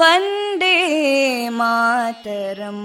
वन्दे मातरम्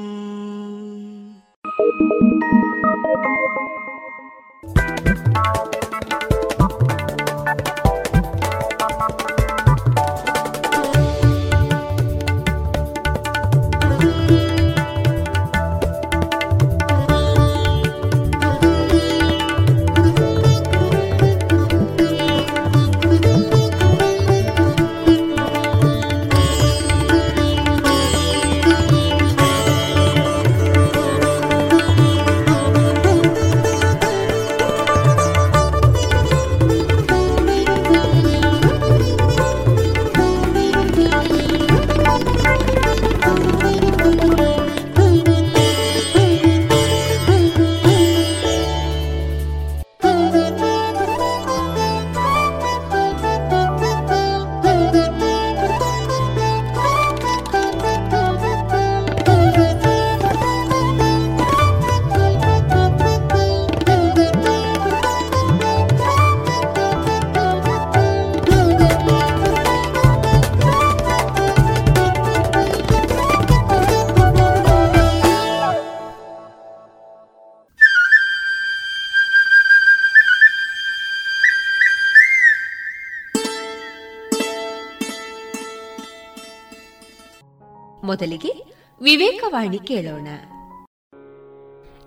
ಮೊದಲಿಗೆ ವಿವೇಕವಾಣಿ ಕೇಳೋಣ.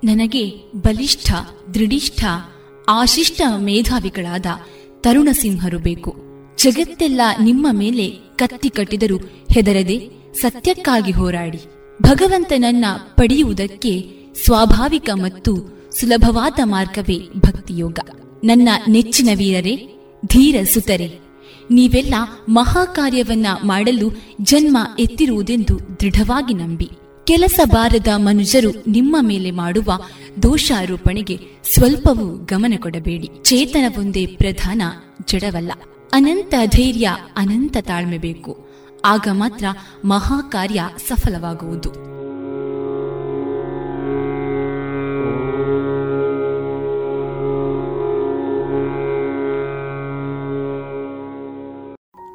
ನನಗೆ ಬಲಿಷ್ಠ, ದೃಢಿಷ್ಠ, ಆಶಿಷ್ಟ ಮೇಧಾವಿಗಳಾದ ತರುಣ ಸಿಂಹರು ಬೇಕು. ಜಗತ್ತೆಲ್ಲ ನಿಮ್ಮ ಮೇಲೆ ಕತ್ತಿ ಕಟ್ಟಿದರೂ ಹೆದರದೆ ಸತ್ಯಕ್ಕಾಗಿ ಹೋರಾಡಿ. ಭಗವಂತನನ್ನ ಪಡೆಯುವುದಕ್ಕೆ ಸ್ವಾಭಾವಿಕ ಮತ್ತು ಸುಲಭವಾದ ಮಾರ್ಗವೇ ಭಕ್ತಿಯೋಗ. ನನ್ನ ನೆಚ್ಚಿನ ವೀರರೇ, ಧೀರ ಸುತರೆ. ನೀವೆಲ್ಲ ಮಹಾಕಾರ್ಯವನ್ನ ಮಾಡಲು ಜನ್ಮ ಎತ್ತಿರುವುದೆಂದು ದೃಢವಾಗಿ ನಂಬಿ. ಕೆಲಸ ಬಾರದ ಮನುಜರು ನಿಮ್ಮ ಮೇಲೆ ಮಾಡುವ ದೋಷಾರೋಪಣೆಗೆ ಸ್ವಲ್ಪವೂ ಗಮನ ಕೊಡಬೇಡಿ. ಚೇತನವೊಂದೇ ಪ್ರಧಾನ ಜಡವಲ್ಲ. ಅನಂತ ಧೈರ್ಯ ಅನಂತ ತಾಳ್ಮೆ ಬೇಕು. ಆಗ ಮಾತ್ರ ಮಹಾಕಾರ್ಯ ಸಫಲವಾಗುವುದು.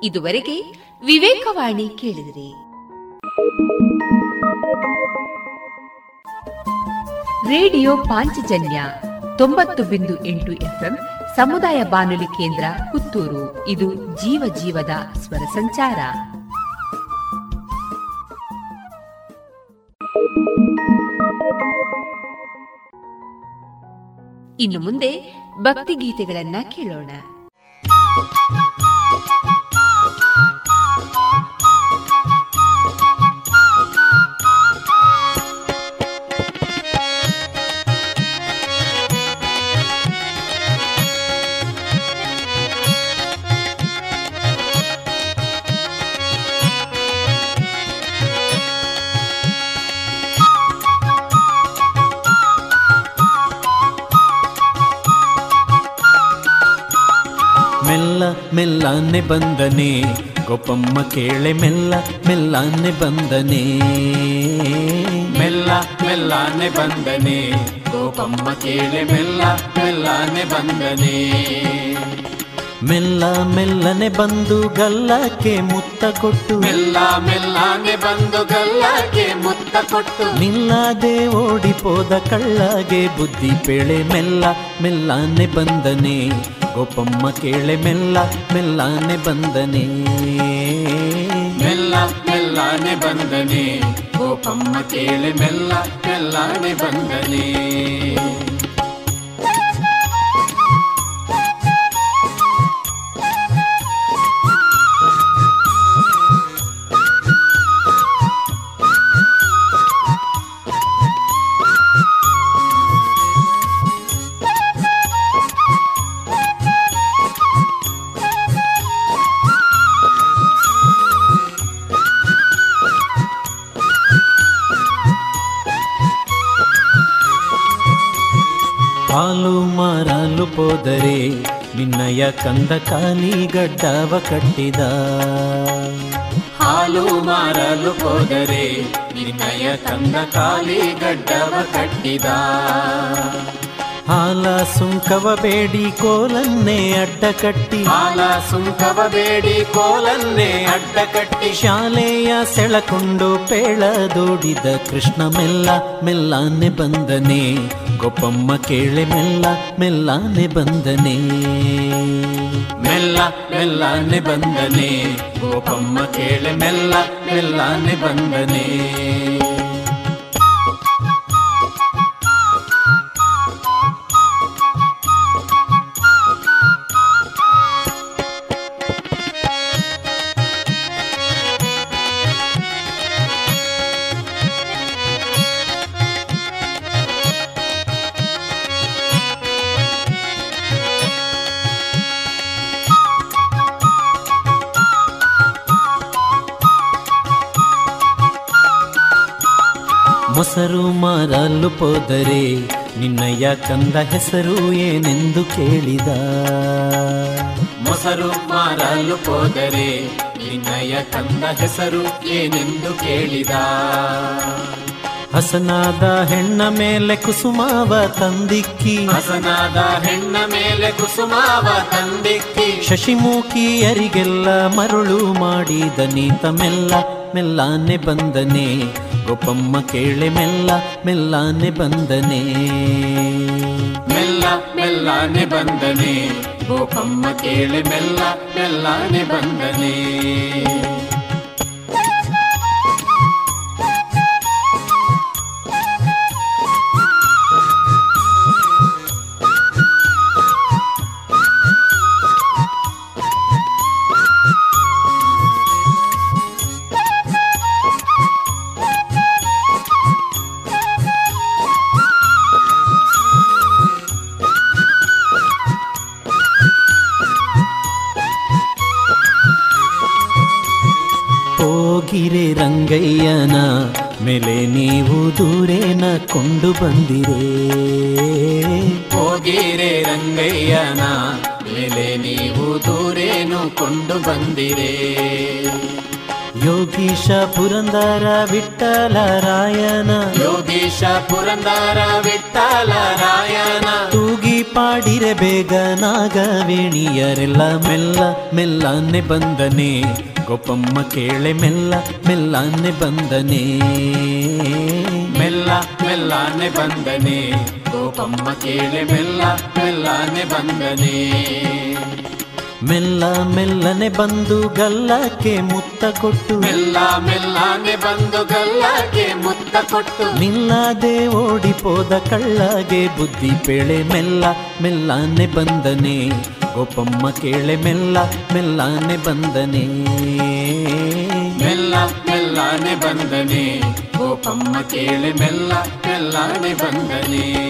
ಇದುವರೆಗೆ ವಿವೇಕವಾಣಿ ಕೇಳಿದಿರಿ. ರೇಡಿಯೋ ಪಾಂಚಜನ್ಯ ತೊಂಬತ್ತು ಬಿಂದು ಎಂಟು ಎಫ್ಎಂ ಸಮುದಾಯ ಬಾನುಲಿ ಕೇಂದ್ರ ಪುತ್ತೂರು. ಇದು ಜೀವ ಜೀವದ ಸ್ವರ ಸಂಚಾರ. ಇನ್ನು ಮುಂದೆ ಭಕ್ತಿ ಗೀತೆಗಳನ್ನ ಕೇಳೋಣ. ಮೆಲ್ಲಾನೆ ಬಂದನೆ ಗೋಪಮ್ಮ ಕೇಳೆ ಮೆಲ್ಲ ಮೆಲ್ಲಾನೆ ಬಂದನೆ. ಮೆಲ್ಲ ಮೆಲ್ಲಾನೆ ಬಂದನೆ ಗೋಪಮ್ಮ ಕೇಳೆ ಮೆಲ್ಲ ಮೆಲ್ಲಾನೆ ಬಂದನೆ. ಮೆಲ್ಲ ಮೆಲ್ಲನೆ ಬಂದು ಗಲ್ಲಕ್ಕೆ ಮುತ್ತ ಕೊಟ್ಟು. ಮೆಲ್ಲ ಮೆಲ್ಲನೆ ಬಂದು ಗಲ್ಲಕ್ಕೆ ಮುತ್ತ ಕೊಟ್ಟು. ನಿಲ್ಲದೆ ಓಡಿಪೋದ ಕಳ್ಳಗೆ ಬುದ್ಧಿ ಪೇಳೆ ಮೆಲ್ಲ ಮೆಲ್ಲನೆ ಬಂದನೆ. ಗೋಪಮ್ಮ ಕೇಳೆ ಮೆಲ್ಲ ಮೆಲ್ಲಾನೆ ಬಂದನೆ. ಮೆಲ್ಲ ಮೆಲ್ಲಾನೆ ಬಂದನೆ. ಗೋಪಮ್ಮ ಕೇಳೆ ಮೆಲ್ಲ ಮೆಲ್ಲಾನೆ ಬಂದನೆ. ಹೋದರೆ ನಿನ್ನಯ ಕಂದ ಕಾಲಿ ಗಡ್ಡವ ಕಟ್ಟಿದ. ಹಾಲು ಮಾರಲು ಹೋದರೆ ನಿನ್ನಯ ಕಂದ ಕಾಲಿ ಗಡ್ಡವ ಕಟ್ಟಿದ. ಹಾಲ ಸುಂಕವ ಬೇಡಿ ಕೋಲನ್ನೇ ಅಡ್ಡ ಕಟ್ಟಿ. ಹಾಲ ಸುಂಕವ ಬೇಡಿ ಕೋಲನ್ನೇ ಅಡ್ಡ ಕಟ್ಟಿ. ಶಾಲೆಯ ಸೆಳಕೊಂಡು ಪೇಳದೋಡಿದ ಕೃಷ್ಣ ಮೆಲ್ಲ ಮೆಲ್ಲಾನೆ ಬಂದನೆ. ಗೊಪ್ಪಮ್ಮ ಕೇಳೆ ಮೆಲ್ಲ ಮೆಲ್ಲಾನೆ ಬಂದನೆ. ಮೆಲ್ಲ ಮೆಲ್ಲಾನೆ ಬಂದನೆ. ಗೋಪಮ್ಮ ಕೇಳೆ ಮೆಲ್ಲ ಮೆಲ್ಲಾನೆ ಬಂದನೆ. ಮೊಸರು ಮಾರಲು ಹೋದರೆ ನಿನ್ನಯ್ಯ ಕಂದ ಹೆಸರು ಏನೆಂದು ಕೇಳಿದ. ಮೊಸರು ಮಾರಲು ಪೋದರೆ ನಿನ್ನಯ್ಯ ಕಂದ ಹೆಸರು ಏನೆಂದು ಕೇಳಿದ. ಹಸನಾದ ಹೆಣ್ಣ ಮೇಲೆ ಕುಸುಮಾವ ತಂದಿಕ್ಕಿ. ಹಸನಾದ ಹೆಣ್ಣ ಮೇಲೆ ಕುಸುಮಾವ ತಂದಿಕ್ಕಿ. ಶಶಿಮುಖಿಯರಿಗೆಲ್ಲ ಮರುಳು ಮಾಡಿದ ನೀತ ಮೆಲ್ಲ ಮೆಲ್ಲಾನೆ ಬಂದನೆ. ಗೋಪಮ್ಮ ಕೇಳೆ ಮೆಲ್ಲ ಮೆಲ್ಲಾನೆ ಬಂದನೆ. ಮೆಲ್ಲ ಮೆಲ್ಲಾನೆ ಬಂದನೆ. ಗೋಪಮ್ಮ ಕೇಳೆ ಮೆಲ್ಲ ಮೆಲ್ಲಾನೆ ಬಂದನೆ. ರಂಗಯ್ಯನ ಮೇಲೆ ನೀವು ದೂರೇನ ಕೊಂಡು ಬಂದಿರೇ? ಹೋಗಿರೆ ರಂಗಯ್ಯನ ಮೇಲೆ ನೀವು ದೂರೇನು ಕೊಂಡು ಬಂದಿರೆ? ಯೋಗೀಶ ಪುರಂದರ ವಿಠಲ ರಾಯನ. ಯೋಗೀಶ ಪುರಂದರ ವಿಠಲ ರಾಯನ. ತೂಗಿ ಪಾಡಿರೆ ಬೇಗ ನಾಗವೇಣಿಯರೆಲ್ಲ ಮೆಲ್ಲ ಮೆಲ್ಲನೆ ಬಂದನೆ. ಗೋಪಮ್ಮ ಕೇಳೆ ಮೆಲ್ಲ ಮೆಲ್ಲನೆ ಬಂದನೆ. ಮೆಲ್ಲ ಮೆಲ್ಲನೆ ಬಂದನೆ. ಗೋಪಮ್ಮ ಕೇಳೆ ಮೆಲ್ಲ ಮೆಲ್ಲನೆ ಬಂದನೆ. ಮೆಲ್ಲ ಮೆಲ್ಲನೆ ಬಂದು ಗಲ್ಲಕ್ಕೆ ಮುತ್ತ ಕೊಟ್ಟು. ಮೆಲ್ಲ ಮೆಲ್ಲನೆ ಬಂದು ಗಲ್ಲಕ್ಕೆ ಮುತ್ತ ಕೊಟ್ಟು. ನಿಲ್ಲದೆ ಓಡಿಪೋದ ಕಳ್ಳಗೆ ಬುದ್ಧಿ ಪೇಳೆ ಮೆಲ್ಲ ಮೆಲ್ಲನೆ ಬಂದನೆ. ಗೋಪಮ್ಮ ಕೇಳೆ ಮೆಲ್ಲ ಮೆಲ್ಲನೆ ಬಂದನೆ. ಮೆಲ್ಲ ಮೆಲ್ಲನೆ ಬಂದನೆ. ಗೋಪಮ್ಮ ಕೇಳೆ ಮೆಲ್ಲ ಮೆಲ್ಲನೆ ಬಂದನೆ.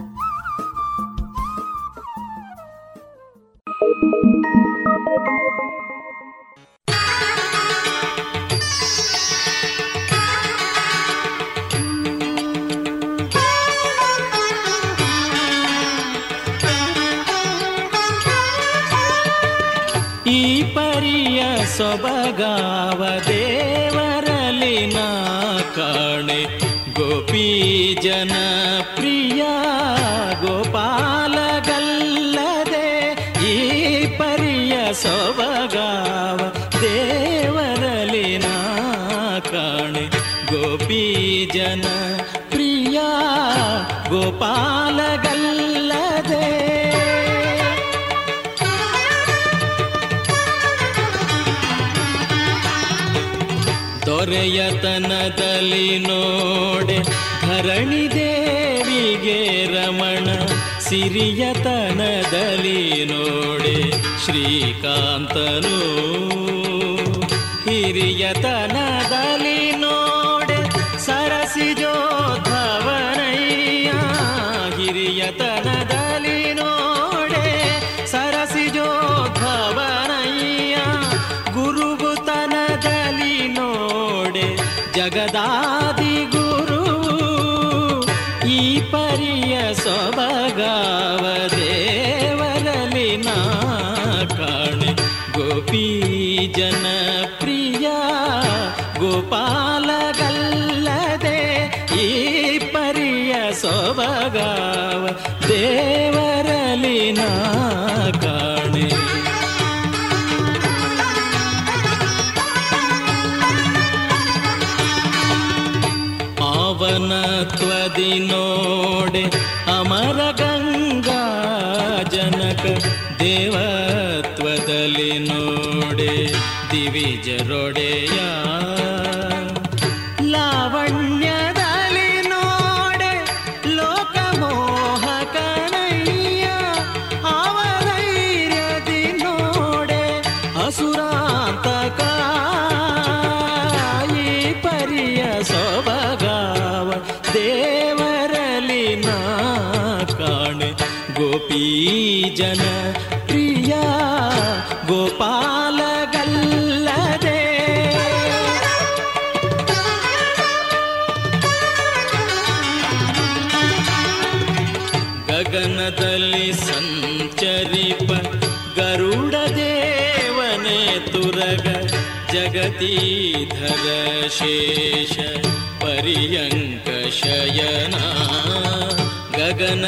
ಸೊಬಗಾವ ನಾ ಕಾಣೆ. ಗೋಪಿ ಜನ ಪ್ರಿಯ, ಗೋಪಾಲಗಲ್ಲದೆ ಈ ಪರಿಯ ಸೊಬಗಾವ ನಾ ಕಾಣೆ. ಗೋಪಿ ಜನ ಪ್ರಿಯ ಗೋಪಾಲಗಲ್ಲದೆ ದೊರೆಯತನದಲ್ಲಿ ನೋಡೆ ಧರಣಿ ದೇವಿಗೆ ರಮಣ ಸಿರಿಯತನದಲ್ಲಿ ನೋಡೆ ಶ್ರೀಕಾಂತನು. ಹಿರಿಯತನದಲ್ಲಿ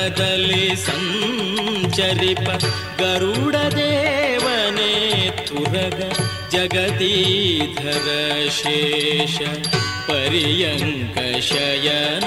ಗಗನದಲ್ಲಿ ಸಂಚರಿಪ ಗರುಡ ದೇವನೇ ತುರಗ ಜಗತೀಧರ ಶೇಷ ಪರ್ಯಂಕ ಶಯನ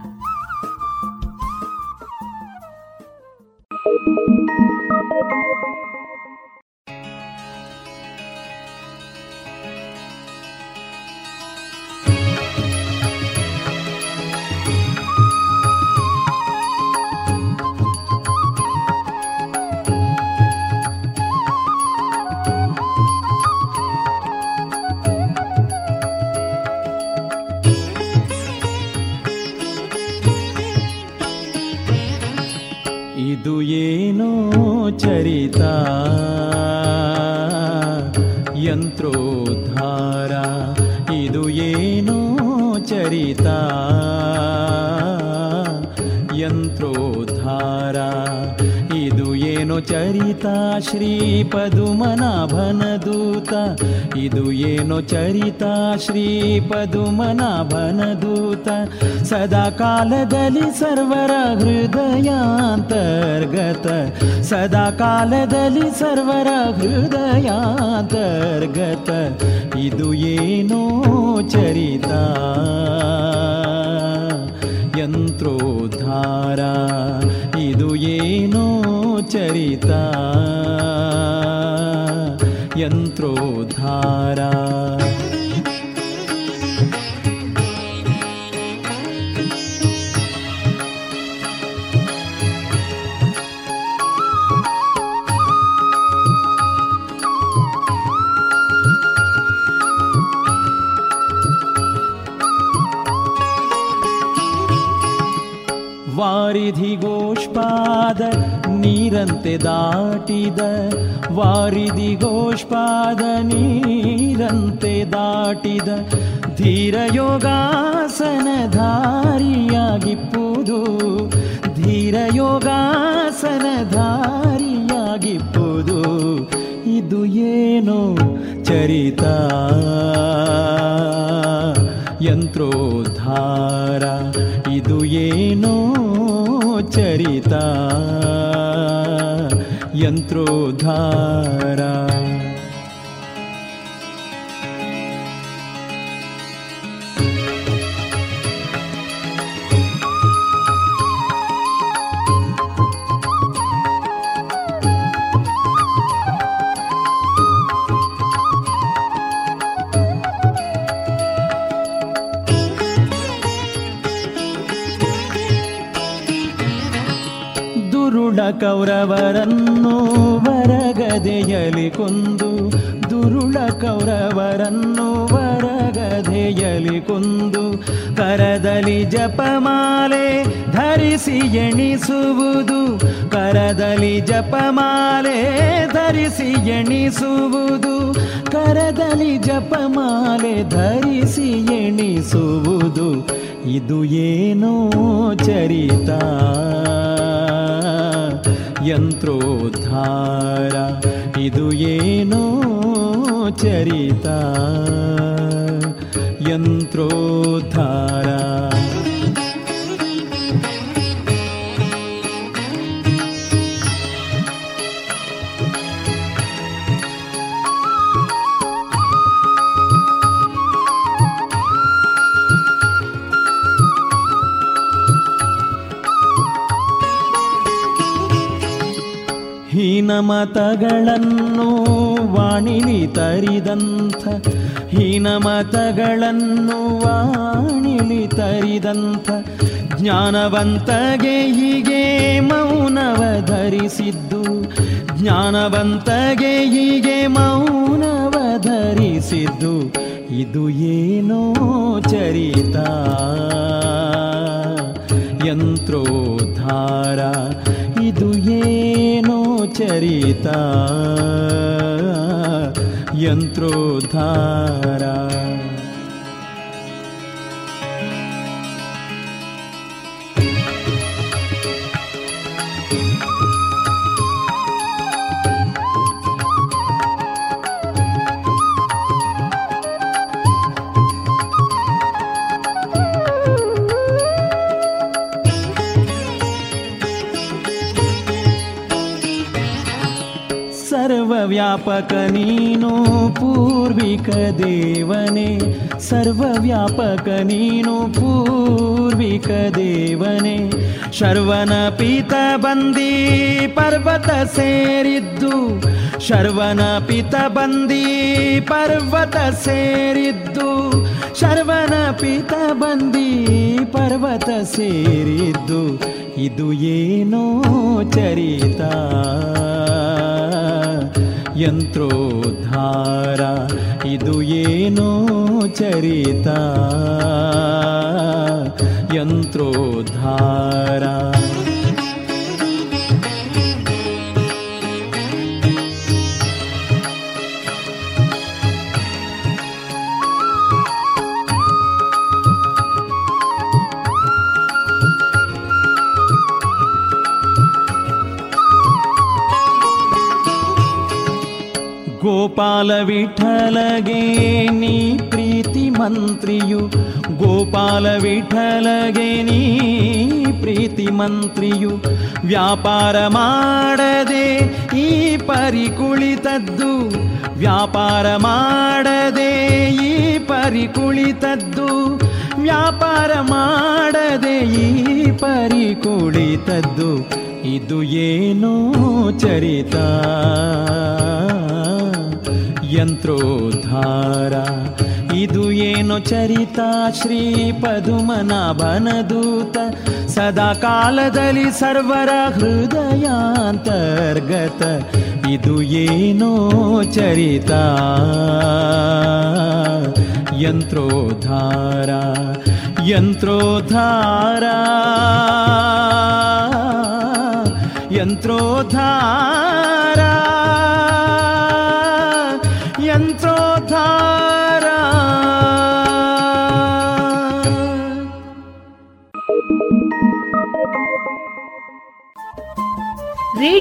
ಶ್ರೀ ಪದುಮನಾಭನ ದೂತ ಇದು ಏನೋ ಚರಿತ ಶ್ರೀ ಪದುಮನಾಭನ ಸದಾ ಕಾಲದಲ್ಲಿ ಸರ್ವರ ಹೃದಯಾಂತರ್ಗತ. ಸದಾ ಕಾಲದಲ್ಲಿ ಸರ್ವರ ಹೃದಯಾಂತರ್ಗತ. ಇದು ಏನೋ ಚರಿತ ಯಂತ್ರೋದ್ಧಾರ. ಇದು ಏನೋ वारिधि गोष्पाद निरन्ते दाटि द ವಾರಿಧಿಗೋಷ್ಪಾದ ನೀರಂತೆ ದಾಟಿದ ಧೀರ ಯೋಗಾಸನಧಾರಿಯಾಗಿಪ್ಪುದು ಧೀರ ಯೋಗಾಸನಧಾರಿಯಾಗಿಪ್ಪುದು ಇದು ಏನೋ ಚರಿತ ಯಂತ್ರೋದ್ಧಾರ. ಇದು ಏನೋ ಚರಿತ ಯಂತ್ರೋದ್ಧಾರ. ದುರುಳ ಕೌರವರನ್ನು ವರಗದೆಯಲಿ ಕೊಂದು ದುರುಳ ಕೌರವರನ್ನು ವರಗದೆಯಲಿ ಕೊಂದು, ಕರದಲ್ಲಿ ಜಪಮಾಲೆ ಧರಿಸಿ ಎಣಿಸುವುದು, ಕರದಲ್ಲಿ ಜಪಮಾಲೆ ಧರಿಸಿ ಎಣಿಸುವುದು, ಕರದಲ್ಲಿ ಜಪಮಾಲೆ ಧರಿಸಿ ಎಣಿಸುವುದು, ಇದು ಏನೋ ಚರಿತ. ಯಂತ್ರೋದ್ಧಾರ. ಇದು ಏನೋ ಚರಿತ. ಯಂತ್ರೋದ್ಧಾರ. ಹೀನಮತಗಳನ್ನು ವಾಣಿಲಿ ತರಿದಂಥ, ಹೀನಮತಗಳನ್ನು ವಾಣಿಲಿ ತರಿದಂಥ, ಜ್ಞಾನವಂತಗೆ ಹೀಗೆ ಮೌನವ ಧರಿಸಿದ್ದು, ಜ್ಞಾನವಂತಗೆ ಹೀಗೆ ಮೌನವ ಧರಿಸಿದ್ದು, ಇದು ಏನೋ ಚರಿತ. ಧಾರ ಇದು ಏನೋ चरिता यन्त्रोद्धारा। ಸರ್ವವ್ಯಾಪಕ ನೀನು, ಪೂರ್ವಿಕ ದೇವನೇ. ಸರ್ವವ್ಯಾಪಕ ನೀನು, ಪೂರ್ವಿಕ ದೇವನೇ. ಶರ್ವನ ಪೀತ ಬಂದಿ ಪರ್ವತ ಸೇರಿದ್ದು. ಶರ್ವನ ಪಿತ ಬಂದಿ ಪರ್ವತ ಸೇರಿದ್ದು. ಶರ್ವನ ಪಿತ ಬಂದಿ ಪರ್ವತ ಸೇರಿದ್ದು. ಇದು ಏನೋ ಚರಿತ. ಯಂತ್ರೋದ್ಧಾರ. ಇದು ಏನೋ ಚರಿತ. ಯಂತ್ರೋದ್ಧಾರ. ಗೋಪಾಲ ವಿಠಲಗೆ, ನೀ ಪ್ರೀತಿ ಮಂತ್ರಿಯು. ಗೋಪಾಲ ವಿಠಲಗೆ, ನೀ ಪ್ರೀತಿ ಮಂತ್ರಿಯು. ವ್ಯಾಪಾರ ಮಾಡದೆ ಈ ಪರಿ ಕುಳಿತದ್ದು ವ್ಯಾಪಾರ ಮಾಡದೆ ಈ ಪರಿ ಕುಳಿತದ್ದು ವ್ಯಾಪಾರ ಮಾಡದೆ ಈ ಪರಿ ಕುಳಿತದ್ದು ಇದು ಏನೋ ಚರಿತ. ಯಂತ್ರೋದ್ಧಾರ. ಇದು ಏನು ಚರಿತ? ಶ್ರೀ ಪದುಮನಾಭನದೂತ. ಸದಾ ಕಾಲದಲ್ಲಿ ಸರ್ವರ ಹೃದಯಾಂತರ್ಗತ. ಇದು ಏನೋ ಚರಿತ? ಯಂತ್ರೋದ್ಧಾರ. ಯಂತ್ರೋದ್ಧಾರ. यन्त्रोद्धा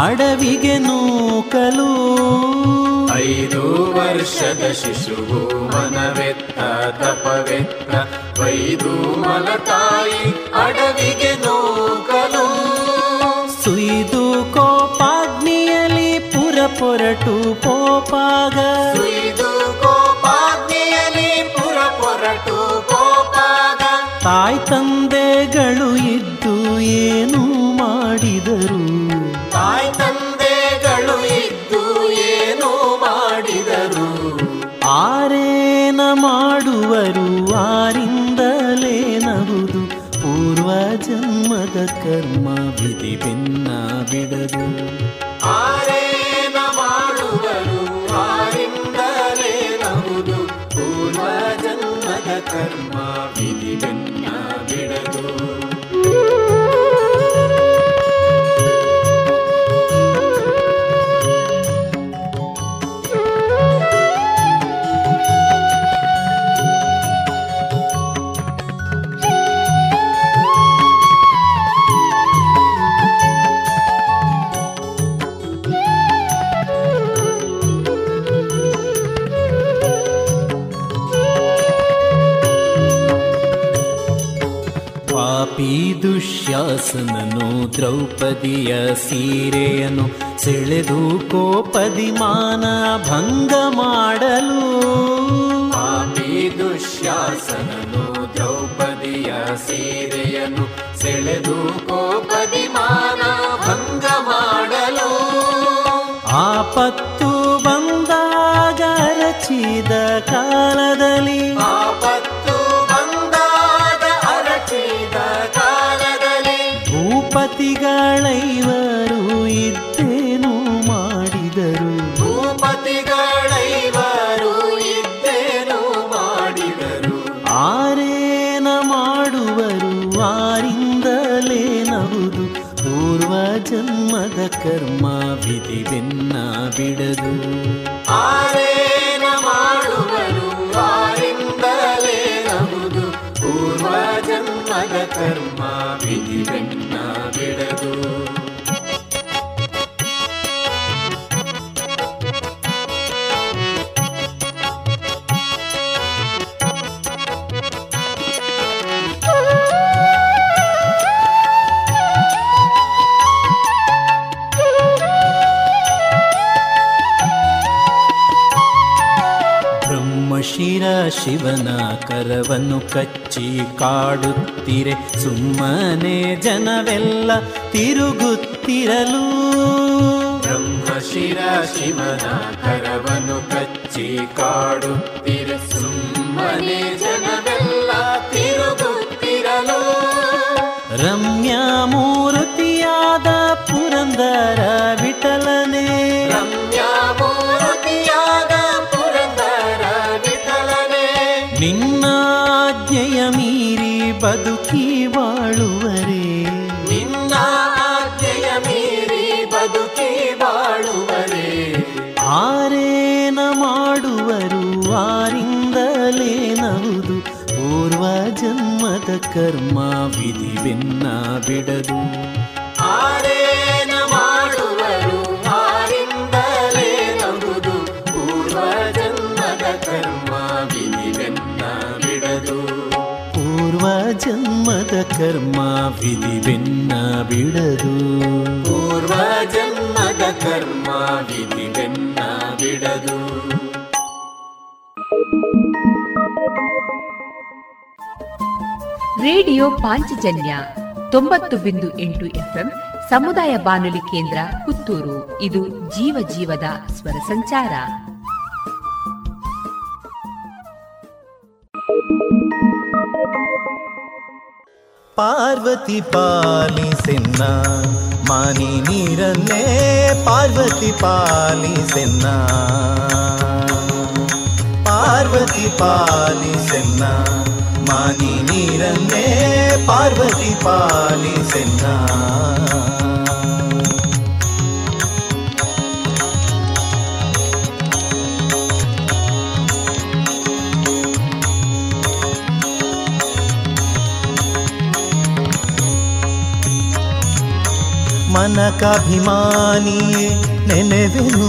ಅಡವಿಗೆ ನೂಕಲು ಐದು ವರ್ಷದ ಶಿಶುವು ಎಳೆದು ಕೋಪದಿ ಮಾನ ಭಂಗ ಮಾಡಲು. ಆಪತ್ತು ಬಂದಾಗ ರಚಿದ ಕಾಲ ಕರವನ್ನು ಕಚ್ಚಿ ಕಾಡುತ್ತಿರೆ ಸುಮ್ಮನೆ ಜನವೆಲ್ಲ ತಿರುಗುತ್ತಿರಲು. ಬ್ರಹ್ಮಶಿರ ಶಿವನ ಕರವನ್ನು ಕಚ್ಚಿ ಜನ್ಮದ ಕರ್ಮ ವಿಧಿವೆನ್ನ ಬಿಡದು. ಆರೇನ ಮಾಡುವರು ಆರಿಂದಲೇ ನಗುದು. ಪೂರ್ವ ಜನ್ಮದ ಕರ್ಮ ವಿಧಿವೆನ್ನ ಬಿಡದು. ಪೂರ್ವ ಜನ್ಮದ ಕರ್ಮ ವಿಧಿವೆನ್ನ ಬಿಡದು. ಪೂರ್ವ ಜನ್ಮದ ಕರ್ಮ ವಿಧಿವೆನ್ನ ಬಿಡದು. ರೇಡಿಯೋ ಪಾಂಚಜನ್ಯ ತೊಂಬತ್ತು ಬಿಂದು ಎಂಟು ಎಫ್ಎಂ ಸಮುದಾಯ ಬಾನುಲಿ ಕೇಂದ್ರ ಪುತ್ತೂರು. ಇದು ಜೀವ ಜೀವದ ಸ್ವರ ಸಂಚಾರ. ಪಾರ್ವತಿ ಪಾಲಿಸೆನ್ನ ಮಾನಿ ನೀರನ್ನೇ ಪಾರ್ವತಿ ಪಾಲಿಸೆನ್ನ. ಪಾರ್ವತಿ ಪಾಲಿಸೆನ್ನ ಮಾನಿ ನೀರನ್ನೇ ಪಾರ್ವತಿ ಪಾಲಿಸೆನ್ನ ಮನಕಾಭಿಮಾನಿಯೇ ನೆನೆವೆನು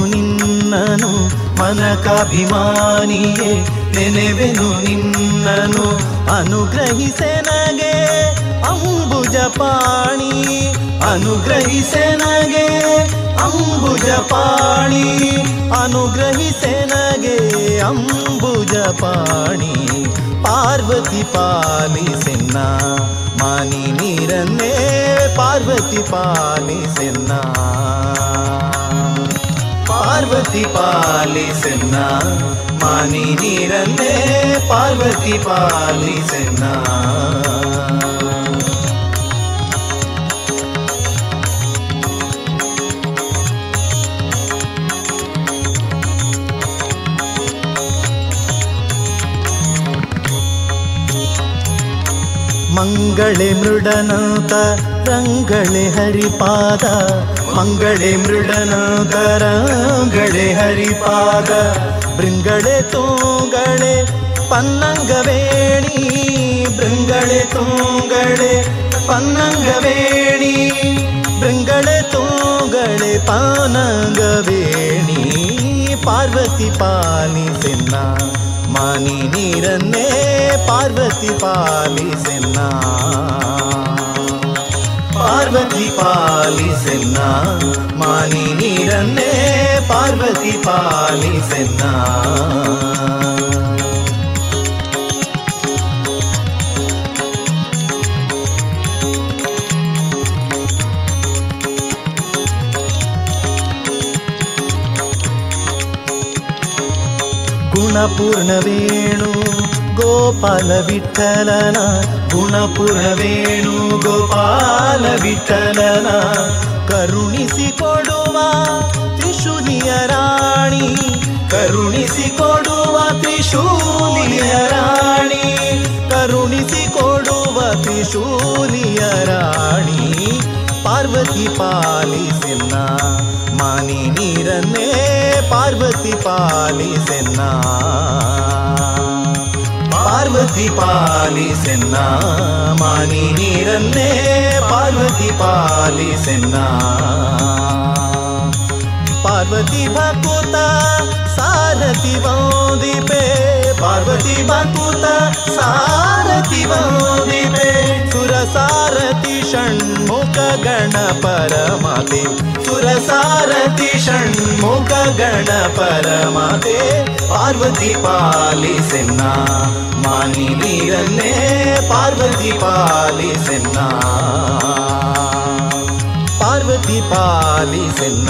ನಿನ್ನನು ಮನಕಾಭಿಮಾನಿಯೇ ನೆನೆವೆನು ನಿನ್ನನು ಅನುಗ್ರಹಿಸೆನಗೆ ಅಂಬುಜ ಪಾಣಿ. ಅನುಗ್ರಹಿಸೆನಗೆ ಅಂಬುಜ ಪಾಣಿ. ಅನುಗ್ರಹಿಸೆನಗೆ ಅಂಬುಜ ಪಾಣಿ. ಪಾರ್ವತಿ ಪಾಲಿಸೆನ್ನ ಮಾನಿ ನೀರನ್ನೇ ಪಾರ್ವತಿ ಪಾಲಿಸೆನ್ನ. ಪಾರ್ವತಿ ಪಾಲಿಸೆನ್ನ ಮಾನಿ ನೀರನ್ನೇ ಪಾರ್ವತಿ ಪಾಲಿಸೆನ್ನ ಮಂಗಳೆ ಮೃಡನಾಥ ರಂಗಳೆ ಹರಿಪಾದ ಮಂಗಳೆ ಮೃಡನಾಥ ರಂಗಳೆ ಹರಿಪಾದ ಬೃಂಗಳೆ ತೂಗಳೆ ಪನ್ನಂಗವೇಣಿ ಬೃಂಗಳೆ ತೂಗಳೆ ಪನ್ನಂಗವೇಣಿ ಬೃಂಗಳೆ ತೂಗಳೆ ಪಾನಂಗವೇಣಿ ಪಾರ್ವತಿ ಪಾಲಿಸೆನ್ನ ಮಾನಿ ನೀರನ್ನೇ ಪಾರ್ವತಿ ಪಾಲಿಸೆನ್ನ ಪಾರ್ವತಿ ಪಾಲಿಸೆನ್ನ ಮಾನಿ ನೀರನ್ನೇ ಪಾರ್ವತಿ ಪಾಲಿಸೆನ್ನ ಗುಣಪೂರ್ಣ ವೇಣು ಗೋಪಾಲ ವಿಠಲನ ಗುಣಪೂರ್ಣ ವೇಣು ಗೋಪಾಲ ವಿಠಲನ ಕರುಣಿಸಿ ಕೊಡುವ ತ್ರಿಶೂಲಿಯ ರಾಣಿ ಕರುಣಿಸಿ ಕೊಡುವ ತ್ರಿಶೂಲಿಯ ರಾಣಿ ಕರುಣಿಸಿ ಕೊಡುವ ತ್ರಿಶೂಲಿಯ ರಾಣಿ. ಪಾರ್ವತಿ ಪಾಲಿಸೆನ್ನ ಮಾನಿ ನೀರನ್ನೇ ಪಾರ್ವತಿ ಪಾಲಿಸೆನ್ನ ಪಾರ್ವತಿ ಪಾಲಿಸೆನ್ನ ಮಾನಿ ನೀರನ್ನೇ ಪಾರ್ವತಿ ಪಾಲಿಸೆನ್ನ ಪಾರ್ವತಿ ಭಕುತ ಸಾರಥಿ ವಂದಿಪೆ ಪಾರ್ವತಿ ಬಕುತ ಸಾರಥಿ ವಂದಿಪೆ ಸುರ ಸಾರಥಿ ಷಣ್ಮುಖ ಗಣ ಪರಮಾತೆ ಸುರ ಸಾರಥಿ ಷಣ್ಮುಖ ಗಣ ಪರಮಾತೆ ಪಾರ್ವತಿ ಪಾಲಿಸೆನ್ನ ಮಾನಿ ನೀರನ್ನೇ ಪಾರ್ವತಿ ಪಾಲಿಸೆನ್ನ ಪಾರ್ವತಿ ಪಾಲಿಸೆನ್ನ?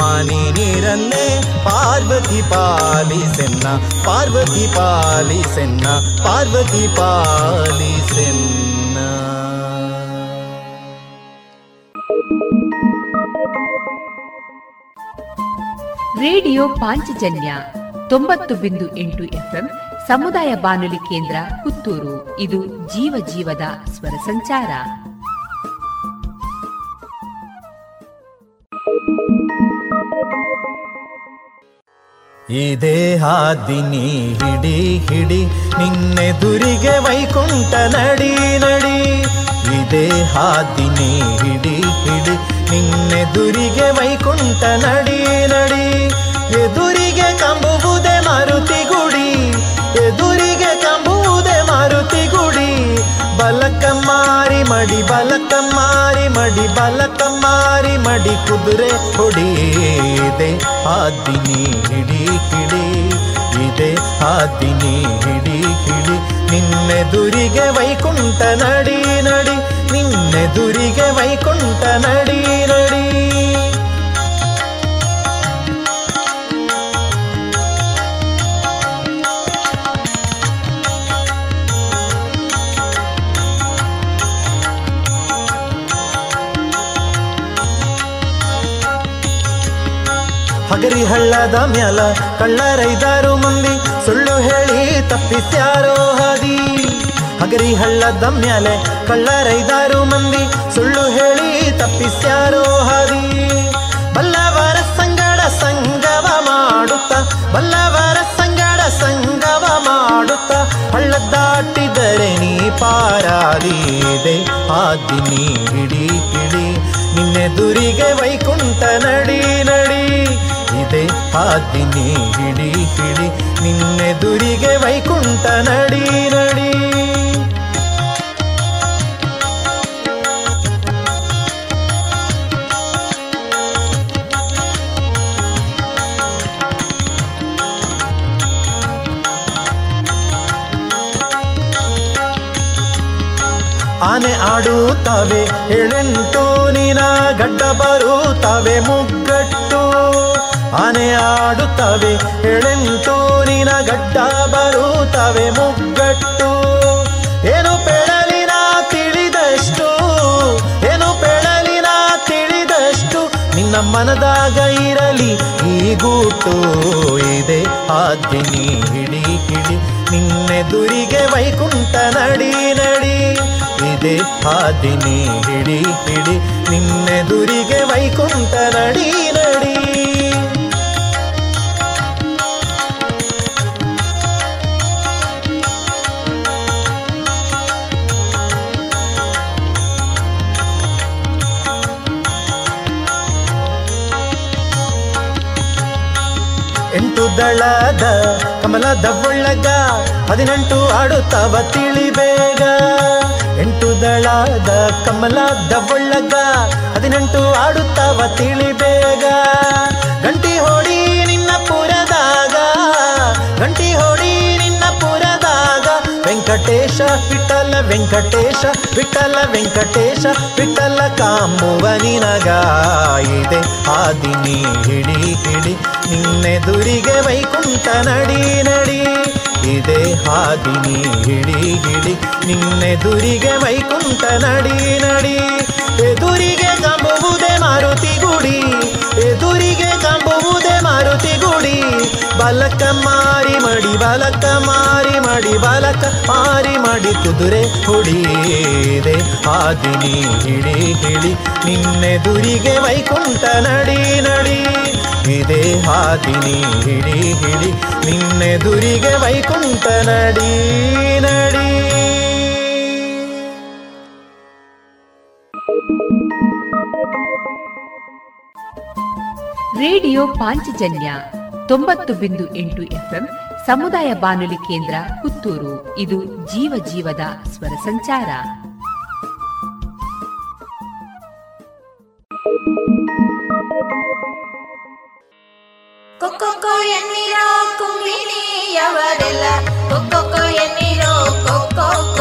ಮಾನಿ ನೀರನ್ನೇ ಪಾರ್ವತಿ ಪಾಲಿಸೆನ್ನ? ಪಾರ್ವತಿ ಪಾಲಿಸೆನ್ನ? ಪಾರ್ವತಿ ಪಾಲಿಸೆನ್ನ? ರೇಡಿಯೋ ಪಾಂಚಜನ್ಯ ತೊಂಬತ್ತು ಬಿಂದು ಎಂಟು ಎಫ್ಎಂ ಸಮುದಾಯ ಬಾನುಲಿ ಕೇಂದ್ರ ಪುತ್ತೂರು. ಇದು ಜೀವ ಜೀವದ ಸ್ವರ ಸಂಚಾರ. ಈ ದೇಹಾದಿನಿ ಹಿಡಿ ಹಿಡಿ ನಿನ್ನೆದುರಿಗೆ ವೈಕುಂಠ ನಡಿ ನಡಿ. ಈ ದೇಹಾದಿನಿ ಹಿಡಿ ಹಿಡಿ ನಿನ್ನೆದುರಿಗೆ ವೈಕುಂಠ ನಡಿ ನಡಿ. ಎದುರಿಗೆ ಕಂಬುವುದೇ ಮಡಿ ಬಲಕ ಮಾರಿ ಮಡಿ ಕುದುರೆ ಹೊಡೆಯದೆ ಆದಿನಿ ಹಿಡಿ ಹಿಡಿ ಇದೆ ಆದಿನಿ ಹಿಡಿ ಹಿಡಿ ನಿನ್ನೆದುರಿಗೆ ವೈಕುಂಠ ನಡಿ ನಡಿ, ನಿನ್ನೆದುರಿಗೆ ವೈಕುಂಠ ನಡಿ ನಡಿ. ಹಗರಿ ಹಳ್ಳದ ಮ್ಯಾಲ ಕಳ್ಳರೈದಾರು ಮಂದಿ ಸುಳ್ಳು ಹೇಳಿ ತಪ್ಪಿಸ್ಯಾರೋ ಹಾದಿ. ಹಗರಿ ಹಳ್ಳದ ಮ್ಯಾಲೆ ಕಳ್ಳರೈದಾರು ಮಂದಿ ಸುಳ್ಳು ಹೇಳಿ ತಪ್ಪಿಸ್ಯಾರೋ ಹಾದಿ. ಬಲ್ಲವರ ಸಂಗಡ ಸಂಗವ ಮಾಡುತ್ತ, ಬಲ್ಲವರ ಸಂಗಡ ಸಂಗವ ಮಾಡುತ್ತ ಹಳ್ಳ ದಾಟಿದರೆ ನೀ ಆದಿ ನೀಡಿ ಹಿಡಿ ನಿನ್ನೆ ದುರಿಗೆ ವೈಕುಂಠ ನಡಿ ನಡಿ ಇದೆ ಆದಿನಿ ಹಿಡಿ ಹಿಡಿ ನಿನ್ನೆದುರಿಗೆ ವೈಕುಂಠ ನಡಿ ನಡಿ. ಆನೆ ಆಡುತ್ತವೆ ಎಳೆಂಟು ನಿನ ಗಡ್ಡ ಬರುತ್ತವೆ, ಮುಗ್ಗಟ್ಟು ಆನೆ ಆಡುತ್ತವೆ, ಎಳೆಂಟು ನಿನ ಗಡ್ಡ ಬರುತ್ತವೆ, ಮುಗ್ಗಟ್ಟು. ಏನು ಪೆಳಲಿನ ತಿಳಿದಷ್ಟು, ಏನು ಪೆಳಲಿನ ತಿಳಿದಷ್ಟು, ನಿನ್ನ ಮನದಾಗ ಇರಲಿ ಈ ಗೂಟು ಇದೆ. ಆದಿನಿ ಹಿಡಿ ಹಿಡಿ ನಿನ್ನೆದುರಿಗೆ ವೈಕುಂಠ ನಡಿ ನಡಿ ಇದೆ. ಆದಿನಿ ಹಿಡಿ ಹಿಡಿ ನಿನ್ನೆದುರಿಗೆ ವೈಕುಂಠ ನಡಿ ನಡಿ ದಳದ ಕಮಲದ ಒಳ್ಳಗ ಹದಿನೆಂಟು ಆಡುತ್ತವ ತಿಳಿಬೇಗ. ಎಂಟು ದಳದ ಕಮಲದ ಒಳ್ಳಗ ಹದಿನೆಂಟು ಆಡುತ್ತವ ತಿಳಿಬೇಗ. ಗಂಟಿ ಹೊಡಿ ನಿನ್ನ ಪುರದಾಗ, ಗಂಟಿ ಹೊಡಿ ನಿನ್ನ ಪುರದಾಗ. ವೆಂಕಟೇಶ, ವಿಠಲ ವೆಂಕಟೇಶ ವಿಠಲ ವೆಂಕಟೇಶ, ವಿಠಲ ಕಾಂಬುವ ನಿನಗ ಇದೆ ಆದಿನಿ ಹಿಡಿ ಹಿಡಿ ನಿನ್ನೆದುರಿಗೆ ವೈಕುಂಠ ನಡಿ ನಡಿ. ಇದೆ ಹಾದಿನಿ ಹಿಡಿ ಹಿಡಿ ನಿನ್ನೆದುರಿಗೆ ವೈಕುಂಠ ನಡಿ ನಡಿ. ಎದುರಿಗೆ ಕಂಬುವುದೇ ಮಾರುತಿ ಗುಡಿ. ಎದುರಿಗೆ ಕಂಬುವುದೇ ಮಾರುತಿ ಗುಡಿ. ಬಲಕ ಮಾರಿ ಮಡಿ, ಬಲಕ ಮಾರಿ ಮಡಿ, ಬಲಕ ಮಾರಿ ಮಡಿ ಕುದುರೆ ಹುಡಿದೆ ಆದಿನಿ ಹಿಡಿ ಹಿಡಿ ನಿನ್ನೆದುರಿಗೆ ವೈಕುಂಠ ನಡಿ ನಡಿ. ಇದೇ ಹಾದಿನಿ ಹಿಡಿ ಹಿಡಿ ನಿನ್ನೆದುರಿಗೆ ವೈಕುಂಠ ನಡಿ ನಡಿ. ರೇಡಿಯೋ ಪಾಂಚಜನ್ಯ ತೊಂಬತ್ತು ಬಿಂದು ಎಂಟು ಎಫ್ಎಂ ಸಮುದಾಯ ಬಾನುಲಿ ಕೇಂದ್ರ ಪುತ್ತೂರು. ಇದು ಜೀವ ಜೀವದ ಸ್ವರ ಸಂಚಾರ. ಕೊಕ್ಕೊ ಎನ್ನಿರೋ ಕುಂಬಿನಿಯವರೆಲ್ಲ ಕೊಕ್ಕೊ ಎನ್ನಿರೋ ಕೊಕ್ಕೊ ಎನ್ನಿರೋ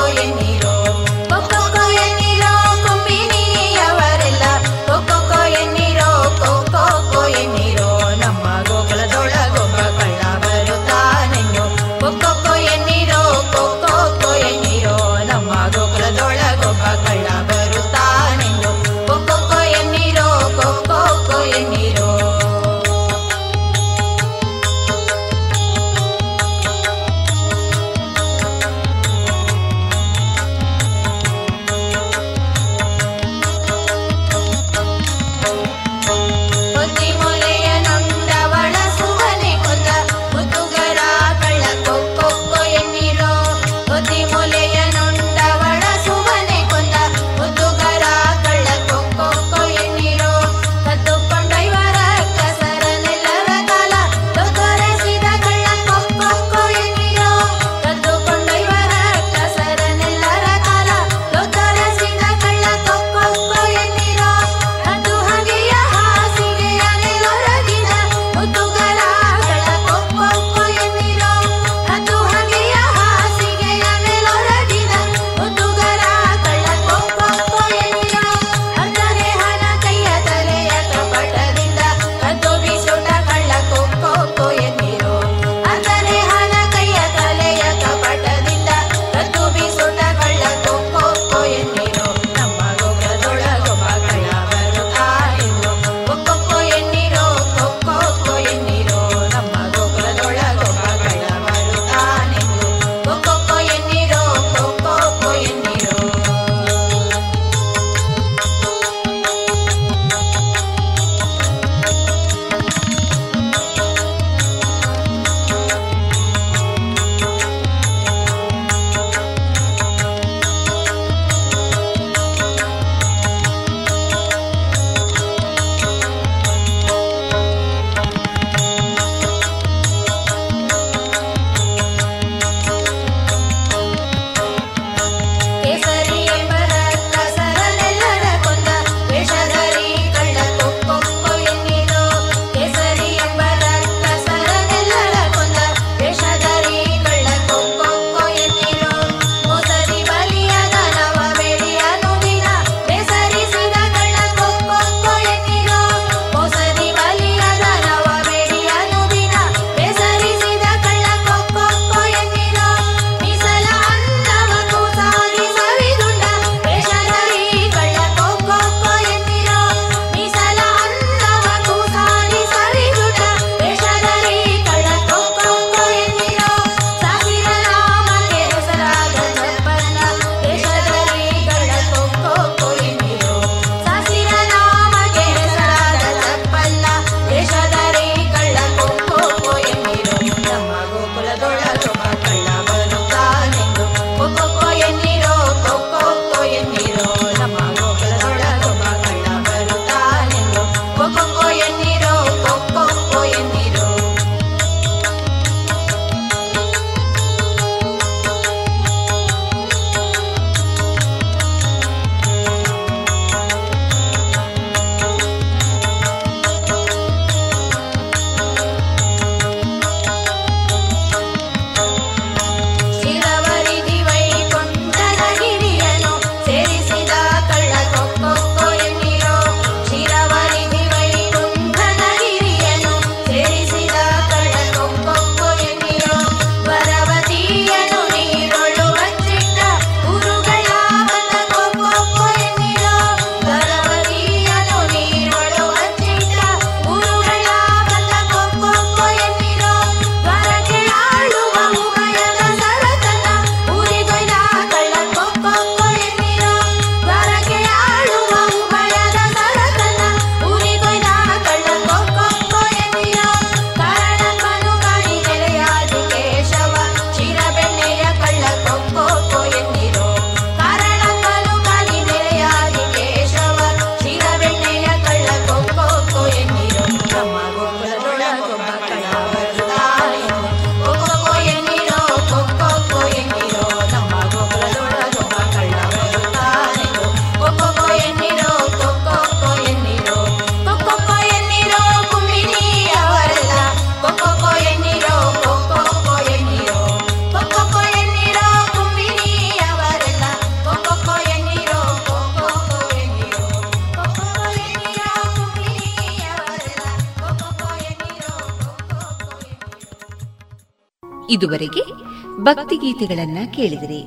ಭಕ್ತಿಗೀತೆಗಳನ್ನ ಕೇಳಿದಿರಿ.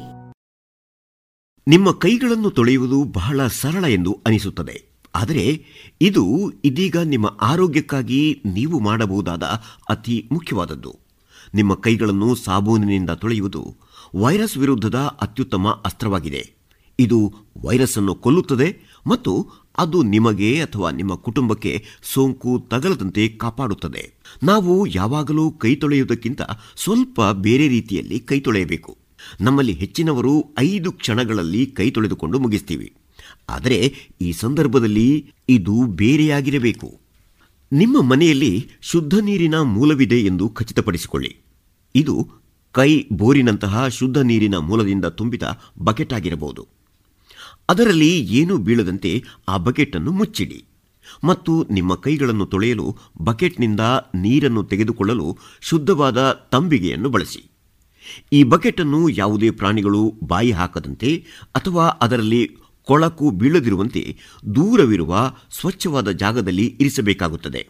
ನಿಮ್ಮ ಕೈಗಳನ್ನು ತೊಳೆಯುವುದು ಬಹಳ ಸರಳ ಎಂದು ಅನಿಸುತ್ತದೆ. ಆದರೆ ಇದು ಇದೀಗ ನಿಮ್ಮ ಆರೋಗ್ಯಕ್ಕಾಗಿ ನೀವು ಮಾಡಬಹುದಾದ ಅತಿ ಮುಖ್ಯವಾದದ್ದು. ನಿಮ್ಮ ಕೈಗಳನ್ನು ಸಾಬೂನಿನಿಂದ ತೊಳೆಯುವುದು ವೈರಸ್ ವಿರುದ್ಧದ ಅತ್ಯುತ್ತಮ ಅಸ್ತ್ರವಾಗಿದೆ. ಇದು ವೈರಸ್ ಅನ್ನು ಕೊಲ್ಲುತ್ತದೆ ಮತ್ತು ಅದು ನಿಮಗೆ ಅಥವಾ ನಿಮ್ಮ ಕುಟುಂಬಕ್ಕೆ ಸೋಂಕು ತಗಲದಂತೆ ಕಾಪಾಡುತ್ತದೆ. ನಾವು ಯಾವಾಗಲೂ ಕೈ ತೊಳೆಯುವುದಕ್ಕಿಂತ ಸ್ವಲ್ಪ ಬೇರೆ ರೀತಿಯಲ್ಲಿ ಕೈ ತೊಳೆಯಬೇಕು. ನಮ್ಮಲ್ಲಿ ಹೆಚ್ಚಿನವರು ಐದು ಕ್ಷಣಗಳಲ್ಲಿ ಕೈ ತೊಳೆದುಕೊಂಡು ಮುಗಿಸ್ತೀವಿ. ಆದರೆ ಈ ಸಂದರ್ಭದಲ್ಲಿ ಇದು ಬೇರೆಯಾಗಿರಬೇಕು. ನಿಮ್ಮ ಮನೆಯಲ್ಲಿ ಶುದ್ಧ ನೀರಿನ ಮೂಲವಿದೆ ಎಂದು ಖಚಿತಪಡಿಸಿಕೊಳ್ಳಿ. ಇದು ಕೈ ಬೋರಿನಂತಹ ಶುದ್ಧ ನೀರಿನ ಮೂಲದಿಂದ ತುಂಬಿದ ಬಕೆಟ್ ಆಗಿರಬಹುದು. ಅದರಲ್ಲಿ ಏನೂ ಬೀಳದಂತೆ ಆ ಬಕೆಟ್ ಅನ್ನು ಮುಚ್ಚಿಡಿ. ಮತ್ತು ನಿಮ್ಮ ಕೈಗಳನ್ನು ತೊಳೆಯಲು ಬಕೆಟ್ನಿಂದ ನೀರನ್ನು ತೆಗೆದುಕೊಳ್ಳಲು ಶುದ್ಧವಾದ ತಂಬಿಗೆಯನ್ನು ಬಳಸಿ. ಈ ಬಕೆಟ್ ಅನ್ನು ಯಾವುದೇ ಪ್ರಾಣಿಗಳು ಬಾಯಿ ಹಾಕದಂತೆ ಅಥವಾ ಅದರಲ್ಲಿ ಕೊಳಕು ಬೀಳದಿರುವಂತೆ ದೂರವಿರುವ ಸ್ವಚ್ಛವಾದ ಜಾಗದಲ್ಲಿ ಇರಿಸಬೇಕಾಗುತ್ತದೆ.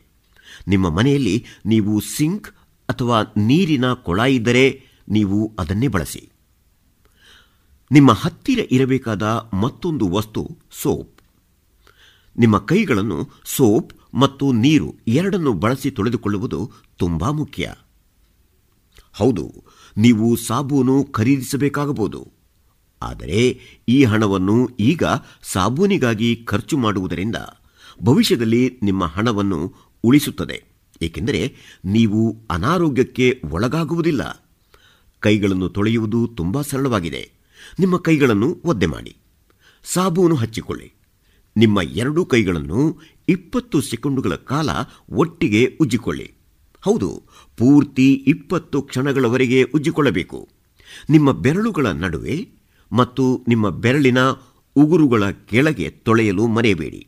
ನಿಮ್ಮ ಮನೆಯಲ್ಲಿ ನೀವು ಸಿಂಕ್ ಅಥವಾ ನೀರಿನ ಕೊಳ ಇದ್ದರೆ ನೀವು ಅದನ್ನೇ ಬಳಸಿ. ನಿಮ್ಮ ಹತ್ತಿರ ಇರಬೇಕಾದ ಮತ್ತೊಂದು ವಸ್ತು, ಸೋಪ್. ನಿಮ್ಮ ಕೈಗಳನ್ನು ಸೋಪ್ ಮತ್ತು ನೀರು ಎರಡನ್ನು ಬಳಸಿ ತೊಳೆದುಕೊಳ್ಳುವುದು ತುಂಬಾ ಮುಖ್ಯ. ಹೌದು, ನೀವು ಸಾಬೂನು ಖರೀದಿಸಬೇಕಾಗಬಹುದು. ಆದರೆ ಈ ಹಣವನ್ನು ಈಗ ಸಾಬೂನಿಗಾಗಿ ಖರ್ಚು ಮಾಡುವುದರಿಂದ ಭವಿಷ್ಯದಲ್ಲಿ ನಿಮ್ಮ ಹಣವನ್ನು ಉಳಿಸುತ್ತದೆ. ಏಕೆಂದರೆ ನೀವು ಅನಾರೋಗ್ಯಕ್ಕೆ ಒಳಗಾಗುವುದಿಲ್ಲ. ಕೈಗಳನ್ನು ತೊಳೆಯುವುದು ತುಂಬಾ ಸರಳವಾಗಿದೆ. ನಿಮ್ಮ ಕೈಗಳನ್ನು ಒದ್ದೆ ಮಾಡಿ. ಸಾಬೂನು ಹಚ್ಚಿಕೊಳ್ಳಿ. ನಿಮ್ಮ ಎರಡೂ ಕೈಗಳನ್ನು ಇಪ್ಪತ್ತು ಸೆಕೆಂಡುಗಳ ಕಾಲ ಒಟ್ಟಿಗೆ ಉಜ್ಜಿಕೊಳ್ಳಿ. ಹೌದು, ಪೂರ್ತಿ ಇಪ್ಪತ್ತು ಕ್ಷಣಗಳವರೆಗೆ ಉಜ್ಜಿಕೊಳ್ಳಬೇಕು. ನಿಮ್ಮ ಬೆರಳುಗಳ ನಡುವೆ ಮತ್ತು ನಿಮ್ಮ ಬೆರಳಿನ ಉಗುರುಗಳ ಕೆಳಗೆ ತೊಳೆಯಲು ಮರೆಯಬೇಡಿ.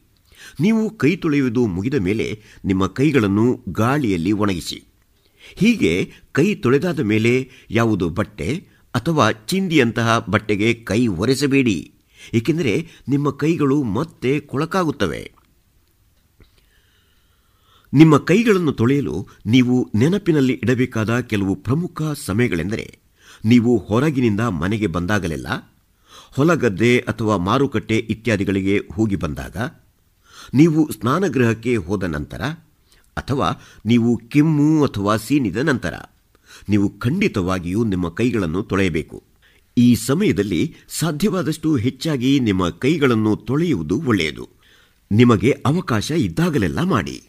ನೀವು ಕೈ ತೊಳೆಯುವುದು ಮುಗಿದ ಮೇಲೆ ನಿಮ್ಮ ಕೈಗಳನ್ನು ಗಾಳಿಯಲ್ಲಿ ಒಣಗಿಸಿ. ಹೀಗೆ ಕೈ ತೊಳೆದಾದ ಮೇಲೆ ಯಾವುದು ಬಟ್ಟೆ ಅಥವಾ ಚಿಂದಿಯಂತಹ ಬಟ್ಟೆಗೆ ಕೈ ಒರೆಸಬೇಡಿ, ಏಕೆಂದರೆ ನಿಮ್ಮ ಕೈಗಳು ಮತ್ತೆ ಕೊಳಕಾಗುತ್ತವೆ. ನಿಮ್ಮ ಕೈಗಳನ್ನು ತೊಳೆಯಲು ನೀವು ನೆನಪಿನಲ್ಲಿ ಇಡಬೇಕಾದ ಕೆಲವು ಪ್ರಮುಖ ಸಮಯಗಳೆಂದರೆ, ನೀವು ಹೊರಗಿನಿಂದ ಮನೆಗೆ ಬಂದಾಗಲೆಲ್ಲ, ಹೊಲಗದ್ದೆ ಅಥವಾ ಮಾರುಕಟ್ಟೆ ಇತ್ಯಾದಿಗಳಿಗೆ ಹೋಗಿ ಬಂದಾಗ, ನೀವು ಸ್ನಾನಗೃಹಕ್ಕೆ ಹೋದ ನಂತರ ಅಥವಾ ನೀವು ಕೆಮ್ಮು ಅಥವಾ ಸೀನಿದ ನಂತರ. ನೀವು ಖಂಡಿತವಾಗಿಯೂ ನಿಮ್ಮ ಕೈಗಳನ್ನು ತೊಳೆಯಬೇಕು. ಈ ಸಮಯದಲ್ಲಿ ಸಾಧ್ಯವಾದಷ್ಟು ಹೆಚ್ಚಾಗಿ ನಿಮ್ಮ ಕೈಗಳನ್ನು ತೊಳೆಯುವುದು ಒಳ್ಳೆಯದು. ನಿಮಗೆ ಅವಕಾಶ ಇದ್ದಾಗಲೆಲ್ಲ ಮಾಡಿ.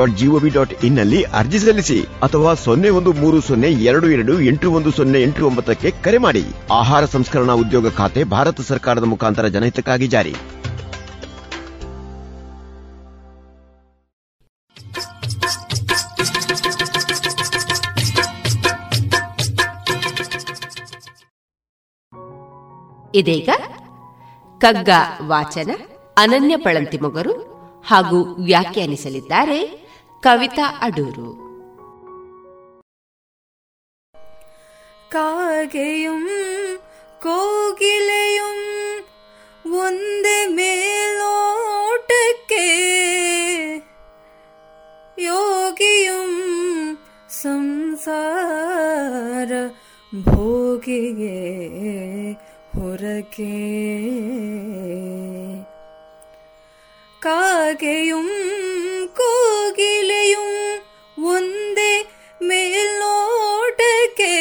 dot gov ಅರ್ಜಿ ಸಲ್ಲಿಸಿ ಅಥವಾ ಸೊನ್ನೆ ಒಂದು ಮೂರು ಸೊನ್ನೆ ಎರಡು ಎರಡು ಎಂಟು ಒಂದು ಸೊನ್ನೆ ಎಂಟು ಒಂಬತ್ತಕ್ಕೆ ಕರೆ ಮಾಡಿ. ಆಹಾರ ಸಂಸ್ಕರಣಾ ಉದ್ಯೋಗ ಖಾತೆ ಭಾರತ ಸರ್ಕಾರದ ಮುಖಾಂತರ ಜನಹಿತಕ್ಕಾಗಿ ಜಾರಿ. ಇದೀಗ ಕಗ್ಗ ವಾಚನ ಅನನ್ಯ ಪಳಂತಿ ಮೊಗರು ಹಾಗೂ ವ್ಯಾಖ್ಯಾನಿಸಲಿದ್ದಾರೆ ಕವಿತಾ ಅಡೂರು കാകയും കോകിലയും ഒന്നേ മേലോട്ടൊക്കെ യോഗിയും സംസാര ഭോഗിയെ ಹೊರಗೆ കാകയും ಕೋಗಿಲೆಯು ಒಂದೇ ಮೇಲ್ನೋಟಕ್ಕೆ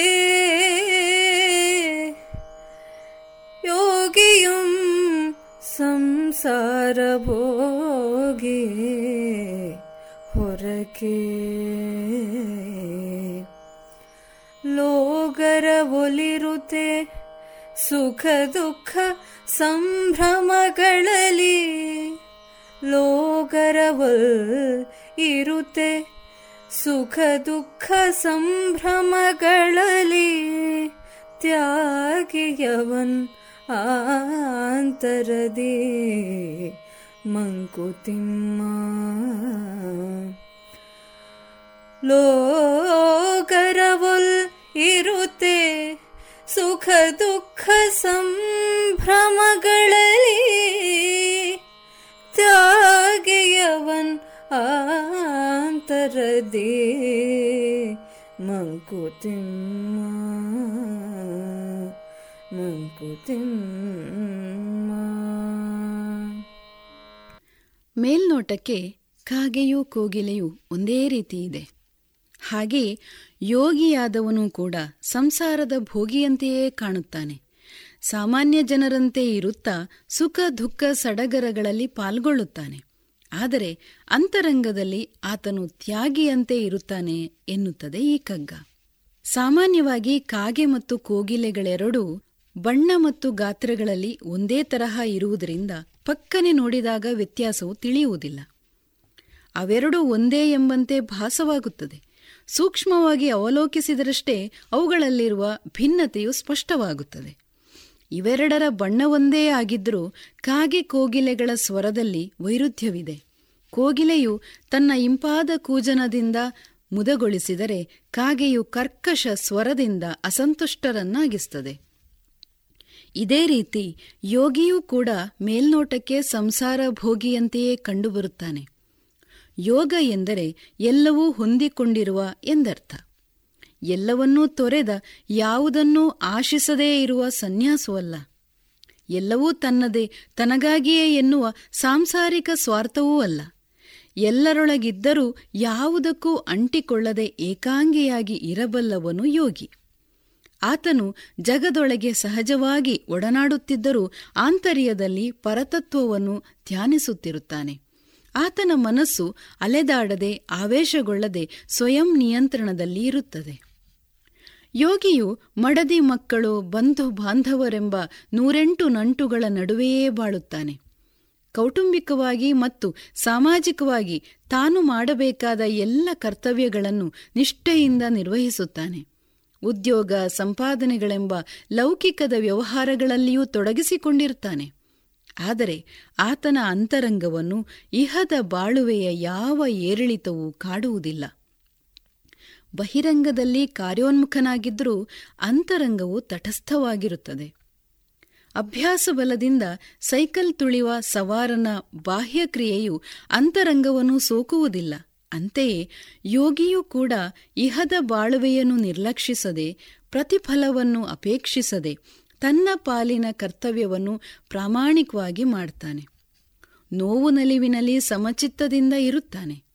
യോഗിയും സംസാരഭോഗിയെ ಹೊರಕೆ ലോകര ഒലിരുത്തെ സുഖ ദുഃഖ സംഭ്രമകളലി ಲೋಗರವಲ್ ಇರುತ್ತೆ ಸುಖ ದುಃಖ ಸಂಭ್ರಮಗಳಲ್ಲಿ ತ್ಯಾಗಿಯವನ್ ಆಂತರದಿ ಮಂಕುತಿಮ್ಮ. ಲೋಕರವಲ್ ಇರುತ್ತೆ ಸುಖ ದುಃಖ ಸಂಭ್ರಮಗಳಲ್ಲಿ ತ್ಯಾಗಿಯವನ್ ಆಂತರದಿ ಮಂಕುತಿಮ್ಮ ಮಂಕುತಿಮ್ಮ ಮೇಲ್ನೋಟಕ್ಕೆ ಕಾಗೆಯೂ ಕೋಗಿಲೆಯೂ ಒಂದೇ ರೀತಿ ಇದೆ. ಹಾಗೆ ಯೋಗಿಯಾದವನು ಕೂಡ ಸಂಸಾರದ ಭೋಗಿಯಂತೆಯೇ ಕಾಣುತ್ತಾನೆ. ಸಾಮಾನ್ಯ ಜನರಂತೆ ಇರುತ್ತಾ ಸುಖ ದುಃಖ ಸಡಗರಗಳಲ್ಲಿ ಪಾಲ್ಗೊಳ್ಳುತ್ತಾನೆ. ಆದರೆ ಅಂತರಂಗದಲ್ಲಿ ಆತನು ತ್ಯಾಗಿಯಂತೆ ಇರುತ್ತಾನೆ ಎನ್ನುತ್ತದೆ ಈ ಕಗ್ಗ ಸಾಮಾನ್ಯವಾಗಿ ಕಾಗೆ ಮತ್ತು ಕೋಗಿಲೆಗಳೆರಡೂ ಬಣ್ಣ ಮತ್ತು ಗಾತ್ರಗಳಲ್ಲಿ ಒಂದೇ ತರಹ ಇರುವುದರಿಂದ ಪಕ್ಕನೆ ನೋಡಿದಾಗ ವ್ಯತ್ಯಾಸವು ತಿಳಿಯುವುದಿಲ್ಲ. ಅವೆರಡೂ ಒಂದೇ ಎಂಬಂತೆ ಭಾಸವಾಗುತ್ತದೆ. ಸೂಕ್ಷ್ಮವಾಗಿ ಅವಲೋಕಿಸಿದರಷ್ಟೇ ಅವುಗಳಲ್ಲಿರುವ ಭಿನ್ನತೆಯು ಸ್ಪಷ್ಟವಾಗುತ್ತದೆ. ಇವೆರಡರ ಬಣ್ಣವೊಂದೇ ಆಗಿದ್ದರೂ ಕಾಗೆ ಕೋಗಿಲೆಗಳ ಸ್ವರದಲ್ಲಿ ವೈರುಧ್ಯವಿದೆ. ಕೋಗಿಲೆಯು ತನ್ನ ಇಂಪಾದ ಕೂಜನದಿಂದ ಮುದಗೊಳಿಸಿದರೆ ಕಾಗೆಯು ಕರ್ಕಶ ಸ್ವರದಿಂದ ಅಸಂತುಷ್ಟರನ್ನಾಗಿಸುತ್ತದೆ. ಇದೇ ರೀತಿ ಯೋಗಿಯೂ ಕೂಡ ಮೇಲ್ನೋಟಕ್ಕೆ ಸಂಸಾರ ಭೋಗಿಯಂತೆಯೇ ಕಂಡುಬರುತ್ತಾನೆ. ಯೋಗ ಎಂದರೆ ಎಲ್ಲವೂ ಹೊಂದಿಕೊಂಡಿರುವ ಎಂದರ್ಥ. ಎಲ್ಲವನ್ನೂ ತೊರೆದ ಯಾವುದನ್ನೂ ಆಶಿಸದೇ ಇರುವ ಸನ್ಯಾಸವಲ್ಲ. ಎಲ್ಲವೂ ತನ್ನದೇ, ತನಗಾಗಿಯೇ ಎನ್ನುವ ಸಾಂಸಾರಿಕ ಸ್ವಾರ್ಥವೂ ಅಲ್ಲ. ಎಲ್ಲರೊಳಗಿದ್ದರೂ ಯಾವುದಕ್ಕೂ ಅಂಟಿಕೊಳ್ಳದೆ ಏಕಾಂಗಿಯಾಗಿ ಇರಬಲ್ಲವನು ಯೋಗಿ. ಆತನು ಜಗದೊಳಗೆ ಸಹಜವಾಗಿ ಒಡನಾಡುತ್ತಿದ್ದರೂ ಆಂತರ್ಯದಲ್ಲಿ ಪರತತ್ವವನ್ನು ಧ್ಯಾನಿಸುತ್ತಿರುತ್ತಾನೆ. ಆತನ ಮನಸ್ಸು ಅಲೆದಾಡದೆ, ಆವೇಶಗೊಳ್ಳದೆ, ಸ್ವಯಂ ನಿಯಂತ್ರಣದಲ್ಲಿ ಇರುತ್ತದೆ. ಯೋಗಿಯು ಮಡದಿ ಮಕ್ಕಳು, ಬಂಧು ಬಾಂಧವರೆಂಬ ನೂರೆಂಟು ನಂಟುಗಳ ನಡುವೆಯೇ ಬಾಳುತ್ತಾನೆ. ಕೌಟುಂಬಿಕವಾಗಿ ಮತ್ತು ಸಾಮಾಜಿಕವಾಗಿ ತಾನು ಮಾಡಬೇಕಾದ ಎಲ್ಲ ಕರ್ತವ್ಯಗಳನ್ನು ನಿಷ್ಠೆಯಿಂದ ನಿರ್ವಹಿಸುತ್ತಾನೆ. ಉದ್ಯೋಗ, ಸಂಪಾದನೆಗಳೆಂಬ ಲೌಕಿಕದ ವ್ಯವಹಾರಗಳಲ್ಲಿಯೂ ತೊಡಗಿಸಿಕೊಂಡಿರುತ್ತಾನೆ ಆದರೆ ಆತನ ಅಂತರಂಗವನ್ನು ಇಹದ ಬಾಳುವೆಯ ಯಾವ ಏರಿಳಿತವೂ ಕಾಡುವುದಿಲ್ಲ. ಬಹಿರಂಗದಲ್ಲಿ ಕಾರ್ಯೋನ್ಮುಖನಾಗಿದ್ದರೂ ಅಂತರಂಗವು ತಟಸ್ಥವಾಗಿರುತ್ತದೆ. ಅಭ್ಯಾಸ ಬಲದಿಂದ ಸೈಕಲ್ ತುಳಿಯುವ ಸವಾರನ ಬಾಹ್ಯಕ್ರಿಯೆಯು ಅಂತರಂಗವನ್ನು ಸೋಕುವುದಿಲ್ಲ. ಅಂತೆಯೇ ಯೋಗಿಯೂ ಕೂಡ ಇಹದ ಬಾಳುವೆಯನ್ನು ನಿರ್ಲಕ್ಷಿಸದೆ ಪ್ರತಿಫಲವನ್ನು ಅಪೇಕ್ಷಿಸದೆ ತನ್ನ ಪಾಲಿನ ಕರ್ತವ್ಯವನ್ನು ಪ್ರಾಮಾಣಿಕವಾಗಿ ಮಾಡ್ತಾನೆ. ನೋವು ನಲಿವಿನಲ್ಲಿ ಸಮಚಿತ್ತದಿಂದ ಇರುತ್ತಾನೆ.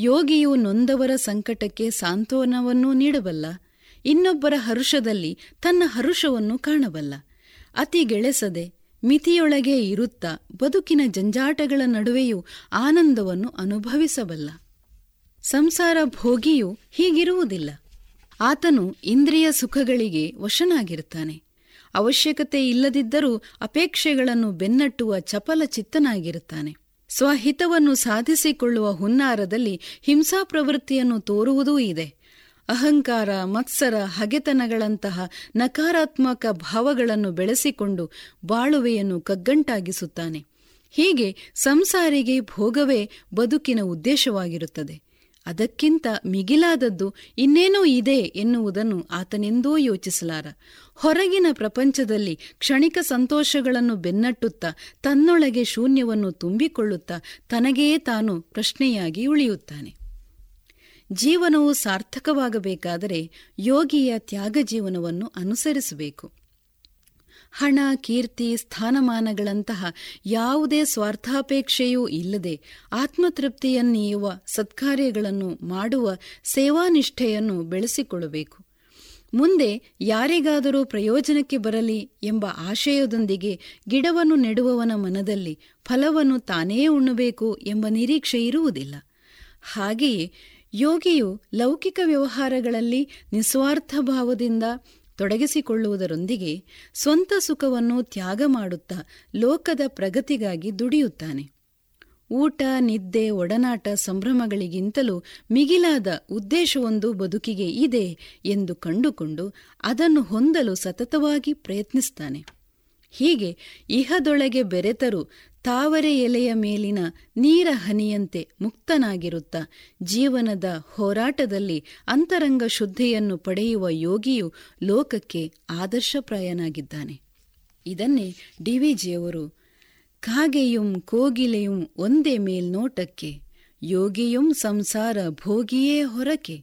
ಯೋಗಿಯು ನೊಂದವರ ಸಂಕಟಕ್ಕೆ ಸಾಂತ್ವನವನ್ನೂ ನೀಡಬಲ್ಲ. ಇನ್ನೊಬ್ಬರ ಹರುಷದಲ್ಲಿ ತನ್ನ ಹರುಷವನ್ನು ಕಾಣಬಲ್ಲ. ಅತಿ ಗೆಳೆಸದೆ, ಮಿತಿಯೊಳಗೆ ಇರುತ್ತ ಬದುಕಿನ ಜಂಜಾಟಗಳ ನಡುವೆಯೂ ಆನಂದವನ್ನು ಅನುಭವಿಸಬಲ್ಲ. ಸಂಸಾರ ಭೋಗಿಯು ಹೀಗಿರುವುದಿಲ್ಲ. ಆತನು ಇಂದ್ರಿಯ ಸುಖಗಳಿಗೆ ವಶನಾಗಿರುತ್ತಾನೆ. ಅವಶ್ಯಕತೆ ಇಲ್ಲದಿದ್ದರೂ ಅಪೇಕ್ಷೆಗಳನ್ನು ಬೆನ್ನಟ್ಟುವ ಚಪಲ ಚಿತ್ತನಾಗಿರುತ್ತಾನೆ ಸ್ವಹಿತವನ್ನು ಸಾಧಿಸಿಕೊಳ್ಳುವ ಹುನ್ನಾರದಲ್ಲಿ ಹಿಂಸಾ ಪ್ರವೃತ್ತಿಯನ್ನು ತೋರುವುದೂ ಇದೆ. ಅಹಂಕಾರ, ಮತ್ಸರ, ಹಗೆತನಗಳಂತಹ ನಕಾರಾತ್ಮಕ ಭಾವಗಳನ್ನು ಬೆಳೆಸಿಕೊಂಡು ಬಾಳುವೆಯನ್ನು ಕಗ್ಗಂಟಾಗಿಸುತ್ತಾನೆ. ಹೀಗೆ ಸಂಸಾರಿಗೆ ಭೋಗವೇ ಬದುಕಿನ ಉದ್ದೇಶವಾಗಿರುತ್ತದೆ. ಅದಕ್ಕಿಂತ ಮಿಗಿಲಾದದ್ದು ಇನ್ನೇನೋ ಇದೆ ಎನ್ನುವುದನ್ನು ಆತನೆಂದೋ ಯೋಚಿಸಲಾರ. ಹೊರಗಿನ ಪ್ರಪಂಚದಲ್ಲಿ ಕ್ಷಣಿಕ ಸಂತೋಷಗಳನ್ನು ಬೆನ್ನಟ್ಟುತ್ತ ತನ್ನೊಳಗೆ ಶೂನ್ಯವನ್ನು ತುಂಬಿಕೊಳ್ಳುತ್ತಾ ತನಗೇ ತಾನು ಪ್ರಶ್ನೆಯಾಗಿ ಉಳಿಯುತ್ತಾನೆ. ಜೀವನವು ಸಾರ್ಥಕವಾಗಬೇಕಾದರೆ ಯೋಗಿಯ ತ್ಯಾಗ ಜೀವನವನ್ನು ಅನುಸರಿಸಬೇಕು. ಹಣ, ಕೀರ್ತಿ, ಸ್ಥಾನಮಾನಗಳಂತಹ ಯಾವುದೇ ಸ್ವಾರ್ಥಾಪೇಕ್ಷೆಯೂ ಇಲ್ಲದೆ ಆತ್ಮತೃಪ್ತಿಯನ್ನೀಯುವ ಸತ್ಕಾರ್ಯಗಳನ್ನು ಮಾಡುವ ಸೇವಾನಿಷ್ಠೆಯನ್ನು ಬೆಳೆಸಿಕೊಳ್ಳಬೇಕು. ಮುಂದೆ ಯಾರಿಗಾದರೂ ಪ್ರಯೋಜನಕ್ಕೆ ಬರಲಿ ಎಂಬ ಆಶಯದೊಂದಿಗೆ ಗಿಡವನ್ನು ನೆಡುವವನ ಮನದಲ್ಲಿ ಫಲವನ್ನು ತಾನೇ ಉಣ್ಣಬೇಕು ಎಂಬ ನಿರೀಕ್ಷೆ ಇರುವುದಿಲ್ಲ. ಹಾಗೆಯೇ ಯೋಗಿಯು ಲೌಕಿಕ ವ್ಯವಹಾರಗಳಲ್ಲಿ ನಿಸ್ವಾರ್ಥ ಭಾವದಿಂದ ತೊಡಗಿಸಿಕೊಳ್ಳುವುದರೊಂದಿಗೆ ಸ್ವಂತ ಸುಖವನ್ನು ತ್ಯಾಗ ಮಾಡುತ್ತಾ ಲೋಕದ ಪ್ರಗತಿಗಾಗಿ ದುಡಿಯುತ್ತಾನೆ. ಊಟ, ನಿದ್ದೆ, ಒಡನಾಟ ಸಂಭ್ರಮಗಳಿಗಿಂತಲೂ ಮಿಗಿಲಾದ ಉದ್ದೇಶವೊಂದು ಬದುಕಿಗೆ ಇದೆ ಎಂದು ಕಂಡುಕೊಂಡು ಅದನ್ನು ಹೊಂದಲು ಸತತವಾಗಿ ಪ್ರಯತ್ನಿಸ್ತಾನೆ. ಹೀಗೆ ಇಹದೊಳಗೆ ಬೆರೆತರು ತಾವರೆ ಎಲೆಯ ಮೇಲಿನ ನೀರ ಹನಿಯಂತೆ ಮುಕ್ತನಾಗಿರುತ್ತ. ಜೀವನದ ಹೋರಾಟದಲ್ಲಿ ಅಂತರಂಗ ಶುದ್ಧಿಯನ್ನು ಪಡೆಯುವ ಯೋಗಿಯು ಲೋಕಕ್ಕೆ ಆದರ್ಶಪ್ರಾಯನಾಗಿದ್ದಾನೆ. ಇದನ್ನೇ ಡಿ ವಿ ಜಿಯವರು, ಕಾಗೆಯುಂ ಕೋಗಿಲೆಯುಂ ಒಂದೇ ಮೇಲ್ನೋಟಕ್ಕೆ, ಯೋಗಿಯುಂ ಸಂಸಾರ ಭೋಗಿಯೇ ಹೊರಕೆ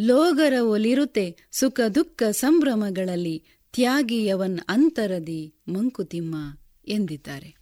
ಲೋಗರ ಒಲಿರುತೆ ಸುಖ ದುಃಖ ಸಂಭ್ರಮಗಳಲ್ಲಿ, ತ್ಯಾಗಿಯವನ್ ಅಂತರದಿ ಮಂಕುತಿಮ್ಮ ಎಂದಿದ್ದಾರೆ.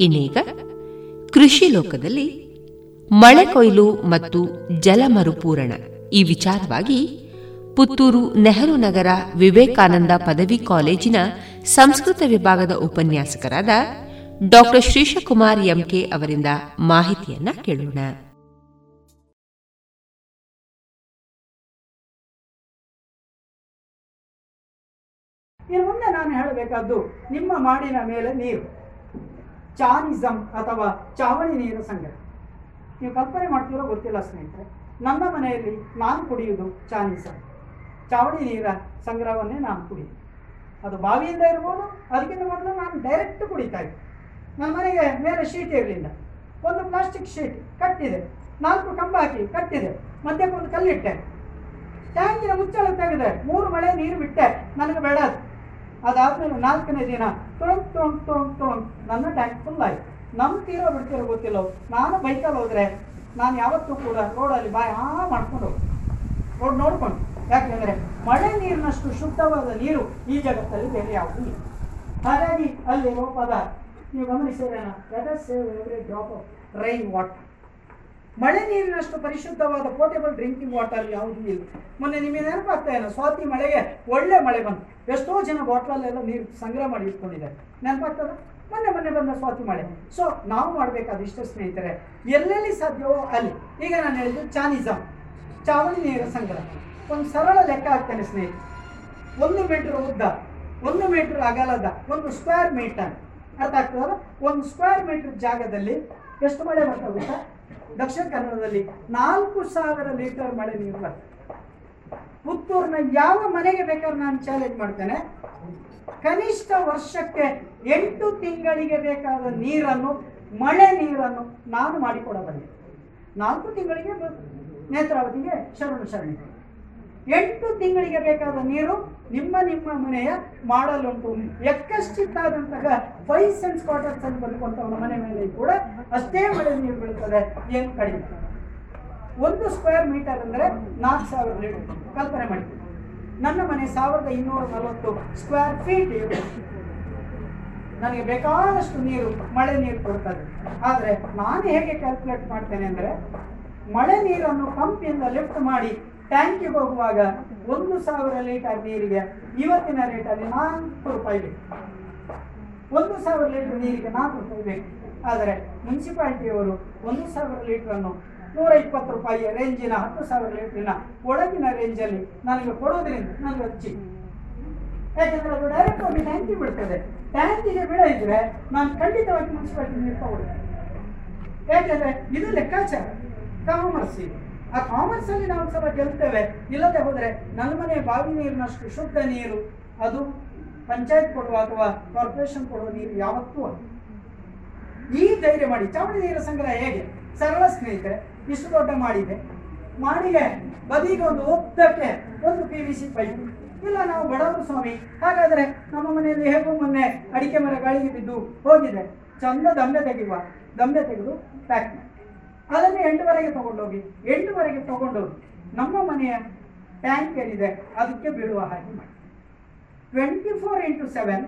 ಇನ್ನೀಗ ಕೃಷಿ ಲೋಕದಲ್ಲಿ ಮಳೆ ಕೊಯ್ಲು ಮತ್ತು ಜಲ ಮರುಪೂರಣ. ಈ ವಿಚಾರವಾಗಿ ಪುತ್ತೂರು ನೆಹರು ನಗರ ವಿವೇಕಾನಂದ ಪದವಿ ಕಾಲೇಜಿನ ಸಂಸ್ಕೃತ ವಿಭಾಗದ ಉಪನ್ಯಾಸಕರಾದ ಡಾಕ್ಟರ್ ಶ್ರೀಶಕುಮಾರ್ ಎಂಕೆ ಅವರಿಂದ ಮಾಹಿತಿಯನ್ನ ಕೇಳೋಣ. ಮುಂದೆ ನಾನು ಹೇಳಬೇಕಾದ್ದು, ನಿಮ್ಮ ಮಾಡಿನ ಮೇಲೆ ನೀರು ಚಾನಿಸಮ್ ಅಥವಾ ಚಾವಣಿ ನೀರು ಸಂಗ್ರಹ. ನೀವು ಕಲ್ಪನೆ ಮಾಡ್ತೀರೋ ಗೊತ್ತಿಲ್ಲ ಸ್ನೇಹಿತರೆ. ನನ್ನ ಮನೆಯಲ್ಲಿ ನಾನು ಕುಡಿಯುವುದು ಚಾನಿಸಮ್ ಚಾವಣಿ ನೀರ ಸಂಗ್ರಹವನ್ನೇ ನಾನು ಕುಡಿಯುದು. ಅದು ಬಾವಿಯಿಂದ ಇರ್ಬೋದು ಅದಕ್ಕಿಂತ ಮೊದಲು ನಾನು ಡೈರೆಕ್ಟ್ ಕುಡಿತಾ ಇದ್ದೆ. ನನ್ನ ಮನೆಗೆ ಮೇಲೆ ಶೀಟ್ ಇರಲಿಲ್ಲ. ಒಂದು ಪ್ಲಾಸ್ಟಿಕ್ ಶೀಟ್ ಕಟ್ಟಿದೆ. ನಾಲ್ಕು ಕಂಬ ಹಾಕಿ ಕಟ್ಟಿದೆ. ಮಧ್ಯಕ್ಕೊಂದು ಕಲ್ಲಿಟ್ಟೆ. ಟ್ಯಾಂಕಿನ ಮುಚ್ಚಳ ತೆಗೆದೆ. ಮೂರು ಮಳೆ ನೀರು ಬಿಟ್ಟೆ. ನನಗೆ ಬೇಡ ಅದಾದ್ಮೇಲೆ ನಾಲ್ಕನೇ ದಿನ ತುಳುಂಗ್ ತುಳುಂಗ್ ತುಳುಂಗ್ ತುಳುಂಗ್ ನನ್ನ ಟ್ಯಾಂಕ್ ಫುಲ್ ಆಯ್ತು. ನಮ್ಮ ತೀರೋ ಬಿಡ್ತಿರೋ ಗೊತ್ತಿಲ್ಲ ನಾನು ಬೈಕಲ್ಲಿ ಹೋದ್ರೆ ನಾನು ಯಾವತ್ತೂ ಕೂಡ ರೋಡಲ್ಲಿ ಬಾಯ್ ಆ ಮಾಡ್ಕೊಂಡು ರೋಡ್ ನೋಡ್ಕೊಂಡು. ಯಾಕೆಂದ್ರೆ ಮಳೆ ನೀರಿನಷ್ಟು ಶುದ್ಧವಾದ ನೀರು ಈ ಜಗತ್ತಲ್ಲಿ ಬೇರೆ ಯಾವುದೂ ಇಲ್ಲ. ಹಾಗಾಗಿ ಅಲ್ಲಿರೋ ಪದ ನೀವು ಗಮನಿಸಿದ್ರೆ every drop of rain water ಮಳೆ ನೀರಿನಷ್ಟು ಪರಿಶುದ್ಧವಾದ ಪೋರ್ಟೇಬಲ್ ಡ್ರಿಂಕಿಂಗ್ ವಾಟರ್ ಯಾವುದೂ ಇಲ್ಲ. ಮೊನ್ನೆ ನಿಮಗೆ ನೆನಪಾಗ್ತಾ ಇಲ್ಲ, ಸ್ವಾತಿ ಮಳೆಗೆ ಒಳ್ಳೆ ಮಳೆ ಬಂತು. ಎಷ್ಟೋ ಜನ ಬಾಟ್ಲಲ್ಲೆಲ್ಲ ನೀರು ಸಂಗ್ರಹ ಮಾಡಿ ಇಟ್ಕೊಂಡಿದ್ದಾರೆ. ನೆನಪಾಗ್ತದ? ಮೊನ್ನೆ ಮೊನ್ನೆ ಬಂದ ಸ್ವಾತಿ ಮಳೆ. ಸೊ ನಾವು ಮಾಡಬೇಕಾದ ಇಷ್ಟ ಸ್ನೇಹಿತರೆ, ಎಲ್ಲೆಲ್ಲಿ ಸಾಧ್ಯವೋ ಅಲ್ಲಿ. ಈಗ ನಾನು ಹೇಳಿದ್ದು ಚಾನಿಸಮ್, ಚಾವಣಿ ನೀರ ಸಂಗ್ರಹ. ಒಂದು ಸರಳ ಲೆಕ್ಕ ಹಾಕ್ತೇನೆ ಸ್ನೇಹಿತರೆ. ಒಂದು ಮೀಟರ್ ಉದ್ದ, ಒಂದು ಮೀಟರ್ ಅಗಲದ, ಒಂದು ಸ್ಕ್ವೇರ್ ಮೀಟರ್ ಅರ್ಥ ಆಗ್ತದಲ್ಲ? ಒಂದು ಸ್ಕ್ವೇರ್ ಮೀಟರ್ ಜಾಗದಲ್ಲಿ ಎಷ್ಟು ಮಳೆ ಬರ್ತಾ ಗೊತ್ತಾ ದಕ್ಷಿಣ ಕನ್ನಡದಲ್ಲಿ ನಾಲ್ಕು ಸಾವಿರ ಲೀಟರ್ ಮಳೆ ನೀರು ಬರ್ತದೆ. ಪುತ್ತೂರಿನ ಯಾವ ಮನೆಗೆ ಬೇಕಾದ್ರೂ ನಾನು ಚಾಲೆಂಜ್ ಮಾಡ್ತೇನೆ. ಕನಿಷ್ಠ ವರ್ಷಕ್ಕೆ ಎಂಟು ತಿಂಗಳಿಗೆ ಬೇಕಾದ ನೀರನ್ನು, ಮಳೆ ನೀರನ್ನು ನಾನು ಮಾಡಿಕೊಡಬಲ್ಲೆ. ನಾಲ್ಕು ತಿಂಗಳಿಗೆ ನೇತ್ರಾವತಿಗೆ ಶರಣು ಶರಣಿ. ಎಂಟು ತಿಂಗಳಿಗೆ ಬೇಕಾದ ನೀರು ನಿಮ್ಮ ನಿಮ್ಮ ಮನೆಯ ಮಾಡಲುಂಟು. ಎಕ್ಕಷ್ಟಿತ್ತಾದಂತಹ ಫೈವ್ ಸೆನ್ಸ್ ಕ್ವಾರ್ಟರ್ಸ್ ಅಲ್ಲಿ ಬಂದುಕೊಂಡವನ ಮನೆ ಮೇಲೆ ಕೂಡ ಅಷ್ಟೇ ಮಳೆ ನೀರು ಬೀಳುತ್ತದೆ ಏನು ಕಡಿಮೆ. ಒಂದು ಸ್ಕ್ವೇರ್ ಮೀಟರ್ ಅಂದರೆ ನಾಲ್ಕು ಸಾವಿರ ಲೀಟರ್ ಕಲ್ಪನೆ ಮಾಡಿ. ನನ್ನ ಮನೆ ಸಾವಿರದ ಇನ್ನೂರ ನಲವತ್ತು ಸ್ಕ್ವೇರ್ ಫೀಟ್ ನನಗೆ ಬೇಕಾದಷ್ಟು ನೀರು, ಮಳೆ ನೀರು ಕೊಡ್ತದೆ. ಆದರೆ ನಾನು ಹೇಗೆ ಕ್ಯಾಲ್ಕುಲೇಟ್ ಮಾಡ್ತೇನೆ ಅಂದರೆ ಮಳೆ ನೀರನ್ನು ಪಂಪಿಂದ ಲಿಫ್ಟ್ ಮಾಡಿ ಟ್ಯಾಂಕಿಗೆ ಹೋಗುವಾಗ ಒಂದು ಸಾವಿರ ಲೀಟರ್ ನೀರಿಗೆ ಇವತ್ತಿನ ರೇಟಲ್ಲಿ ನಾಲ್ಕು ರೂಪಾಯಿ ಬೇಕು. ಒಂದು ಸಾವಿರ ಲೀಟರ್ ನೀರಿಗೆ ನಾಲ್ಕು ರೂಪಾಯಿ ಬೇಕು. ಆದರೆ ಮುನ್ಸಿಪಾಲಿಟಿಯವರು ಒಂದು ಸಾವಿರ ಲೀಟ್ರನ್ನು ನೂರ ಇಪ್ಪತ್ತು ರೂಪಾಯಿಯ ರೇಂಜಿನ ಹತ್ತು ಸಾವಿರ ಲೀಟ್ರಿನ ಒಳಗಿನ ರೇಂಜಲ್ಲಿ ನನಗೆ ಕೊಡೋದ್ರಿಂದ ನನಗೆ ಅಚ್ಚಿ ಯಾಕೆಂದರೆ ಅದು ಡೈರೆಕ್ಟ್ ಹೋಗಿ ಟ್ಯಾಂಕಿ ಬಿಡ್ತದೆ ಟ್ಯಾಂಕಿಗೆ ಇದ್ರೆ ನಾನು ಖಂಡಿತವಾಗಿ ಮುನ್ಸಿಪಾಲಿಟಿ ನೀರು ತಗೊಳ್ತೇನೆ ಯಾಕೆಂದರೆ ಇದು ಲೆಕ್ಕಾಚಾರ. ಕಾಮರ್ಸ್ ಆ ಕಾಮರ್ಸ್ ಅಲ್ಲಿ ನಾವು ಸ್ವಲ್ಪ ಗೆಲ್ತೇವೆ ಇಲ್ಲದೆ ಹೋದ್ರೆ ನನ್ನ ಮನೆ ಬಾವಿ ನೀರಿನಷ್ಟು ಶುದ್ಧ ನೀರು, ಅದು ಪಂಚಾಯತ್ ಕೊಡುವ ಅಥವಾ ಕಾರ್ಪೊರೇಷನ್ ಕೊಡುವ ನೀರು ಯಾವತ್ತೂ ಅಲ್ಲ. ಈ ಧೈರ್ಯ ಮಾಡಿ, ಚಾವಣಿ ನೀರ ಸಂಗ್ರಹ ಹೇಗೆ? ಸರಳ ಸ್ನೇಹಿತರೆ, ಇಷ್ಟು ದೊಡ್ಡ ಮಾಡಿದೆ. ಮಾಡಿಗೆ ಬದಿಗೆ ಒಂದು ಉದ್ದಕ್ಕೆ ಒಂದು ಪಿ ವಿ ಸಿ ಪೈಪ್ ಇಲ್ಲ, ನಾವು ಬಡವರು ಸ್ವಾಮಿ. ಹಾಗಾದ್ರೆ ನಮ್ಮ ಮನೆಯಲ್ಲಿ ಹೇಗೂ ಮೊನ್ನೆ ಅಡಿಕೆ ಮರ ಗಾಳಿಗೆ ಬಿದ್ದು ಹೋಗಿದೆ. ಚಂದ ದಂಬೆ ತೆಗೆಯುವ ದಂಬೆ ತೆಗೆದು ಪ್ಯಾಕ್ ಮಾಡಿ. ಅದನ್ನು ಎಂಟುವರೆಗೆ ತಗೊಂಡೋಗಿ ಎಂಟುವರೆಗೆ ತಗೊಂಡೋಗಿ, ನಮ್ಮ ಮನೆಯ ಟ್ಯಾಂಕ್ ಏನಿದೆ, ಅದಕ್ಕೆ ಬೀಳುವ ಹಾಗೆ ಮಾಡಿ. ಟ್ವೆಂಟಿ ಫೋರ್ ಇಂಟು ಸೆವೆನ್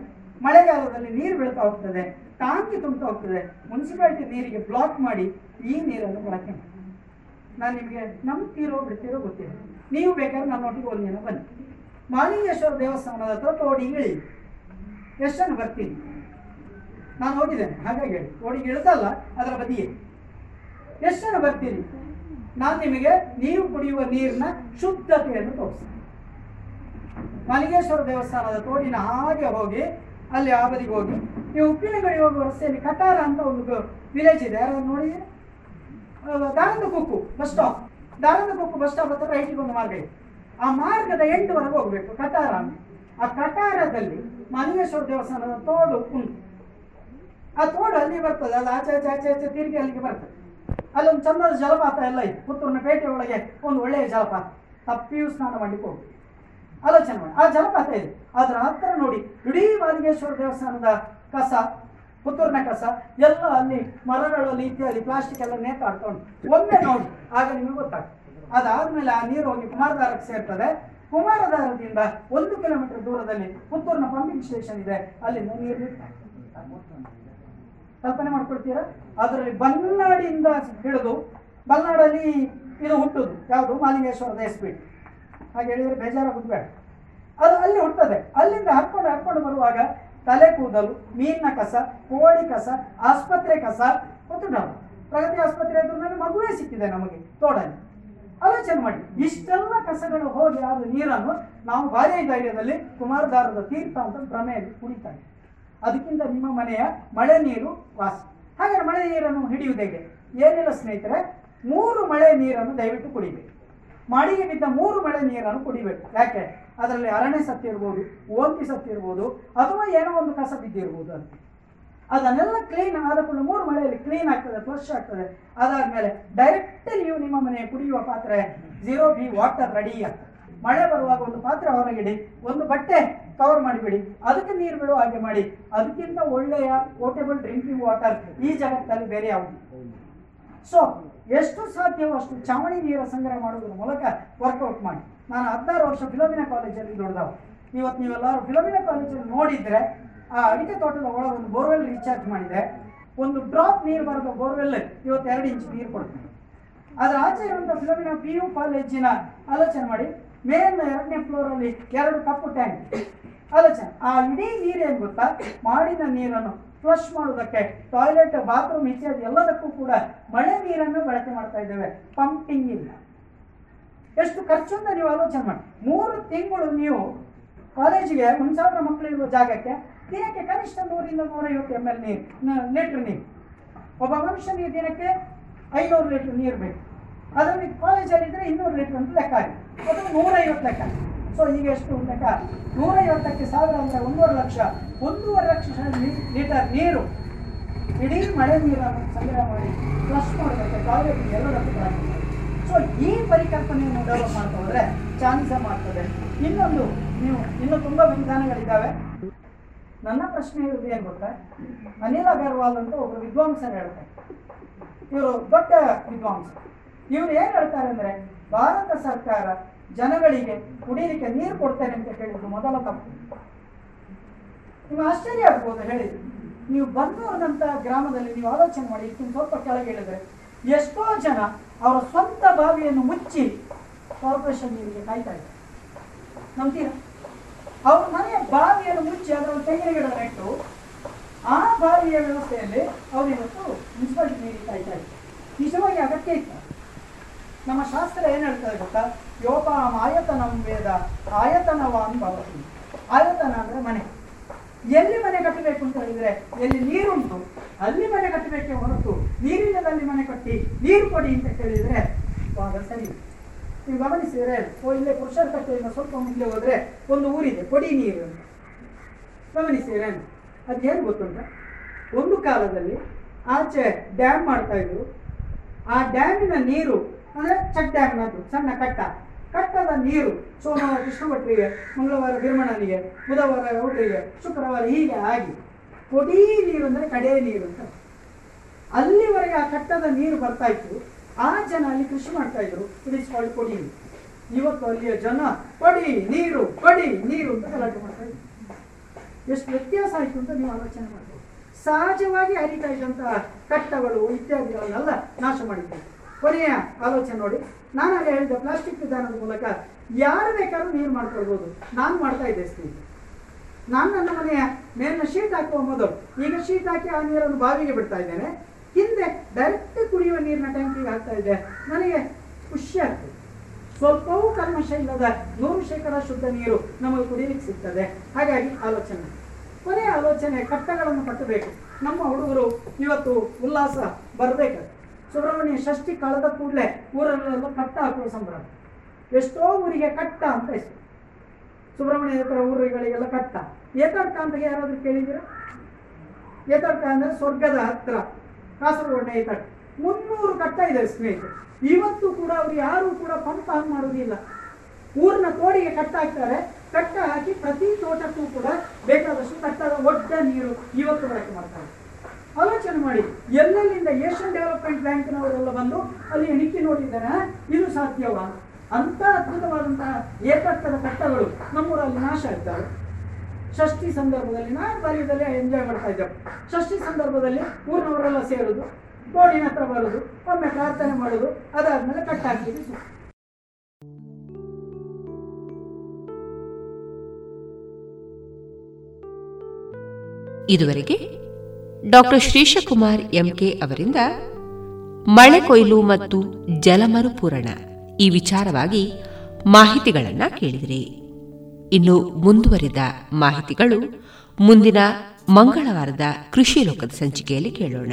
ಮಳೆಗಾಲದಲ್ಲಿ ನೀರು ಬೀಳ್ತಾ ಹೋಗ್ತದೆ, ಟಾಂಕಿ ತುಂಬ್ತಾ ಹೋಗ್ತದೆ ಮುನ್ಸಿಪಾಲಿಟಿ ನೀರಿಗೆ ಬ್ಲಾಕ್ ಮಾಡಿ ಈ ನೀರನ್ನು ಬಳಕೆ ಮಾಡಿ. ನಾನು ನಿಮಗೆ ನಂಬ್ತೀರೋ ಬಿಡ್ತೀರೋ ಗೊತ್ತಿಲ್ಲ. ನೀವು ಬೇಕಾದ್ರೆ ನನ್ನೊಟ್ಟಿಗೆ ಒಂದು ದಿನ ಬನ್ನಿ. ಮಾಲಿಂಗೇಶ್ವರ ದೇವಸ್ಥಾನದ ಹತ್ರ ತೋಡಿ ಇಳಿ. ಎಷ್ಟನ್ನು ಬರ್ತೀನಿ? ನಾನು ಹೋಗಿದ್ದೇನೆ ಹಾಗಾಗಿ ಹೇಳಿ. ತೋಡಿಗೆ ಇಳಿದಲ್ಲ, ಅದರ ಬದಿಯೇ. ಎಷ್ಟು ಜನ ಬರ್ತೀರಿ ನಾನು ನಿಮಗೆ ನೀವು ಕುಡಿಯುವ ನೀರಿನ ಶುದ್ಧತೆಯನ್ನು ತೋರಿಸ್ತೀನಿ. ಮಲ್ಲಿಗೇಶ್ವರ ದೇವಸ್ಥಾನದ ತೋಡಿನ ಹಾಗೆ ಹೋಗಿ, ಅಲ್ಲಿ ಆ ಬದಿಗೆ ಹೋಗಿ, ನೀವು ಉಪ್ಪಿನಗಡಿ ಹೋಗುವ ರಸ್ತೆಯಲ್ಲಿ ಕಟಾರ ಅಂತ ಒಂದು ವಿಲೇಜ್ ಇದೆ. ಯಾರು ನೋಡಿ? Daranda Kukku bus stop Daranda Kukku bus stop ಹತ್ರ ರೈಟಿಗೆ ಒಂದು ಮಾರ್ಗ ಇದೆ. ಆ ಮಾರ್ಗದ ಎಂಟುವರೆಗೆ ಹೋಗಬೇಕು ಕಟಾರ ಅಂತ. ಆ ಕಟಾರದಲ್ಲಿ ಮಲ್ಲಿಗೇಶ್ವರ ದೇವಸ್ಥಾನದ ತೋಡು ಉಂಟು. ಆ ತೋಡು ಅಲ್ಲಿ ಬರ್ತದೆ. ಅಲ್ಲಿ ಆಚೆ ಆಚೆ ಆಚೆ ಆಚೆ ತಿರುಗಿ ಅಲ್ಲಿಗೆ ಬರ್ತದೆ. ಅಲ್ಲೊಂದು ಚಂದದ ಜಲಪಾತ ಎಲ್ಲ ಇದೆ ಪುತ್ತೂರಿನ ಪೇಟೆ ಒಳಗೆ ಒಂದು ಒಳ್ಳೆಯ ಜಲಪಾತ. ತಪ್ಪಿಯೂ ಸ್ನಾನ ಮಾಡಿ ಹೋಗಿ. ಆಲೋಚನೆ ಮಾಡಿ. ಆ ಜಲಪಾತ ಇದೆ. ಅದರ ಹತ್ರ ನೋಡಿ ಇಡೀ ಮಾಲಿಂಗೇಶ್ವರ ದೇವಸ್ಥಾನದ ಕಸ, ಪುತ್ತೂರಿನ ಕಸ, ಎಲ್ಲ ಅಲ್ಲಿ ಮರಗಳಲ್ಲಿ ಇತ್ಯಾದಿ ಪ್ಲಾಸ್ಟಿಕ್ ಎಲ್ಲ ನೇತಾಡ್ಕೊಂಡು ಒಮ್ಮೆ ನೋಡಿ. ಆಗ ನಿಮಗೆ ಗೊತ್ತಾಗ್ತದೆ. ಅದಾದ್ಮೇಲೆ ಆ ನೀರು ಹೋಗಿ ಕುಮಾರಧಾರಕ್ಕೆ ಸೇರ್ತದೆ. ಕುಮಾರಧಾರದಿಂದ ಒಂದು ಕಿಲೋಮೀಟರ್ ದೂರದಲ್ಲಿ ಪುತ್ತೂರಿನ ಪಂಪಿಂಗ್ ಸ್ಟೇಷನ್ ಇದೆ. ಅಲ್ಲಿಂದ ನೀರು ಕಲ್ಪನೆ ಮಾಡ್ಕೊಳ್ತೀರಾ? ಅದರಲ್ಲಿ ಬಲ್ನಾಡಿಂದ ಹಿಡಿದು ಬಲ್ನಾಡಲ್ಲಿ ಇದು ಹುಟ್ಟುದು. ಯಾವುದು? ಮಾಲಿಂಗೇಶ್ವರದ ಎಸ್ ಪಿ ಹಾಗೆ ಹೇಳಿದರೆ ಬೇಜಾರಾಗೋದು ಬೇಡ ಅದು ಅಲ್ಲಿ ಹುಟ್ಟದೆ ಅಲ್ಲಿಂದ ಹರ್ಕೊಂಡು ಹರ್ಕೊಂಡು ಬರುವಾಗ ತಲೆ ಕೂದಲು, ಮೀನಿನ ಕಸ, ಕೋಳಿ ಕಸ, ಆಸ್ಪತ್ರೆ ಕಸ ಮತ್ತು ನಾವು ಪ್ರಗತಿ ಆಸ್ಪತ್ರೆ ಎದುರಿನಲ್ಲಿ ಮಗುವೇ ಸಿಕ್ಕಿದೆ ನಮಗೆ ತೋಡಲ್ಲಿ ಆಲೋಚನೆ ಮಾಡಿ. ಇಷ್ಟೆಲ್ಲ ಕಸಗಳು ಹೋಗಿ ಆದ ನೀರನ್ನು ನಾವು ಬಾಲ್ಯ ಧೈರ್ಯದಲ್ಲಿ ಕುಮಾರಧಾರದ ತೀರ್ಥ ಅಂತ ಭ್ರಮೆಯಲ್ಲಿ ಕುಡಿತಾರೆ ಅದಕ್ಕಿಂತ ನಿಮ್ಮ ಮನೆಯ ಮಳೆ ನೀರು ವಾಸ. ಹಾಗಾದ್ರೆ ಮಳೆ ನೀರನ್ನು ಹಿಡಿಯುವುದು ಏನಿಲ್ಲ ಸ್ನೇಹಿತರೆ, ಮೂರು ಮಳೆ ನೀರನ್ನು ದಯವಿಟ್ಟು ಕುಡಿಬೇಕು. ಮಾಡಿಗೆ ಬಿದ್ದ ಮೂರು ಮಳೆ ನೀರನ್ನು ಕುಡಿಬೇಕು. ಯಾಕೆ? ಅದರಲ್ಲಿ ಅರಣ್ಯ ಸತ್ತಿರ್ಬೋದು ಓಂತಿ ಸತ್ತಿರ್ಬೋದು ಅಥವಾ ಏನೋ ಒಂದು ಕಸ ಬಿದ್ದಿರ್ಬೋದು ಅಂತ. ಅದನ್ನೆಲ್ಲ ಕ್ಲೀನ್ ಆದಕೊಂಡು ಮೂರು ಮಳೆಯಲ್ಲಿ ಕ್ಲೀನ್ ಆಗ್ತದೆ ಫ್ಲಶ್ ಆಗ್ತದೆ. ಅದಾದ್ಮೇಲೆ ಡೈರೆಕ್ಟ್ ನೀವು ನಿಮ್ಮ ಮನೆಯ ಕುಡಿಯುವ ಪಾತ್ರೆ ಝೀರೋ ಬಿ ವಾಟರ್ ರೆಡಿ ಆಗ್ತದೆ ಮಳೆ ಬರುವಾಗ ಒಂದು ಪಾತ್ರೆ ಹೊರಗಿಡಿ ಒಂದು ಬಟ್ಟೆ ಕವರ್ ಮಾಡಿಬಿಡಿ, ಅದಕ್ಕೆ ನೀರು ಬಿಡುವ ಹಾಗೆ ಮಾಡಿ, ಅದಕ್ಕಿಂತ ಒಳ್ಳೆಯ ಪೋರ್ಟೇಬಲ್ ಡ್ರಿಂಕಿಂಗ್ ವಾಟರ್ ಈ ಜಗತ್ತಲ್ಲಿ ಬೇರೆ ಯಾವುದು ಸೊ ಎಷ್ಟು ಸಾಧ್ಯವೋ ಅಷ್ಟು ಚಾವಣಿ ನೀರ ಸಂಗ್ರಹ ಮಾಡುವುದರ ಮೂಲಕ ವರ್ಕೌಟ್ ಮಾಡಿ. ನಾನು ಹದಿನಾರು ವರ್ಷ ಫಿಲೋಮಿನಾ ಕಾಲೇಜಲ್ಲಿ ದೊಡ್ಡದವು ಇವತ್ತು ನೀವೆಲ್ಲರೂ ಫಿಲೋಮಿನಾ ಕಾಲೇಜಲ್ಲಿ ನೋಡಿದ್ರೆ, ಆ ಅಡಿಕೆ ತೋಟದ ಒಳಗೆ ಒಂದು ಬೋರ್ವೆಲ್ ರೀಚಾರ್ಜ್ ಮಾಡಿದೆ ಒಂದು ಡ್ರಾಪ್ ನೀರು ಬರೋದು ಬೋರ್ವೆಲ್ ಇವತ್ತು ಎರಡು ಇಂಚ್ ನೀರು ಕೊಡ್ತೀನಿ ಅದರ ಆಚೆ ಇರುವಂಥ ಫಿಲೋಮಿನಾ ಪಿ ಯು ಕಾಲೇಜಿನ ಆಲೋಚನೆ ಮಾಡಿ. ಮೇಲಿನ ಎರಡನೇ ಫ್ಲೋರಲ್ಲಿ ಎರಡು ಕಪ್ಪು ಟ್ಯಾಂಕ್ ಆಲೋಚನೆ, ಆ ಇಡೀ ನೀರೇನು ಗೊತ್ತಾ? ಮಾಡಿದ ನೀರನ್ನು ಫ್ಲಶ್ ಮಾಡೋದಕ್ಕೆ ಟಾಯ್ಲೆಟ್ ಬಾತ್ರೂಮ್ ಇತ್ಯಾದಿ ಎಲ್ಲದಕ್ಕೂ ಕೂಡ ಮಳೆ ನೀರನ್ನು ಬಳಕೆ ಮಾಡ್ತಾ ಇದ್ದೇವೆ. ಪಂಪಿಂಗ್ ಇಲ್ಲ. ಎಷ್ಟು ಖರ್ಚು ಅಂತ ನೀವು ಆಲೋಚನೆ ಮಾಡಿ. ಮೂರು ತಿಂಗಳು ನೀವು ಕಾಲೇಜಿಗೆ ಒಂದು ಸಾವಿರ ಮಕ್ಕಳಿರುವ ಜಾಗಕ್ಕೆ ದಿನಕ್ಕೆ ಕನಿಷ್ಠ ನೂರಿಂದ ನೂರೈವತ್ತು ಎಂ ಎಲ್ ನೀರು ಲೀಟ್ರ್ ನೀರು. ಒಬ್ಬ ಮನುಷ್ಯನಿಗೆ ದಿನಕ್ಕೆ ಐನೂರು ಲೀಟ್ರ್ ನೀರು ಬೇಕು. ಅದರಲ್ಲಿ ಕಾಲೇಜಲ್ಲಿ ಇದ್ರೆ ಇನ್ನೂರು ಲೀಟ್ರ್ ಅಂತ ಲೆಕ್ಕ ಆಗಿದೆ. ಅದು ನೂರೈವತ್ತು ಲೆಕ್ಕ ಸೊ ಈಗ ಎಷ್ಟು ಲೆಕ್ಕ? ನೂರೈವತ್ತಕ್ಕೆ ಸಾವಿರ ಅಂದರೆ ಒಂದೂವರೆ ಲಕ್ಷ. ಒಂದೂವರೆ ಲಕ್ಷ ಲೀಟರ್ ನೀರು. ಇಡೀ ಮಳೆ ನೀರನ್ನು ಸಂಗ್ರಹ ಮಾಡಿ ಪ್ಲಸ್ ಮಾಡಬೇಕು ಕಾಲೇಜು ಎಲ್ಲದಕ್ಕೂ ಲಕ್ಷ ಸೊ ಈ ಪರಿಕಲ್ಪನೆಯನ್ನು ಡೆವಲಪ್ ಮಾಡ್ತಾ ಹೋದರೆ ಚಾನ್ಸ ಮಾಡ್ತದೆ. ಇನ್ನೊಂದು, ನೀವು ಇನ್ನು ತುಂಬ ವಿಧಾನಗಳಿದ್ದಾವೆ ನನ್ನ ಪ್ರಶ್ನೆ ಇರೋದು ಏನು ಗೊತ್ತಾ? ಅನಿಲ್ ಅಗರ್ವಾಲ್ ಅಂತ ಒಬ್ಬರು ವಿದ್ವಾಂಸರು ಹೇಳ್ತಾರೆ. ಇವರು ದೊಡ್ಡ ವಿದ್ವಾಂಸ ಇವರು ಏನು ಹೇಳ್ತಾರೆ ಅಂದ್ರೆ ಭಾರತ ಸರ್ಕಾರ ಜನಗಳಿಗೆ ಕುಡಿಯಲಿಕ್ಕೆ ನೀರು ಕೊಡ್ತೇನೆ ಅಂತ ಹೇಳಿದ್ರು ಮೊದಲ ತಪ್ಪು. ನೀವು ಆಶ್ಚರ್ಯ ಆಗ್ಬೋದು ಹೇಳಿ. ನೀವು ಬಂದವರಂತ ಗ್ರಾಮದಲ್ಲಿ ನೀವು ಆಲೋಚನೆ ಮಾಡಿ ಇದಕ್ಕಿಂತ ಸ್ವಲ್ಪ ಕೆಳಗೆ ಹೇಳಿದ್ರೆ, ಎಷ್ಟೋ ಜನ ಅವರ ಸ್ವಂತ ಬಾವಿಯನ್ನು ಮುಚ್ಚಿ ಕಾರ್ಪೊರೇಷನ್ ನೀರಿಗೆ ಕಾಯ್ತಾ ಇದ್ದಾರೆ. ನಂಬ್ತೀರಾ? ಅವ್ರ ಮನೆಯ ಬಾವಿಯನ್ನು ಮುಚ್ಚಿ ಅದರ ತೆಂಗಿನ ಗಿಡ ನೆಟ್ಟು ಆ ಬಾವಿಯ ವ್ಯವಸ್ಥೆಯಲ್ಲಿ ಅವರಿವತ್ತು ಮುನ್ಸಿಪಾಲಿಟಿ ನೀರಿಗೆ ಕಾಯ್ತಾ ಇದ್ದಾರೆ. ನಿಜವಾಗಿ ಅಗತ್ಯ ಇತ್ತು? ನಮ್ಮ ಶಾಸ್ತ್ರ ಏನು ಹೇಳ್ತದೆ ಗೊತ್ತಾ? ಯೋಪಾಂ ಆಯತನಂ ವೇದ, ಆಯತನವಾನ್ ಭವತಿ. ಆಯತನ ಅಂದರೆ ಮನೆ. ಎಲ್ಲಿ ಮನೆ ಕಟ್ಟಬೇಕು ಅಂತ ಹೇಳಿದ್ರೆ, ಎಲ್ಲಿ ನೀರುಂಟು, ಅಲ್ಲಿ ಮನೆ ಕಟ್ಟಬೇಕೆ ಹೊರತು, ನೀರಿಲ್ಲದಲ್ಲಿ ಮನೆ ಕಟ್ಟಿ, ನೀರು ಕೊಡಿ ಅಂತ ಹೇಳಿದ್ರೆ ಆಗ ಸರಿ. ನೀವು ಗಮನಿಸಿದ್ರೆ, ಓ, ಇಲ್ಲೇ ಪುರುಷರ ಕಟ್ಟೆಯಿಂದ ಸ್ವಲ್ಪ ಮುಂದೆ ಹೋದರೆ ಒಂದು ಊರಿದೆ, ಕೊಡಿ ನೀರು ಅಂತ. ಗಮನಿಸಿದ್ರೆ, ಅದು ಏನು ಗೊತ್ತುಂಟ? ಒಂದು ಕಾಲದಲ್ಲಿ ಆಚೆ ಡ್ಯಾಮ್ ಮಾಡ್ತಾ ಇದ್ರು. ಆ ಡ್ಯಾಮಿನ ನೀರು ಅಂದ್ರೆ ಚಟ್ಟೆ ಡ್ಯಾಮ್ನದ್ದು ಸಣ್ಣ ಕಟ್ಟ. ಕಟ್ಟದ ನೀರು, ಸೋಮವಾರ ಕೃಷ್ಣಭಟ್ರಿಗೆ ಮಂಗಳವಾರ ಭೀಮಣ್ಣನಿಗೆ ಬುಧವಾರ ಗೌಡ್ರಿಗೆ ಶುಕ್ರವಾರ ಹೀಗೆ ಆಗಿ ಕೊಡಿ ನೀರು ಅಂದ್ರೆ ಕಡೆ ನೀರು ಅಂತ. ಅಲ್ಲಿವರೆಗೆ ಆ ಕಟ್ಟದ ನೀರು ಬರ್ತಾ ಇತ್ತು. ಆ ಜನ ಅಲ್ಲಿ ಕೃಷಿ ಮಾಡ್ತಾ ಇದ್ರು. ಕಾಲ್ಡ್ ಕೊಡಿ. ಇವತ್ತು ಅಲ್ಲಿಯ ಜನ ಕೊಡಿ ನೀರು ಕೊಡಿ ನೀರು ಅಂತ ಗಲಾಟೆ ಮಾಡ್ತಾ ಇದ್ರು. ಎಷ್ಟು ವ್ಯತ್ಯಾಸ ಆಯಿತು ಅಂತ ನೀವು ಆಲೋಚನೆ ಮಾಡ್ಬೋದು. ಸಹಜವಾಗಿ ಹರಿತಾ ಇದ್ದಂತಹ ಕಟ್ಟಗಳು ಇತ್ಯಾದಿಗಳನ್ನೆಲ್ಲ ನಾಶ ಮಾಡಿದ್ದಾರೆ ಕೊನೆಯ ಆಲೋಚನೆ ನೋಡಿ. ನಾನು ಅಲ್ಲಿ ಹೇಳಿದ, ಪ್ಲಾಸ್ಟಿಕ್ ವಿಧಾನದ ಮೂಲಕ ಯಾರು ಬೇಕಾದ್ರೂ ನೀರು ಮಾಡ್ಕೊಳ್ಬೋದು. ನಾನು ಮಾಡ್ತಾ ಇದ್ದೆ ಸ್ನೇಹಿತರೆ ನಾನು ನನ್ನ ಮನೆಯ ಮೇಲಿನ ಶೀಟ್ ಹಾಕುವ ಮೊದಲು ಈಗ ಶೀಟ್ ಹಾಕಿ ಆ ನೀರನ್ನು ಬಾವಿಗೆ ಬಿಡ್ತಾ ಇದ್ದೇನೆ. ಹಿಂದೆ ಡೈರೆಕ್ಟ್ ಕುಡಿಯುವ ನೀರಿನ ಟ್ಯಾಂಕಿಗೆ ಹಾಕ್ತಾ ಇದ್ದೆ. ನನಗೆ ಖುಷಿ ಆಗ್ತದೆ. ಸ್ವಲ್ಪವೂ ಕಲ್ಮಶ ಇಲ್ಲದ ನೂರು ಶೇಕಡ ಶುದ್ಧ ನೀರು ನಮಗೆ ಕುಡಿಯಲಿಕ್ಕೆ ಸಿಗ್ತದೆ. ಹಾಗಾಗಿ ಆಲೋಚನೆ. ಕೊನೆಯ ಆಲೋಚನೆ, ಕಟ್ಟಗಳನ್ನು ಕಟ್ಟಬೇಕು. ನಮ್ಮ ಹುಡುಗರು ಇವತ್ತು ಉಲ್ಲಾಸ ಬರಬೇಕು ಸುಬ್ರಹ್ಮಣ್ಯ ಷಷ್ಠಿ ಕಳೆದ ಕೂಡಲೇ ಊರಲ್ಲೆಲ್ಲ ಕಟ್ಟ ಹಾಕುವ ಸಂಭ್ರಮ. ಎಷ್ಟೋ ಊರಿಗೆ ಕಟ್ಟ ಅಂತ ಹೆಸರು. ಸುಬ್ರಹ್ಮಣ್ಯ ಹತ್ರ ಊರುಗಳಿಗೆಲ್ಲ ಕಟ್ಟ. ಏತಡ್ಕ ಅಂತ ಯಾರಾದರೂ ಕೇಳಿದ್ದೀರಾ? ಏತಡ್ಕ ಅಂದರೆ ಸ್ವರ್ಗದ ಹತ್ರ, ಕಾಸರಗೋಡ್ನ ಏತಡ್ಕ ಮುನ್ನೂರು ಕಟ್ಟ ಇದೆ ಸ್ನೇಹಿತರು. ಇವತ್ತು ಕೂಡ ಅವ್ರು ಯಾರೂ ಕೂಡ ಪಂಪ್ ಆನ್ ಮಾಡೋದಿಲ್ಲ ಊರಿನ ತೋಡಿಗೆ ಕಟ್ಟ ಹಾಕ್ತಾರೆ. ಕಟ್ಟ ಹಾಕಿ ಪ್ರತಿ ತೋಟಕ್ಕೂ ಕೂಡ ಬೇಕಾದಷ್ಟು ಕಟ್ಟದ ಒಡ್ಡ ನೀರು ಇವತ್ತು ಬಳಕೆ ಮಾಡ್ತಾರೆ. ಆಲೋಚನೆ ಮಾಡಿ. ಎಲ್ಲೆಲ್ಲಿಂದ ಏಷ್ಯನ್ ಡೆವಲಪ್ಮೆಂಟ್ ಬ್ಯಾಂಕ್ನವರೆಲ್ಲ ಬಂದು ಅಲ್ಲಿ ಎಣಿಕೆ ನೋಡಿದ್ದಾರೆ? ಇದು ಸಾಧ್ಯವಾ? ಅಂತ ಅದ್ಭುತವಾದಂತಹ ಏಕತ್ವದ ಕಟ್ಟಗಳು ನಮ್ಮೂರಲ್ಲಿ ನಾಶ ಆಗ್ತವೆ. ಷಷ್ಠಿ ಸಂದರ್ಭದಲ್ಲಿ ನಾನು ಬಾಲ್ಯದಲ್ಲಿ ಎಂಜಾಯ್ ಮಾಡ್ತಾ ಇದ್ದೆ. ಷಷ್ಠಿ ಸಂದರ್ಭದಲ್ಲಿ ಊರಿನವರೆಲ್ಲ ಸೇರೋದು ಗೋಡಿನ ಹತ್ರ ಬರೋದು, ಒಮ್ಮೆ ಪ್ರಾರ್ಥನೆ ಮಾಡೋದು, ಅದಾದ್ಮೇಲೆ ಕಟ್ ಹಾಕ್ತೀವಿ ಇದುವರೆಗೆ ಡಾಕ್ಟರ್ ಶ್ರೀಶಕುಮಾರ್ ಎಂಕೆ ಅವರಿಂದ, ಮಳೆ ಕೊಯ್ಲು ಮತ್ತು ಜಲಮರುಪೂರಣ ಈ ವಿಚಾರವಾಗಿ ಮಾಹಿತಿಗಳನ್ನು ಕೇಳಿದಿರಿ. ಇನ್ನು ಮುಂದುವರಿದ ಮಾಹಿತಿಗಳು ಮುಂದಿನ ಮಂಗಳವಾರದ ಕೃಷಿ ಲೋಕದ ಸಂಚಿಕೆಯಲ್ಲಿ ಕೇಳೋಣ.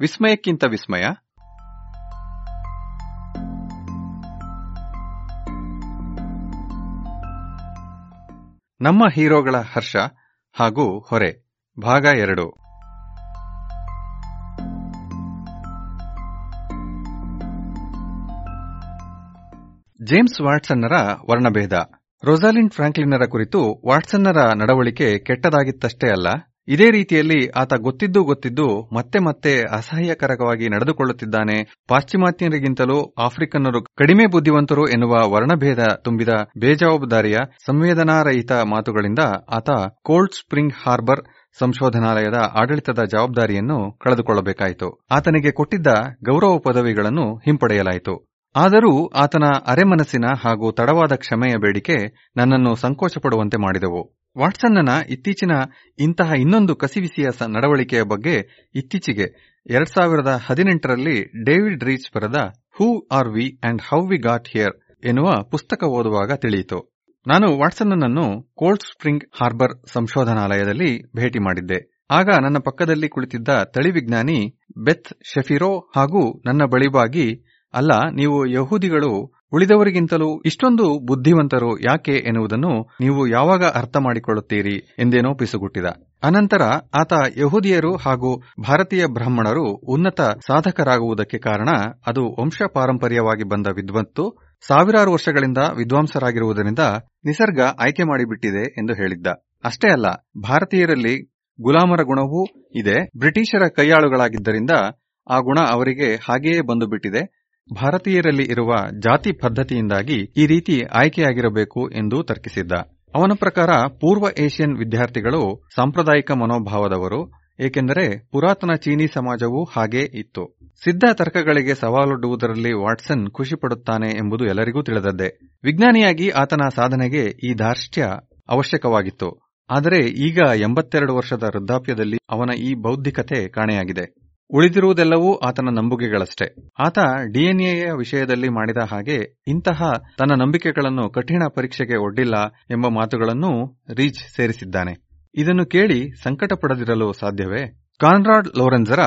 ವಿಸ್ಮಯಕ್ಕಿಂತ ವಿಸ್ಮಯ. ನಮ್ಮ ಹೀರೋಗಳ ಹರ್ಷ ಹಾಗೂ ಹೊರೆ, ಭಾಗ ಎರಡು. ಜೇಮ್ಸ್ ವಾಟ್ಸನ್ನರ ವರ್ಣಭೇದ. ರೊಸಾಲಿನ್ ಫ್ರಾಂಕ್ಲಿನ್ನರ ಕುರಿತು ವಾಟ್ಸನ್ನರ ನಡವಳಿಕೆ ಕೆಟ್ಟದಾಗಿತ್ತಷ್ಟೇ ಅಲ್ಲ. ಇದೇ ರೀತಿಯಲ್ಲಿ ಆತ ಗೊತ್ತಿದ್ದು ಗೊತ್ತಿದ್ದು ಮತ್ತೆ ಮತ್ತೆ ಅಸಹ್ಯಕರವಾಗಿ ನಡೆದುಕೊಳ್ಳುತ್ತಿದ್ದಾನೆ. ಪಾಶ್ಚಿಮಾತ್ಯರಿಗಿಂತಲೂ ಆಫ್ರಿಕನ್ನರು ಕಡಿಮೆ ಬುದ್ಧಿವಂತರು ಎನ್ನುವ ವರ್ಣಭೇದ ತುಂಬಿದ ಬೇಜವಾಬ್ದಾರಿಯ ಸಂವೇದನಾರಹಿತ ಮಾತುಗಳಿಂದ ಆತ ಕೋಲ್ಡ್ ಸ್ಪ್ರಿಂಗ್ ಹಾರ್ಬರ್ ಸಂಶೋಧನಾಲಯದ ಆಡಳಿತದ ಜವಾಬ್ದಾರಿಯನ್ನು ಕಳೆದುಕೊಳ್ಳಬೇಕಾಯಿತು. ಆತನಿಗೆ ಕೊಟ್ಟಿದ್ದ ಗೌರವ ಪದವಿಗಳನ್ನು ಹಿಂಪಡೆಯಲಾಯಿತು. ಆದರೂ ಆತನ ಅರೆಮನಸ್ಸಿನ ಹಾಗೂ ತಡವಾದ ಕ್ಷಮೆಯ ಬೇಡಿಕೆ ನನ್ನನ್ನು ಸಂಕೋಚಪಡುವಂತೆ ಮಾಡಿದವು. ವಾಟ್ಸನ್ನನ ಇತ್ತೀಚಿನ ಇಂತಹ ಇನ್ನೊಂದು ಕಸಿವಿಸಿಯ ನಡವಳಿಕೆಯ ಬಗ್ಗೆ ಇತ್ತೀಚೆಗೆ ಎರಡ್ ಸಾವಿರದ ಹದಿನೆಂಟರಲ್ಲಿ ಡೇವಿಡ್ ರೀಚ್ ಬರೆದ who are we and how we got here ಎನ್ನುವ ಪುಸ್ತಕ ಓದುವಾಗ ತಿಳಿಯಿತು. ನಾನು ವಾಟ್ಸನ್ನನ್ನು ಕೋಲ್ಡ್ ಸ್ಪ್ರಿಂಗ್ ಹಾರ್ಬರ್ ಸಂಶೋಧನಾಲಯದಲ್ಲಿ ಭೇಟಿ ಮಾಡಿದ್ದೆ. ಆಗ ನನ್ನ ಪಕ್ಕದಲ್ಲಿ ಕುಳಿತಿದ್ದ ತಳಿವಿಜ್ಞಾನಿ ಬೆತ್ ಶೆಫಿರೋ ಹಾಗೂ ನನ್ನ ಬಳಿಬಾಗಿ ಅಲ್ಲ, ನೀವು ಯಹೂದಿಗಳು ಉಳಿದವರಿಗಿಂತಲೂ ಇಷ್ಟೊಂದು ಬುದ್ಧಿವಂತರು ಯಾಕೆ ಎನ್ನುವುದನ್ನು ನೀವು ಯಾವಾಗ ಅರ್ಥ ಮಾಡಿಕೊಳ್ಳುತ್ತೀರಿ ಎಂದೇನೋ ಪಿಸುಗುಟ್ಟಿದ. ಅನಂತರ ಆತ ಯಹೂದಿಯರು ಹಾಗೂ ಭಾರತೀಯ ಬ್ರಾಹ್ಮಣರು ಉನ್ನತ ಸಾಧಕರಾಗುವುದಕ್ಕೆ ಕಾರಣ ಅದು ವಂಶ ಪಾರಂಪರ್ಯವಾಗಿ ಬಂದ ವಿದ್ವತ್ತು, ಸಾವಿರಾರು ವರ್ಷಗಳಿಂದ ವಿದ್ವಾಂಸರಾಗಿರುವುದರಿಂದ ನಿಸರ್ಗ ಆಯ್ಕೆ ಮಾಡಿಬಿಟ್ಟಿದೆ ಎಂದು ಹೇಳಿದ್ದ. ಅಷ್ಟೇ ಅಲ್ಲ, ಭಾರತೀಯರಲ್ಲಿ ಗುಲಾಮರ ಗುಣವೂ ಇದೆ, ಬ್ರಿಟಿಷರ ಕೈಯಾಳುಗಳಾಗಿದ್ದರಿಂದ ಆ ಗುಣ ಅವರಿಗೆ ಹಾಗೆಯೇ ಬಂದು ಬಿಟ್ಟಿದೆ ಭಾರತೀಯರಲ್ಲಿ ಇರುವ ಜಾತಿ ಪದ್ಧತಿಯಿಂದಾಗಿ ಈ ರೀತಿ ಆಯ್ಕೆಯಾಗಿರಬೇಕು ಎಂದು ತರ್ಕಿಸಿದ್ದ. ಅವನ ಪ್ರಕಾರ ಪೂರ್ವ ಏಷ್ಯನ್ ವಿದ್ಯಾರ್ಥಿಗಳು ಸಾಂಪ್ರದಾಯಿಕ ಮನೋಭಾವದವರು, ಏಕೆಂದರೆ ಪುರಾತನ ಚೀನಿ ಸಮಾಜವೂ ಹಾಗೇ ಇತ್ತು. ಸಿದ್ಧ ತರ್ಕಗಳಿಗೆ ಸವಾಲೊಡ್ಡುವುದರಲ್ಲಿ ವಾಟ್ಸನ್ ಖುಷಿಪಡುತ್ತಾನೆ ಎಂಬುದು ಎಲ್ಲರಿಗೂ ತಿಳಿದದ್ದೇ. ವಿಜ್ಞಾನಿಯಾಗಿ ಆತನ ಸಾಧನೆಗೆ ಈ ಧಾರ್ಷ್ಟ್ಯ ಅವಶ್ಯಕವಾಗಿತ್ತು. ಆದರೆ ಈಗ ಎಂಬತ್ತೆರಡು ವರ್ಷದ ವೃದ್ಧಾಪ್ಯದಲ್ಲಿ ಅವನ ಈ ಬೌದ್ಧಿಕತೆ ಕಾಣೆಯಾಗಿದೆ. ಉಳಿದಿರುವುದೆಲ್ಲವೂ ಆತನ ನಂಬುಗೆಗಳಷ್ಟೇ. ಆತ ಡಿಎನ್ಎಯ ವಿಷಯದಲ್ಲಿ ಮಾಡಿದ ಹಾಗೆ ಇಂತಹ ತನ್ನ ನಂಬಿಕೆಗಳನ್ನು ಕಠಿಣ ಪರೀಕ್ಷೆಗೆ ಒಡ್ಡಿಲ್ಲ ಎಂಬ ಮಾತುಗಳನ್ನು ರೀಚ್ ಸೇರಿಸಿದ್ದಾನೆ. ಇದನ್ನು ಕೇಳಿ ಸಂಕಟ ಪಡದಿರಲು ಸಾಧ್ಯವೇ? ಕಾನ್ರಾಡ್ ಲೋರೆನ್ಸರ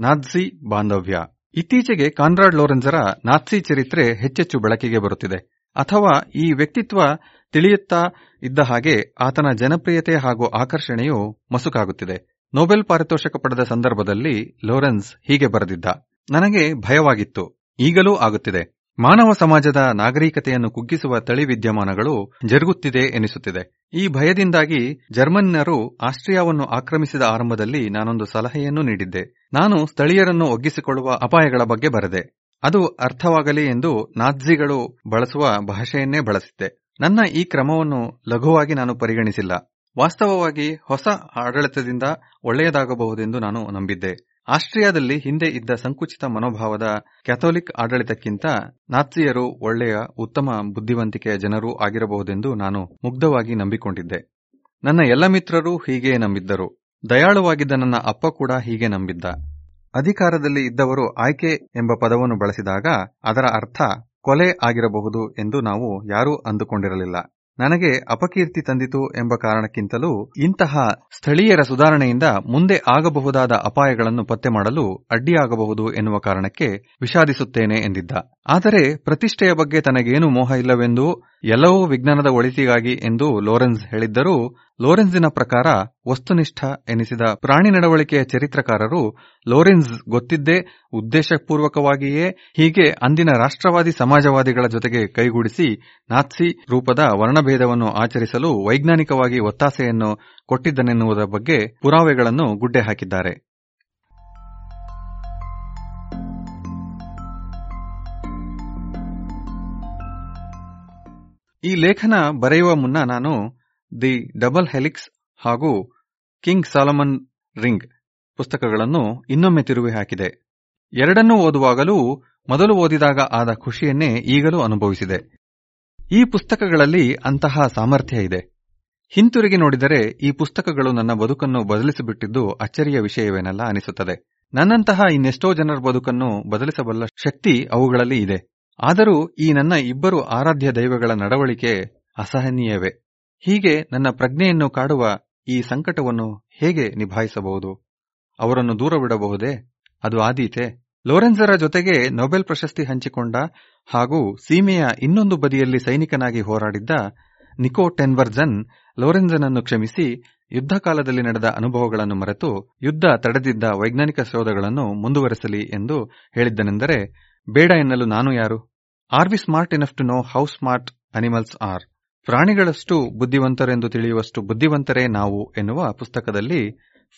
ನಾತ್ಸಿ ಬಾಂಧವ್ಯ. ಇತ್ತೀಚೆಗೆ ಕಾನ್ರಾಡ್ ಲೋರೆನ್ಸರ ನಾತ್ಸಿ ಚರಿತ್ರೆ ಹೆಚ್ಚೆಚ್ಚು ಬೆಳಕಿಗೆ ಬರುತ್ತಿದೆ. ಅಥವಾ ಈ ವ್ಯಕ್ತಿತ್ವ ತಿಳಿಯುತ್ತಾ ಇದ್ದ ಹಾಗೆ ಆತನ ಜನಪ್ರಿಯತೆ ಹಾಗೂ ಆಕರ್ಷಣೆಯು ಮಸುಕಾಗುತ್ತಿದೆ. ನೊಬೆಲ್ ಪಾರಿತೋಷಕ ಪಡೆದ ಸಂದರ್ಭದಲ್ಲಿ ಲೋರೆನ್ಸ್ ಹೀಗೆ ಬರೆದಿದ್ದ, ನನಗೆ ಭಯವಾಗಿತ್ತು. ಈಗಲೂ ಆಗುತ್ತಿದೆ. ಮಾನವ ಸಮಾಜದ ನಾಗರಿಕತೆಯನ್ನು ಕುಗ್ಗಿಸುವ ತಳಿ ವಿದ್ಯಮಾನಗಳು ಜರುಗುತ್ತಿದೆ ಎನಿಸುತ್ತಿದೆ. ಈ ಭಯದಿಂದಾಗಿ ಜರ್ಮನ್ನರು ಆಸ್ಟ್ರಿಯಾವನ್ನು ಆಕ್ರಮಿಸಿದ ಆರಂಭದಲ್ಲಿ ನಾನೊಂದು ಸಲಹೆಯನ್ನು ನೀಡಿದ್ದೆ. ನಾನು ಸ್ಥಳೀಯರನ್ನು ಒಗ್ಗಿಸಿಕೊಳ್ಳುವ ಅಪಾಯಗಳ ಬಗ್ಗೆ ಬರೆದೆ. ಅದು ಅರ್ಥವಾಗಲಿ ಎಂದು ನಾತ್ಸಿಗಳು ಬಳಸುವ ಭಾಷೆಯನ್ನೇ ಬಳಸಿದ್ದೆ. ನನ್ನ ಈ ಕ್ರಮವನ್ನು ಲಘುವಾಗಿ ನಾನು ಪರಿಗಣಿಸಿಲ್ಲ. ವಾಸ್ತವವಾಗಿ ಹೊಸ ಆಡಳಿತದಿಂದ ಒಳ್ಳೆಯದಾಗಬಹುದೆಂದು ನಾನು ನಂಬಿದ್ದೆ. ಆಸ್ಟ್ರಿಯಾದಲ್ಲಿ ಹಿಂದೆ ಇದ್ದ ಸಂಕುಚಿತ ಮನೋಭಾವದ ಕ್ಯಾಥೋಲಿಕ್ ಆಡಳಿತಕ್ಕಿಂತ ನಾತ್ಸಿಯರು ಒಳ್ಳೆಯ, ಉತ್ತಮ ಬುದ್ಧಿವಂತಿಕೆಯ ಜನರೂ ಆಗಿರಬಹುದೆಂದು ನಾನು ಮುಗ್ಧವಾಗಿ ನಂಬಿಕೊಂಡಿದ್ದೆ. ನನ್ನ ಎಲ್ಲ ಮಿತ್ರರೂ ಹೀಗೆ ನಂಬಿದ್ದರು. ದಯಾಳುವಾಗಿದ್ದ ನನ್ನ ಅಪ್ಪ ಕೂಡ ಹೀಗೆ ನಂಬಿದ್ದ. ಅಧಿಕಾರದಲ್ಲಿ ಇದ್ದವರು ಆಯ್ಕೆ ಎಂಬ ಪದವನ್ನು ಬಳಸಿದಾಗ ಅದರ ಅರ್ಥ ಕೊಲೆ ಆಗಿರಬಹುದು ಎಂದು ನಾವು ಯಾರೂ ಅಂದುಕೊಂಡಿರಲಿಲ್ಲ. ನನಗೆ ಅಪಕೀರ್ತಿ ತಂದಿತು ಎಂಬ ಕಾರಣಕ್ಕಿಂತಲೂ ಇಂತಹ ಸ್ಥಳೀಯರ ಸುಧಾರಣೆಯಿಂದ ಮುಂದೆ ಆಗಬಹುದಾದ ಅಪಾಯಗಳನ್ನು ಪತ್ತೆ ಮಾಡಲು ಅಡ್ಡಿಯಾಗಬಹುದು ಎನ್ನುವ ಕಾರಣಕ್ಕೆ ವಿಷಾದಿಸುತ್ತೇನೆ ಎಂದಿದ್ದ. ಆದರೆ ಪ್ರತಿಷ್ಠೆಯ ಬಗ್ಗೆ ತನಗೇನು ಮೋಹ ಇಲ್ಲವೆಂದು ಎಲ್ಲವೂ ವಿಜ್ಞಾನದ ಒಳಿತಿಗಾಗಿ ಎಂದು ಲೋರೆನ್ಸ್ ಹೇಳಿದ್ದರೂ ಲೋರೆನ್ಸಿನ ಪ್ರಕಾರ ವಸ್ತುನಿಷ್ಠ ಎನಿಸಿದ ಪ್ರಾಣಿ ನಡವಳಿಕೆಯ ಚರಿತ್ರಕಾರರು ಲೋರೆನ್ಸ್ ಗೊತ್ತಿದ್ದೇ ಉದ್ದೇಶಪೂರ್ವಕವಾಗಿಯೇ ಹೀಗೆ ಅಂದಿನ ರಾಷ್ಟ್ರವಾದಿ ಸಮಾಜವಾದಿಗಳ ಜೊತೆಗೆ ಕೈಗೂಡಿಸಿ ನಾತ್ಸಿ ರೂಪದ ವರ್ಣಭೇದವನ್ನು ಆಚರಿಸಲು ವೈಜ್ಞಾನಿಕವಾಗಿ ಒತ್ತಾಸೆಯನ್ನು ಕೊಟ್ಟಿದ್ದನೆನ್ನುವುದರ ಬಗ್ಗೆ ಪುರಾವೆಗಳನ್ನು ಗುಡ್ಡೆ ಹಾಕಿದ್ದಾರೆ. ಈ ಲೇಖನ ಬರೆಯುವ ಮುನ್ನ ನಾನು ದಿ ಡಬಲ್ ಹೆಲಿಕ್ಸ್ ಹಾಗೂ ಕಿಂಗ್ ಸಾಲಮನ್ ರಿಂಗ್ ಪುಸ್ತಕಗಳನ್ನು ಇನ್ನೊಮ್ಮೆ ತಿರುವಿ ಹಾಕಿದೆ. ಎರಡನ್ನೂ ಓದುವಾಗಲೂ ಮೊದಲು ಓದಿದಾಗ ಆದ ಖುಷಿಯನ್ನೇ ಈಗಲೂ ಅನುಭವಿಸಿದೆ. ಈ ಪುಸ್ತಕಗಳಲ್ಲಿ ಅಂತಹ ಸಾಮರ್ಥ್ಯ ಇದೆ. ಹಿಂತಿರುಗಿ ನೋಡಿದರೆ ಈ ಪುಸ್ತಕಗಳು ನನ್ನ ಬದುಕನ್ನು ಬದಲಿಸಿಬಿಟ್ಟಿದ್ದು ಅಚ್ಚರಿಯ ವಿಷಯವೇನಲ್ಲ ಅನಿಸುತ್ತದೆ. ನನ್ನಂತಹ ಇನ್ನೆಷ್ಟೋ ಜನರ ಬದುಕನ್ನು ಬದಲಿಸಬಲ್ಲ ಶಕ್ತಿ ಅವುಗಳಲ್ಲಿ ಇದೆ. ಆದರೂ ಈ ನನ್ನ ಇಬ್ಬರು ಆರಾಧ್ಯ ದೈವಗಳ ನಡವಳಿಕೆ ಅಸಹನೀಯವೇ. ಹೀಗೆ ನನ್ನ ಪ್ರಜ್ಞೆಯನ್ನು ಕಾಡುವ ಈ ಸಂಕಟವನ್ನು ಹೇಗೆ ನಿಭಾಯಿಸಬಹುದು? ಅವರನ್ನು ದೂರವಿಡಬಹುದೇ? ಅದು ಆದೀತೆ. ಲೋರೆನ್ಸರ ಜೊತೆಗೆ ನೊಬೆಲ್ ಪ್ರಶಸ್ತಿ ಹಂಚಿಕೊಂಡ ಹಾಗೂ ಸೀಮೆಯ ಇನ್ನೊಂದು ಬದಿಯಲ್ಲಿ ಸೈನಿಕನಾಗಿ ಹೋರಾಡಿದ್ದ ನಿಕೋ ಟೆನ್ವರ್ಜನ್ ಲೋರೆನ್ಸನನ್ನು ಕ್ಷಮಿಸಿ ಯುದ್ಧ ಕಾಲದಲ್ಲಿ ನಡೆದ ಅನುಭವಗಳನ್ನು ಮರೆತು ಯುದ್ಧ ತಡೆದಿದ್ದ ವೈಜ್ಞಾನಿಕ ಶೋಧಗಳನ್ನು ಮುಂದುವರೆಸಲಿ ಎಂದು ಹೇಳಿದ್ದನೆಂದರೆ, ಬೇಡ ಎನ್ನಲು ನಾನು ಯಾರು? Are we smart enough to know how smart animals are. ಪ್ರಾಣಿಗಳಷ್ಟು ಬುದ್ಧಿವಂತರೆಂದು ತಿಳಿಯುವಷ್ಟು ಬುದ್ಧಿವಂತರೇ ನಾವು ಎನ್ನುವ ಪುಸ್ತಕದಲ್ಲಿ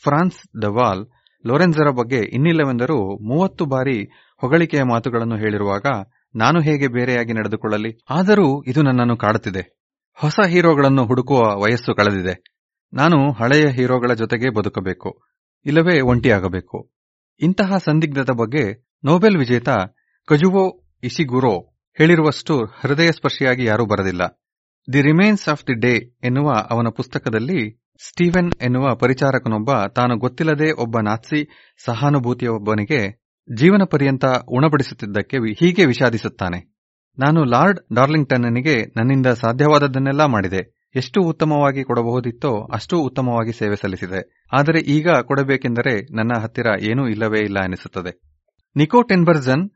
ಫ್ರಾನ್ಸ್ ದವಾಲ್ ಲೋರೆನ್ಸರ ಬಗ್ಗೆ ಇನ್ನಿಲ್ಲವೆಂದರೂ ಮೂವತ್ತು ಬಾರಿ ಹೊಗಳಿಕೆಯ ಮಾತುಗಳನ್ನು ಹೇಳಿರುವಾಗ ನಾನು ಹೇಗೆ ಬೇರೆಯಾಗಿ ನಡೆದುಕೊಳ್ಳಲಿ? ಆದರೂ ಇದು ನನ್ನನ್ನು ಕಾಡುತ್ತಿದೆ. ಹೊಸ ಹೀರೋಗಳನ್ನು ಹುಡುಕುವ ವಯಸ್ಸು ಕಳೆದಿದೆ. ನಾನು ಹಳೆಯ ಹೀರೋಗಳ ಜೊತೆಗೆ ಬದುಕಬೇಕು, ಇಲ್ಲವೇ ಒಂಟಿಯಾಗಬೇಕು. ಇಂತಹ ಸಂದಿಗ್ಧದ ಬಗ್ಗೆ ನೋಬೆಲ್ ವಿಜೇತ ಕಜುವೋ ಇಸಿಗುರೋ ಹೇಳಿರುವಷ್ಟು ಹೃದಯಸ್ಪರ್ಶಿಯಾಗಿ ಯಾರೂ ಬರದಿಲ್ಲ. The remains of the day ಎನ್ನುವ ಅವನ ಪುಸ್ತಕದಲ್ಲಿ ಸ್ಟೀವೆನ್ ಎನ್ನುವ ಪರಿಚಾರಕನೊಬ್ಬ ತಾನು ಗೊತ್ತಿಲ್ಲದೆ ಒಬ್ಬ ನಾತ್ಸಿ ಸಹಾನುಭೂತಿಯೊಬ್ಬನಿಗೆ ಜೀವನ ಪರ್ಯಂತ ಉಣಬಡಿಸುತ್ತಿದ್ದಕ್ಕೆ ಹೀಗೆ ವಿಷಾದಿಸುತ್ತಾನೆ. ನಾನು ಲಾರ್ಡ್ ಡಾರ್ಲಿಂಗ್ಟನ್ನನಿಗೆ ನನ್ನಿಂದ ಸಾಧ್ಯವಾದದ್ದನ್ನೆಲ್ಲ ಮಾಡಿದೆ. ಎಷ್ಟು ಉತ್ತಮವಾಗಿ ಕೊಡಬಹುದಿತ್ತೋ ಅಷ್ಟು ಉತ್ತಮವಾಗಿ ಸೇವೆ ಸಲ್ಲಿಸಿದೆ. ಆದರೆ ಈಗ ಕೊಡಬೇಕೆಂದರೆ ನನ್ನ ಹತ್ತಿರ ಏನೂ ಇಲ್ಲವೇ ಇಲ್ಲ ಎನಿಸುತ್ತದೆ. ನಿಕೋ ಟೆನ್ಬರ್ಜನ್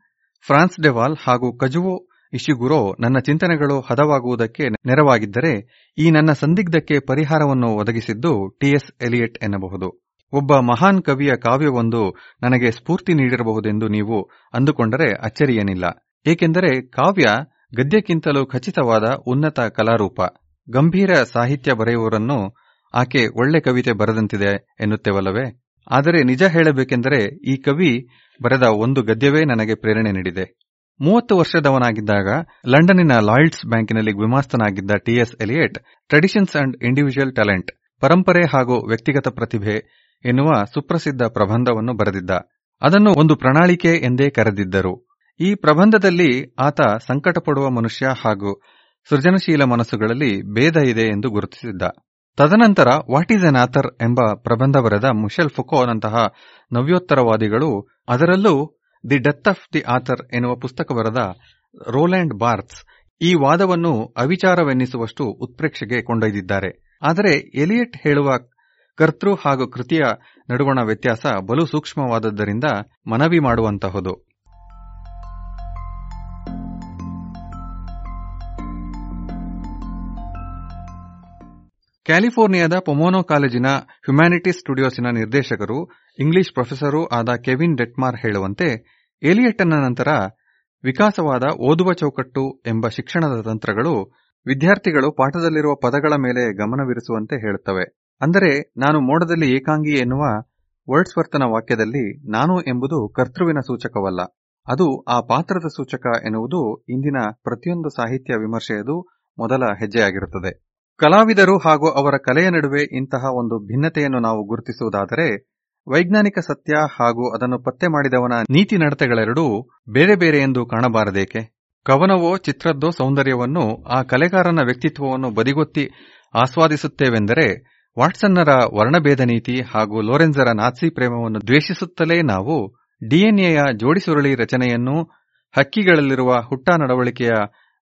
ಫ್ರಾನ್ಸ್ ಡೆವಾಲ್ ಹಾಗೂ ಕಜುವೋ ಇಶಿಗುರೋ ನನ್ನ ಚಿಂತನೆಗಳು ಹದವಾಗುವುದಕ್ಕೆ ನೆರವಾಗಿದ್ದರೆ ಈ ನನ್ನ ಸಂದಿಗ್ಧಕ್ಕೆ ಪರಿಹಾರವನ್ನು ಒದಗಿಸಿದ್ದು ಟಿಎಸ್ ಎಲಿಯಟ್ ಎನ್ನಬಹುದು. ಒಬ್ಬ ಮಹಾನ್ ಕವಿಯ ಕಾವ್ಯವೊಂದು ನನಗೆ ಸ್ಫೂರ್ತಿ ನೀಡಿರಬಹುದೆಂದು ನೀವು ಅಂದುಕೊಂಡರೆ ಅಚ್ಚರಿಯೇನಿಲ್ಲ. ಏಕೆಂದರೆ ಕಾವ್ಯ ಗದ್ಯಕ್ಕಿಂತಲೂ ಖಚಿತವಾದ ಉನ್ನತ ಕಲಾರೂಪ. ಗಂಭೀರ ಸಾಹಿತ್ಯ ಬರೆಯುವರನ್ನು ಆಕೆ ಒಳ್ಳೆ ಕವಿತೆ ಬರೆದಂತಿದೆ ಎನ್ನುತ್ತೇವಲ್ಲವೇ? ಆದರೆ ನಿಜ ಹೇಳಬೇಕೆಂದರೆ ಈ ಕವಿ ಬರೆದ ಒಂದು ಗದ್ಯವೇ ನನಗೆ ಪ್ರೇರಣೆ ನೀಡಿದೆ. ಮೂವತ್ತು ವರ್ಷದವನಾಗಿದ್ದಾಗ ಲಂಡನ್ನಿನ ಲಾಯ್ಡ್ಸ್ ಬ್ಯಾಂಕಿನಲ್ಲಿ ಗುಮಾಸ್ತನಾಗಿದ್ದ TS Eliot, traditions and individual talent, ಪರಂಪರೆ ಹಾಗೂ ವ್ಯಕ್ತಿಗತ ಪ್ರತಿಭೆ ಎನ್ನುವ ಸುಪ್ರಸಿದ್ಧ ಪ್ರಬಂಧವನ್ನು ಬರೆದಿದ್ದ. ಅದನ್ನು ಒಂದು ಪ್ರಣಾಳಿಕೆ ಎಂದೇ ಕರೆದಿದ್ದರು. ಈ ಪ್ರಬಂಧದಲ್ಲಿ ಆತ ಸಂಕಟಪಡುವ ಮನುಷ್ಯ ಹಾಗೂ ಸೃಜನಶೀಲ ಮನಸ್ಸುಗಳಲ್ಲಿ ಭೇದ ಇದೆ ಎಂದು ಗುರುತಿಸಿದ್ದ. ತದನಂತರ ವಾಟ್ ಈಸ್ ಎನ್ ಆಥರ್ ಎಂಬ ಪ್ರಬಂಧ ಬರೆದ ಮುಷೆಲ್ ಫುಕೋನಂತಹ ನವ್ಯೋತ್ತರವಾದಿಗಳು ಅದರಲ್ಲೂ the death of the author ಎನ್ನುವ ಪುಸ್ತಕ ಬರೆದ ರೋಲ್ಯಾಂಡ್ ಬಾರ್ತ್ಸ್ ಈ ವಾದವನ್ನು ಅವಿಚಾರವೆನ್ನಿಸುವಷ್ಟು ಉತ್ಪ್ರೇಕ್ಷೆಗೆ ಕೊಂಡೊಯ್ದಿದ್ದಾರೆ. ಆದರೆ ಎಲಿಯಟ್ ಹೇಳುವ ಕರ್ತೃ ಹಾಗೂ ಕೃತಿಯ ನಡುವಣ ವ್ಯತ್ಯಾಸ ಬಲು ಸೂಕ್ಷ್ಮವಾದದ್ದರಿಂದ ಮನವಿ ಮಾಡುವಂತಹುದು. ಕ್ಯಾಲಿಫೋರ್ನಿಯಾದ ಪೊಮೋನೋ ಕಾಲೇಜಿನ ಹ್ಯುಮ್ಯಾನಿಟೀಸ್ ಸ್ಟುಡಿಯೋಸಿನ ನಿರ್ದೇಶಕರು, ಇಂಗ್ಲಿಷ್ ಪ್ರೊಫೆಸರೂ ಆದ ಕೆವಿನ್ ಡೆಟ್ಮಾರ್ ಹೇಳುವಂತೆ ಏಲಿಯಟ್ಟನ ನಂತರ ವಿಕಾಸವಾದ ಓದುವ ಚೌಕಟ್ಟು ಎಂಬ ಶಿಕ್ಷಣದ ತಂತ್ರಗಳು ವಿದ್ಯಾರ್ಥಿಗಳು ಪಾಠದಲ್ಲಿರುವ ಪದಗಳ ಮೇಲೆ ಗಮನವಿರಿಸುವಂತೆ ಹೇಳುತ್ತವೆ. ಅಂದರೆ ನಾನು ಮೋಡದಲ್ಲಿ ಏಕಾಂಗಿ ಎನ್ನುವ ವರ್ಡ್ಸ್ವರ್ತನ ವಾಕ್ಯದಲ್ಲಿ ನಾನು ಎಂಬುದು ಕರ್ತೃವಿನ ಸೂಚಕವಲ್ಲ. ಅದು ಆ ಪಾತ್ರದ ಸೂಚಕ ಎನ್ನುವುದು ಇಂದಿನ ಪ್ರತಿಯೊಂದು ಸಾಹಿತ್ಯ ವಿಮರ್ಶೆಯದು ಮೊದಲ ಹೆಜ್ಜೆಯಾಗಿರುತ್ತದೆ. ಕಲಾವಿದರು ಹಾಗೂ ಅವರ ಕಲೆಯ ನಡುವೆ ಇಂತಹ ಒಂದು ಭಿನ್ನತೆಯನ್ನು ನಾವು ಗುರುತಿಸುವುದಾದರೆ ವೈಜ್ಞಾನಿಕ ಸತ್ಯ ಹಾಗೂ ಅದನ್ನು ಪತ್ತೆ ಮಾಡಿದವನ ನೀತಿ ನಡತೆಗಳೆರಡೂ ಬೇರೆ ಬೇರೆ ಎಂದು ಕಾಣಬಾರದೇಕೆ? ಕವನವೋ ಚಿತ್ರದ್ದೋ ಸೌಂದರ್ಯವನ್ನು ಆ ಕಲೆಗಾರನ ವ್ಯಕ್ತಿತ್ವವನ್ನು ಬದಿಗೊತ್ತಿ ಆಸ್ವಾದಿಸುತ್ತೇವೆಂದರೆ ವಾಟ್ಸನ್ನರ ವರ್ಣಭೇದ ನೀತಿ ಹಾಗೂ ಲೋರೆನ್ಸರ ನಾತ್ಸಿ ಪ್ರೇಮವನ್ನು ದ್ವೇಷಿಸುತ್ತಲೇ ನಾವು ಡಿಎನ್ಎಯ ಜೋಡಿಸುರುಳಿ ರಚನೆಯನ್ನೂ ಹಕ್ಕಿಗಳಲ್ಲಿರುವ ಹುಟ್ಟ ನಡವಳಿಕೆಯ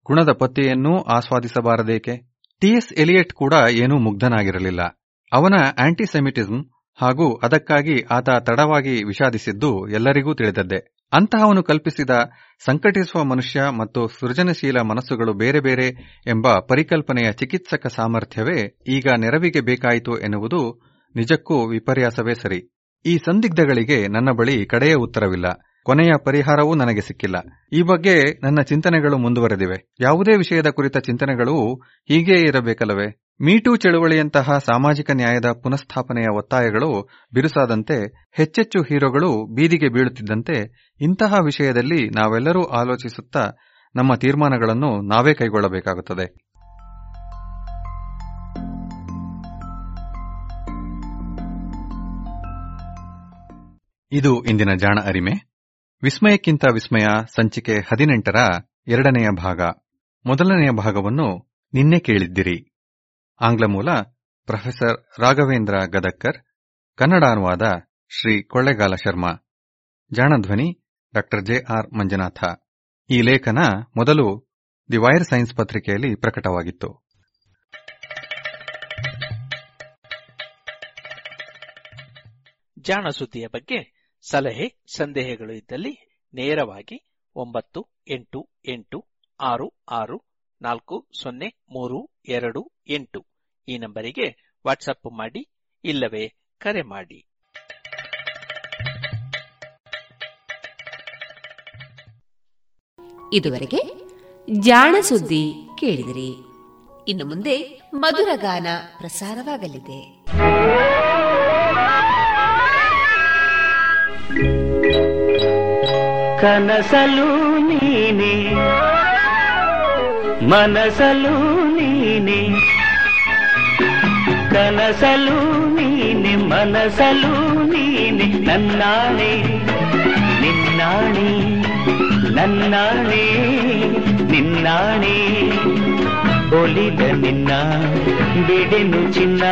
ಗುಣದ ಪತ್ತೆಯನ್ನೂ ಆಸ್ವಾದಿಸಬಾರದೇಕೆ? ಟಿಎಸ್ ಎಲಿಯಟ್ ಕೂಡ ಏನೂ ಮುಗ್ಧನಾಗಿರಲಿಲ್ಲ. ಅವನ ಆಂಟಿಸೆಮಿಟಿಸಂ ಹಾಗೂ ಅದಕ್ಕಾಗಿ ಆತ ತಡವಾಗಿ ವಿಷಾದಿಸಿದ್ದು ಎಲ್ಲರಿಗೂ ತಿಳಿದದ್ದೇ. ಅಂತಹವನು ಕಲ್ಪಿಸಿದ ಸಂಕಟಿಸುವ ಮನುಷ್ಯ ಮತ್ತು ಸೃಜನಶೀಲ ಮನಸ್ಸುಗಳು ಬೇರೆ ಬೇರೆ ಎಂಬ ಪರಿಕಲ್ಪನೆಯ ಚಿಕಿತ್ಸಕ ಸಾಮರ್ಥ್ಯವೇ ಈಗ ನೆರವಿಗೆ ಬೇಕಾಯಿತು ಎನ್ನುವುದು ನಿಜಕ್ಕೂ ವಿಪರ್ಯಾಸವೇ ಸರಿ. ಈ ಸಂದಿಗ್ಧಗಳಿಗೆ ನನ್ನ ಬಳಿ ಕಡೆಯ ಉತ್ತರವಿಲ್ಲ. ಕೊನೆಯ ಪರಿಹಾರವೂ ನನಗೆ ಸಿಕ್ಕಿಲ್ಲ. ಈ ಬಗ್ಗೆ ನನ್ನ ಚಿಂತನೆಗಳು ಮುಂದುವರೆದಿವೆ. ಯಾವುದೇ ವಿಷಯದ ಕುರಿತ ಚಿಂತನೆಗಳು ಹೀಗೇ ಇರಬೇಕಲ್ಲವೇ? ಮೀಟೂ ಚಳುವಳಿಯಂತಹ ಸಾಮಾಜಿಕ ನ್ಯಾಯದ ಪುನಃಸ್ಥಾಪನೆಯ ಒತ್ತಾಯಗಳು ಬಿರುಸಾದಂತೆ ಹೆಚ್ಚೆಚ್ಚು ಹೀರೋಗಳು ಬೀದಿಗೆ ಬೀಳುತ್ತಿದ್ದಂತೆ ಇಂತಹ ವಿಷಯದಲ್ಲಿ ನಾವೆಲ್ಲರೂ ಆಲೋಚಿಸುತ್ತಾ ನಮ್ಮ ತೀರ್ಮಾನಗಳನ್ನು ನಾವೇ ಕೈಗೊಳ್ಳಬೇಕಾಗುತ್ತದೆ. ಇದು ಇಂದಿನ ಜಾಣ ಅರಿಮೆ. ವಿಸ್ಮಯಕ್ಕಿಂತ ವಿಸ್ಮಯ ಸಂಚಿಕೆ ಹದಿನೆಂಟರ ಎರಡನೆಯ ಭಾಗ. ಮೊದಲನೆಯ ಭಾಗವನ್ನು ನಿನ್ನೆ ಕೇಳಿದ್ದಿರಿ. ಆಂಗ್ಲ ಮೂಲ ಪ್ರೊಫೆಸರ್ ರಾಘವೇಂದ್ರ ಗದಕ್ಕರ್ ಕನ್ನಡ ಅನುವಾದ ಶ್ರೀ ಕೊಳ್ಳೆಗಾಲ ಶರ್ಮಾ, ಜಾಣಧ್ವನಿ ಡಾ ಜೆಆರ್ ಮಂಜುನಾಥ. ಈ ಲೇಖನ ಮೊದಲು ದಿ ವೈರ್ ಸೈನ್ಸ್ ಪತ್ರಿಕೆಯಲ್ಲಿ ಪ್ರಕಟವಾಗಿತ್ತು. ಜಾಣ ಸುದ್ದಿಯ ಬಗ್ಗೆ ಸಲಹೆ, ಸಂದೇಹಗಳು ಇದ್ದಲ್ಲಿ ನೇರವಾಗಿ ಒಂಬತ್ತು ಎಂಟು ಎಂಟು ಆರು ಆರು ನಾಲ್ಕು ಸೊನ್ನೆ ಮೂರು ಎರಡು ಎಂಟು. ಈ ನಂಬರಿಗೆ ವಾಟ್ಸಪ್ ಮಾಡಿ ಇಲ್ಲವೇ ಕರೆ ಮಾಡಿ. ಇದುವರೆಗೆ ಜಾಣ ಸುದ್ದಿ ಕೇಳಿದಿರಿ. ಇನ್ನು ಮುಂದೆ ಮಧುರ ಗಾನ ಪ್ರಸಾರವಾಗಲಿದೆ. ಕನಸಲು ನೀನೆ ಮನಸಲು ನೀನೆ ಕನಸಲು ನೀನೆ ಮನಸಲು ನೀನೆ ನನ್ನಾಣೆ ನಿನ್ನಾಣೆ ನನ್ನಾಣೆ ನಿನ್ನಾಣೆ ಒಲಿದ ನಿನ್ನ ಬಿಡೆನು ಚಿನ್ನ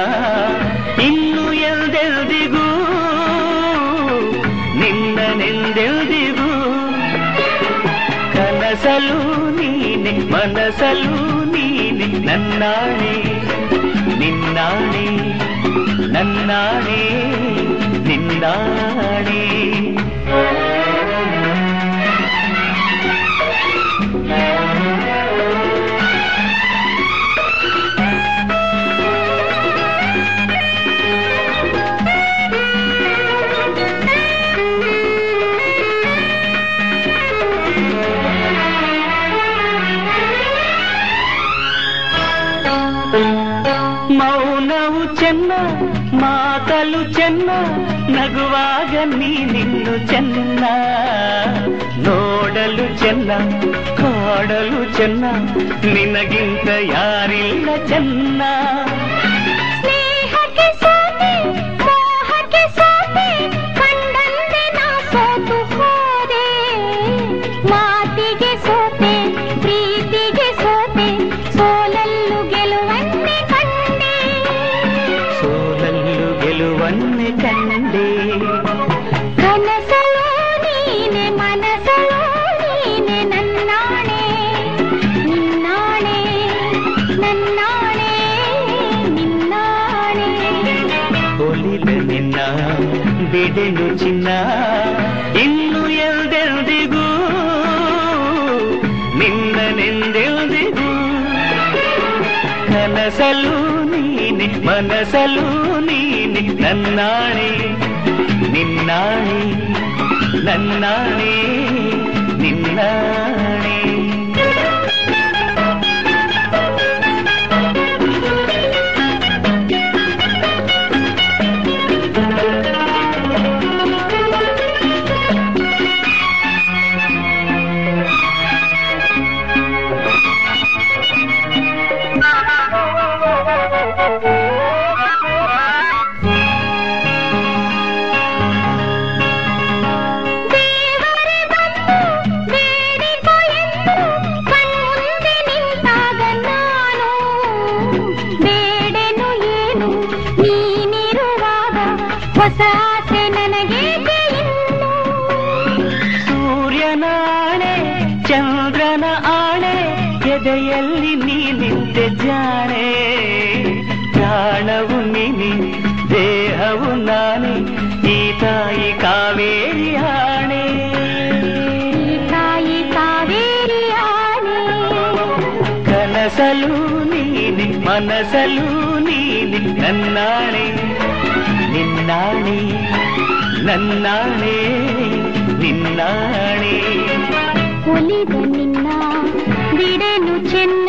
ಇನ್ನು ಎಲ್ದೆಲ್ದಿಗೂ ನಿನ್ನನೆಂದೆಲ್ದಿಗೂ ಕನಸಲು ನೀನೆ ಮನಸಲು నన్నాడే నిన్నాడే నన్నాడే నిన్నాడే ನಗುವಾಗ ನೀನಿನ್ನು ಚೆನ್ನ ನೋಡಲು ಚೆನ್ನ ಕಾಡಲು ಚೆನ್ನ ನಿನಗಿಂತ ಯಾರಿಲ್ಲ ಚೆನ್ನ ನೀನೆ ಮನಸಲು ನೀನೆ ನನ್ನಾಣೆ ನಿನ್ನಾಣೆ ನನ್ನಾಣೆ ನಿನ್ನಾಣೆ ಮನಸಲು ನೀನಿ ನನ್ನಾಣೆ ನಿನ್ನಾಣೆ ನನ್ನಾಣೆ ನಿನ್ನಾಣೆ ಒಲಿದ ನಿನ್ನ ಬಿಡನು ಚೆನ್ನ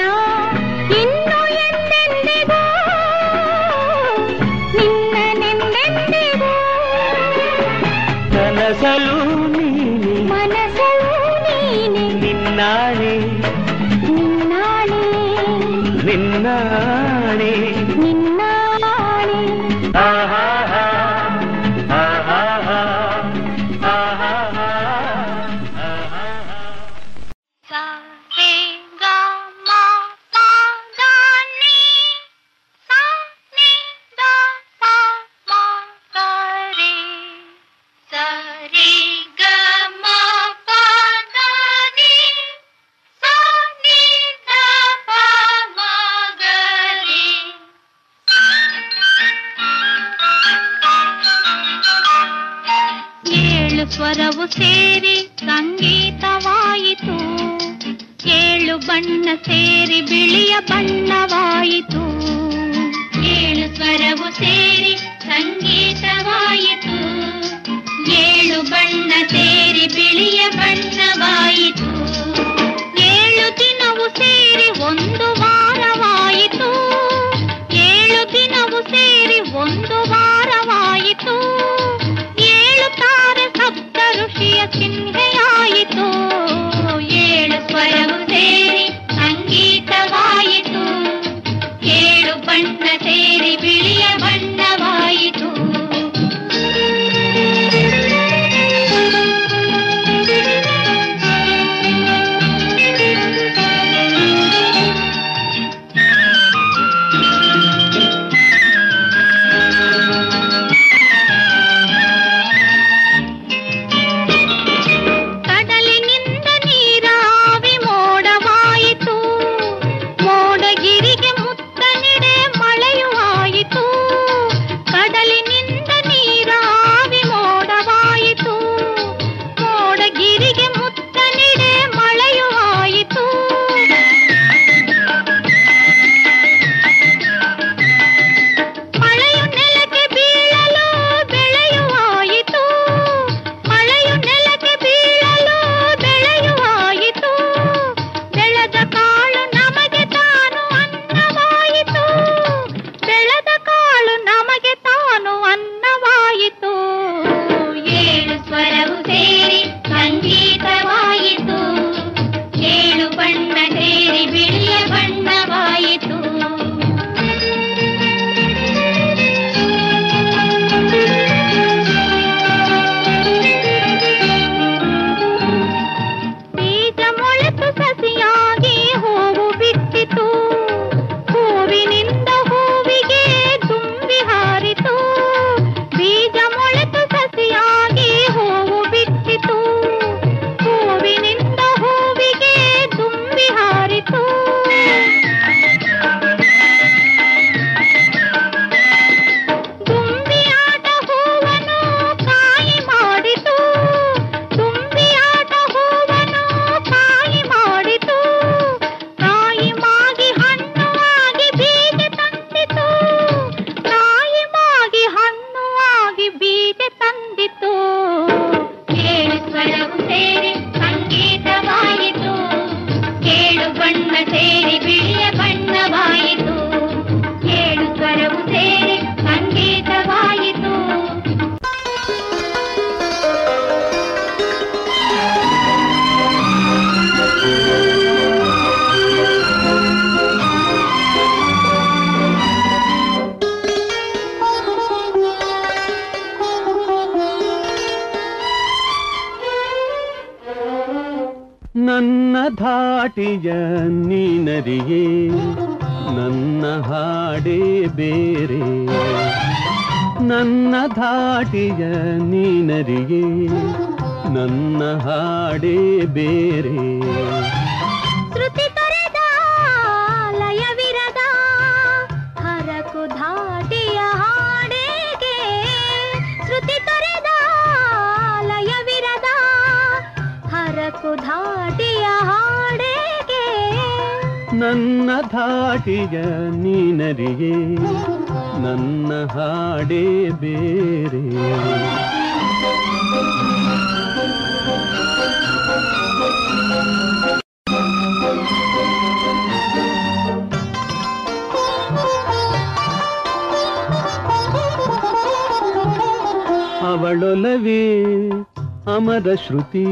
ಶ್ರುತಿ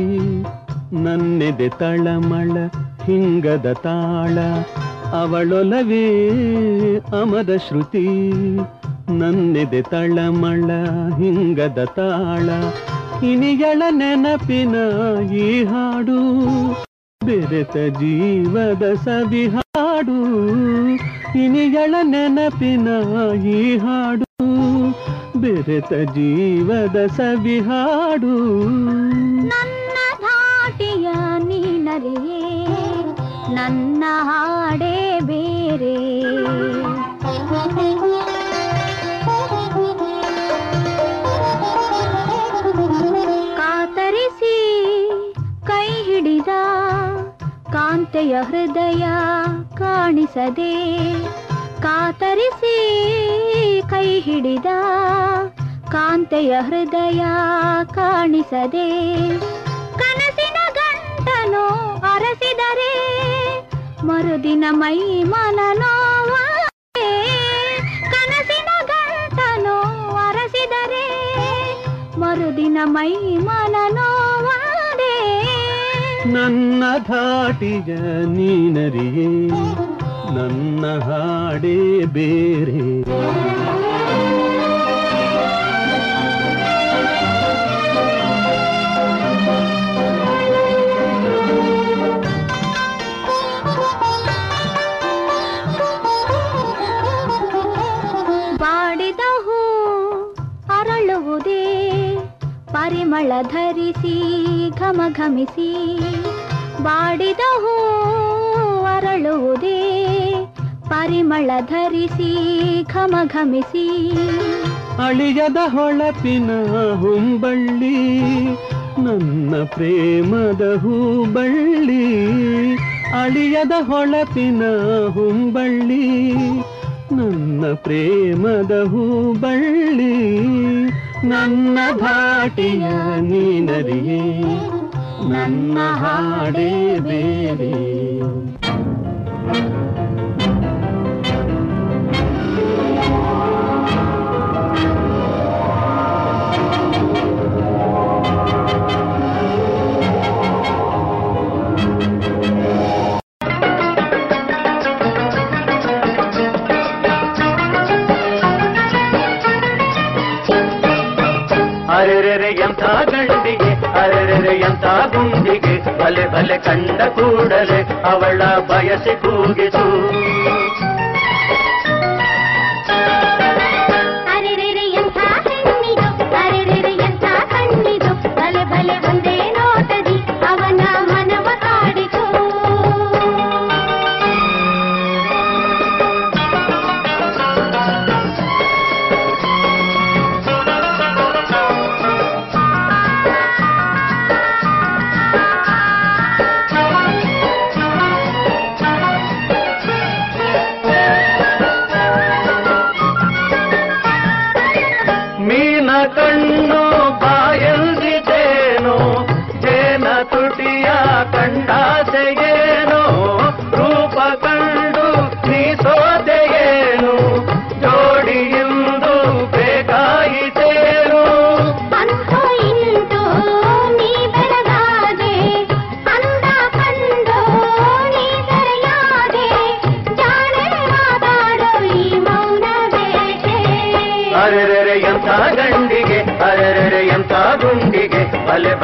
ನನ್ನೆದೆ ತಳಮಳ, ಹಿಂಗದ ತಾಳ. ಅವಳೊಲವೇ ಅಮದ ಶ್ರುತಿ ನನ್ನೆದೆ ತಳಮಳ, ಹಿಂಗದ ತಾಳ. ಇನಿಗಳ ನೆನಪಿನ ಈ ಹಾಡು, ಬೆರೆತ ಜೀವದ ಸವಿ ಹಾಡು. ಇನಿಗಳ ನೆನಪಿನ ಈ ಹಾಡು. ಬೆರೆತ ಜೀವದ ಸವಿ ಹಾಡು ನನ್ನ ಧಾಟಿಯ ನೀನರೇ ನನ್ನ ಹಾಡೇ ಬೇರೆ. ಕಾತರಿಸಿ ಕೈ ಹಿಡಿದ, ಕಾಂತೆಯ ಹೃದಯ ಕಾಣಿಸದೆ ಕಾತರಿಸಿ ಕೈ ಹಿಡಿದ ಕಾಂತೆಯ ಹೃದಯ ಕಾಣಿಸದೆ ಕನಸಿನ ಗಂಟನು ಅರಸಿದರೆ ಮರುದಿನ ಮೈ ಮನ ನೋವಾದೆ. ಕನಸಿನ ಗಂಟನು ಅರಸಿದರೆ ಮರುದಿನ ಮೈ ಮನ ನೋವಾದೆ ನನ್ನ ಧಾಟಿಗ ನೀನರಿಯೇ ನನ್ನ ಹಾಡೇ ಬೇರೆ. ಪರಿಮಳ ಧರಿಸಿ ಘಮ ಘಮಿಸಿ ಬಾಡಿದ ಅರಳುವುದೇ. ಪರಿಮಳ ಧರಿಸಿ ಘಮ ಘಮಿಸಿ ಅಳಿಯದ ಹೊಳಪಿನ ಹುಂಬಳ್ಳಿ, ನನ್ನ ಪ್ರೇಮದ ಹೂಬಳ್ಳಿ. ಅಳಿಯದ ಹೊಳಪಿನ ಹುಂಬಳ್ಳಿ, ನನ್ನ ಪ್ರೇಮದ ಹೂಬಳ್ಳಿ. ನನ್ನ ಭಾಟಿಯ ನೀನರಿಯೇ, ನನ್ನ ಹಾಡೇ ಬೇರೆ. ಗುಂಡಿಗೆ ಬಲೆ ಬಲೆ ಕಂಡ ಕೂಡಲೇ ಅವಳ ಬಯಸಿ ಕೂಗಿತು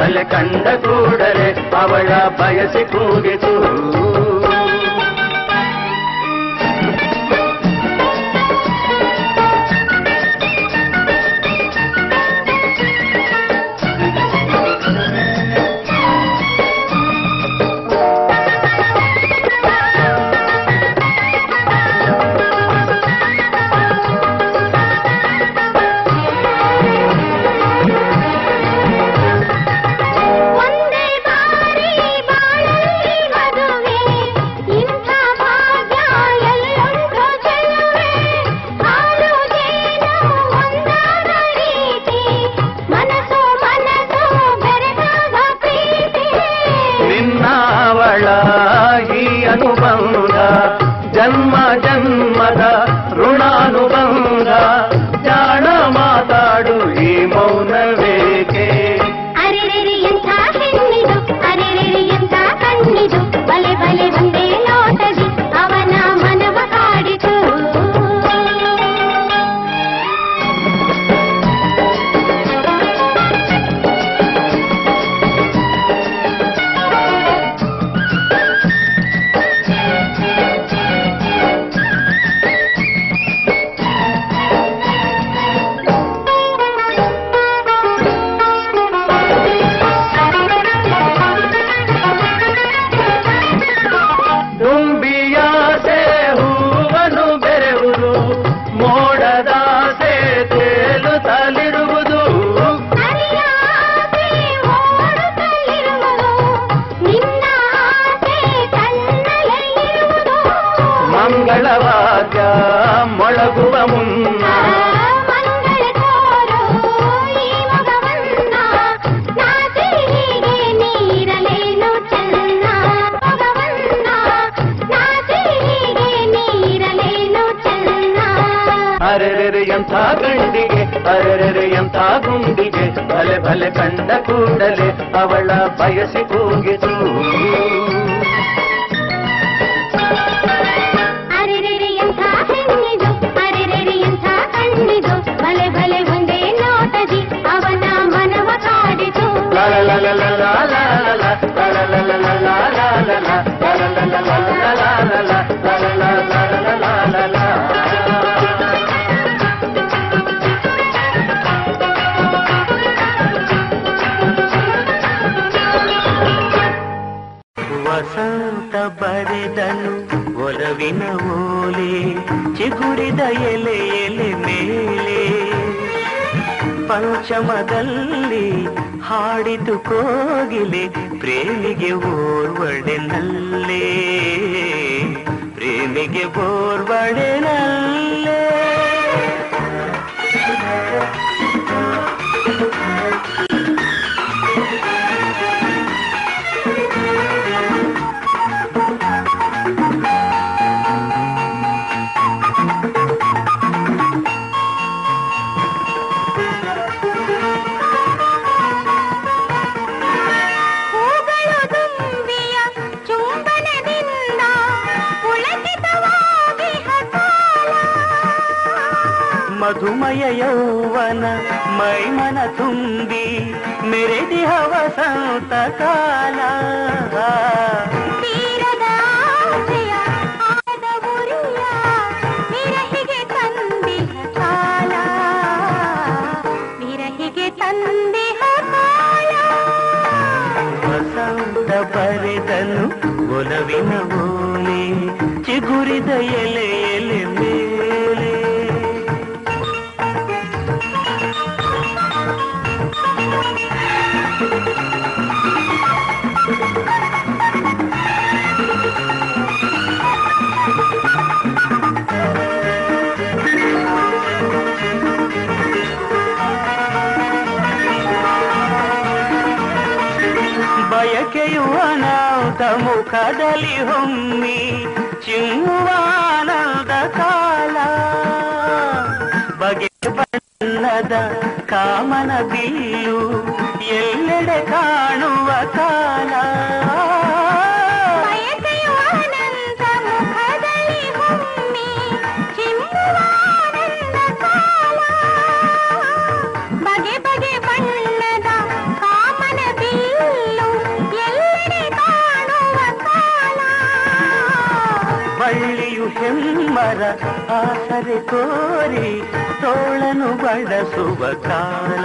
ಬಲೆ ಬಲೆ ಕಂಡ ಕೂಡಲೇ ಅವಳ ಬಯಸಿ ಕೂಗಿತು துரித எலை எலை மேலே ಬಯಕೆಯುವ ನಾವು ತಮು ಕದಲಿ ಹೊಮ್ಮಿ ಚಿಂಬಾನಂದ ಕಾಲ. ಬಗೆ ಬಣ್ಣದ ಕಾಮನ ಬಿಲ್ಲು ಎಲ್ಲೆಡೆ ಕಾಣುವ ಕಾಲ. ಹೆಮ್ಮರ ಆಸರೆ ಕೋರಿ ತೋಳನು ಬಳಸುವ ಕಾಲ.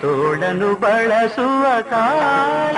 ತೋಳನು ಬಳಸುವ ಕಾಲ.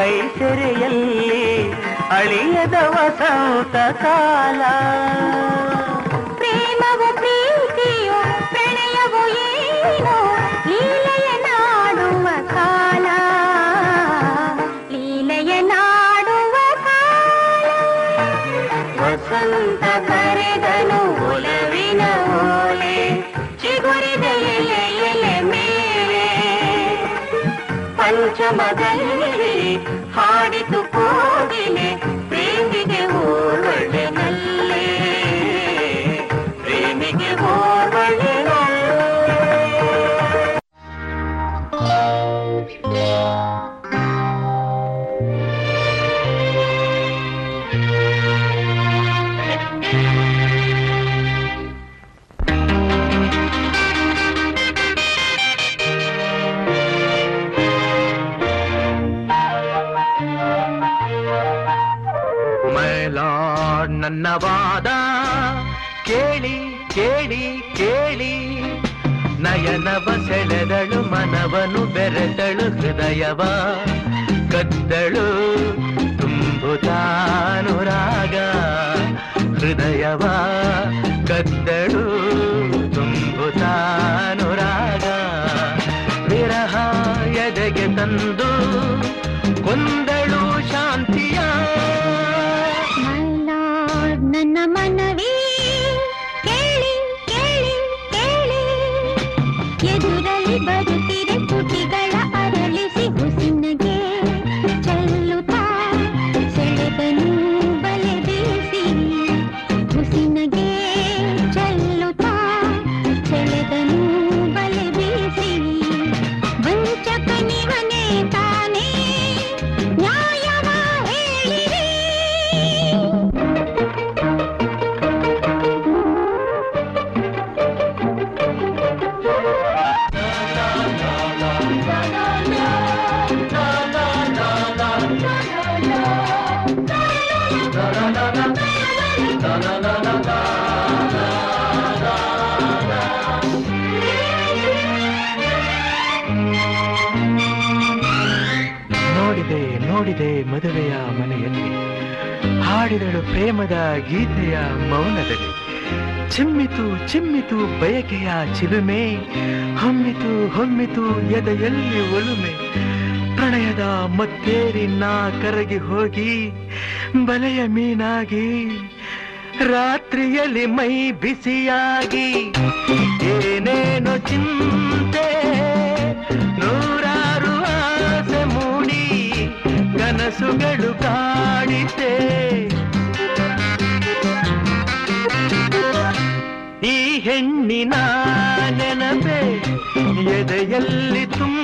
ಕೈಸೆರೆಯಲ್ಲಿ ಅಳಿಯದ ವಸಂತ ಕಾಲ. ಪಂಚಮದಲ್ಲಿ ಹಾಡಿ ये धुरई बरसा ಕರಗಿ ಹೋಗಿ ಬಲೆಯ ಮೀನಾಗಿ ರಾತ್ರಿಯಲ್ಲಿ ಮೈ ಬಿಸಿಯಾಗಿ ಏನೇನು ಚಿಂತೆ ನೂರಾರು ಆಸೆ ಮೂಡಿ ಕನಸುಗಳು ಕಾಡಿತೆ. ಈ ಹೆಣ್ಣಿನ ನೆನಪೆ ಎದೆಯಲ್ಲಿ ತುಂಬ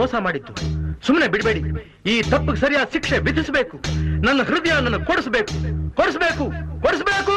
ಮೋಸ ಮಾಡಿದ್ದು. ಸುಮ್ಮನೆ ಬಿಡಬೇಡಿ. ಈ ತಪ್ಪಿಗೆ ಸರಿಯಾದ ಶಿಕ್ಷೆ ವಿಧಿಸಬೇಕು. ನನ್ನ ಹೃದಯ ನನ್ನ ಕೊಡಿಸಬೇಕು. ಕೊಡಿಸಬೇಕು. ಕೊಡಿಸಬೇಕು.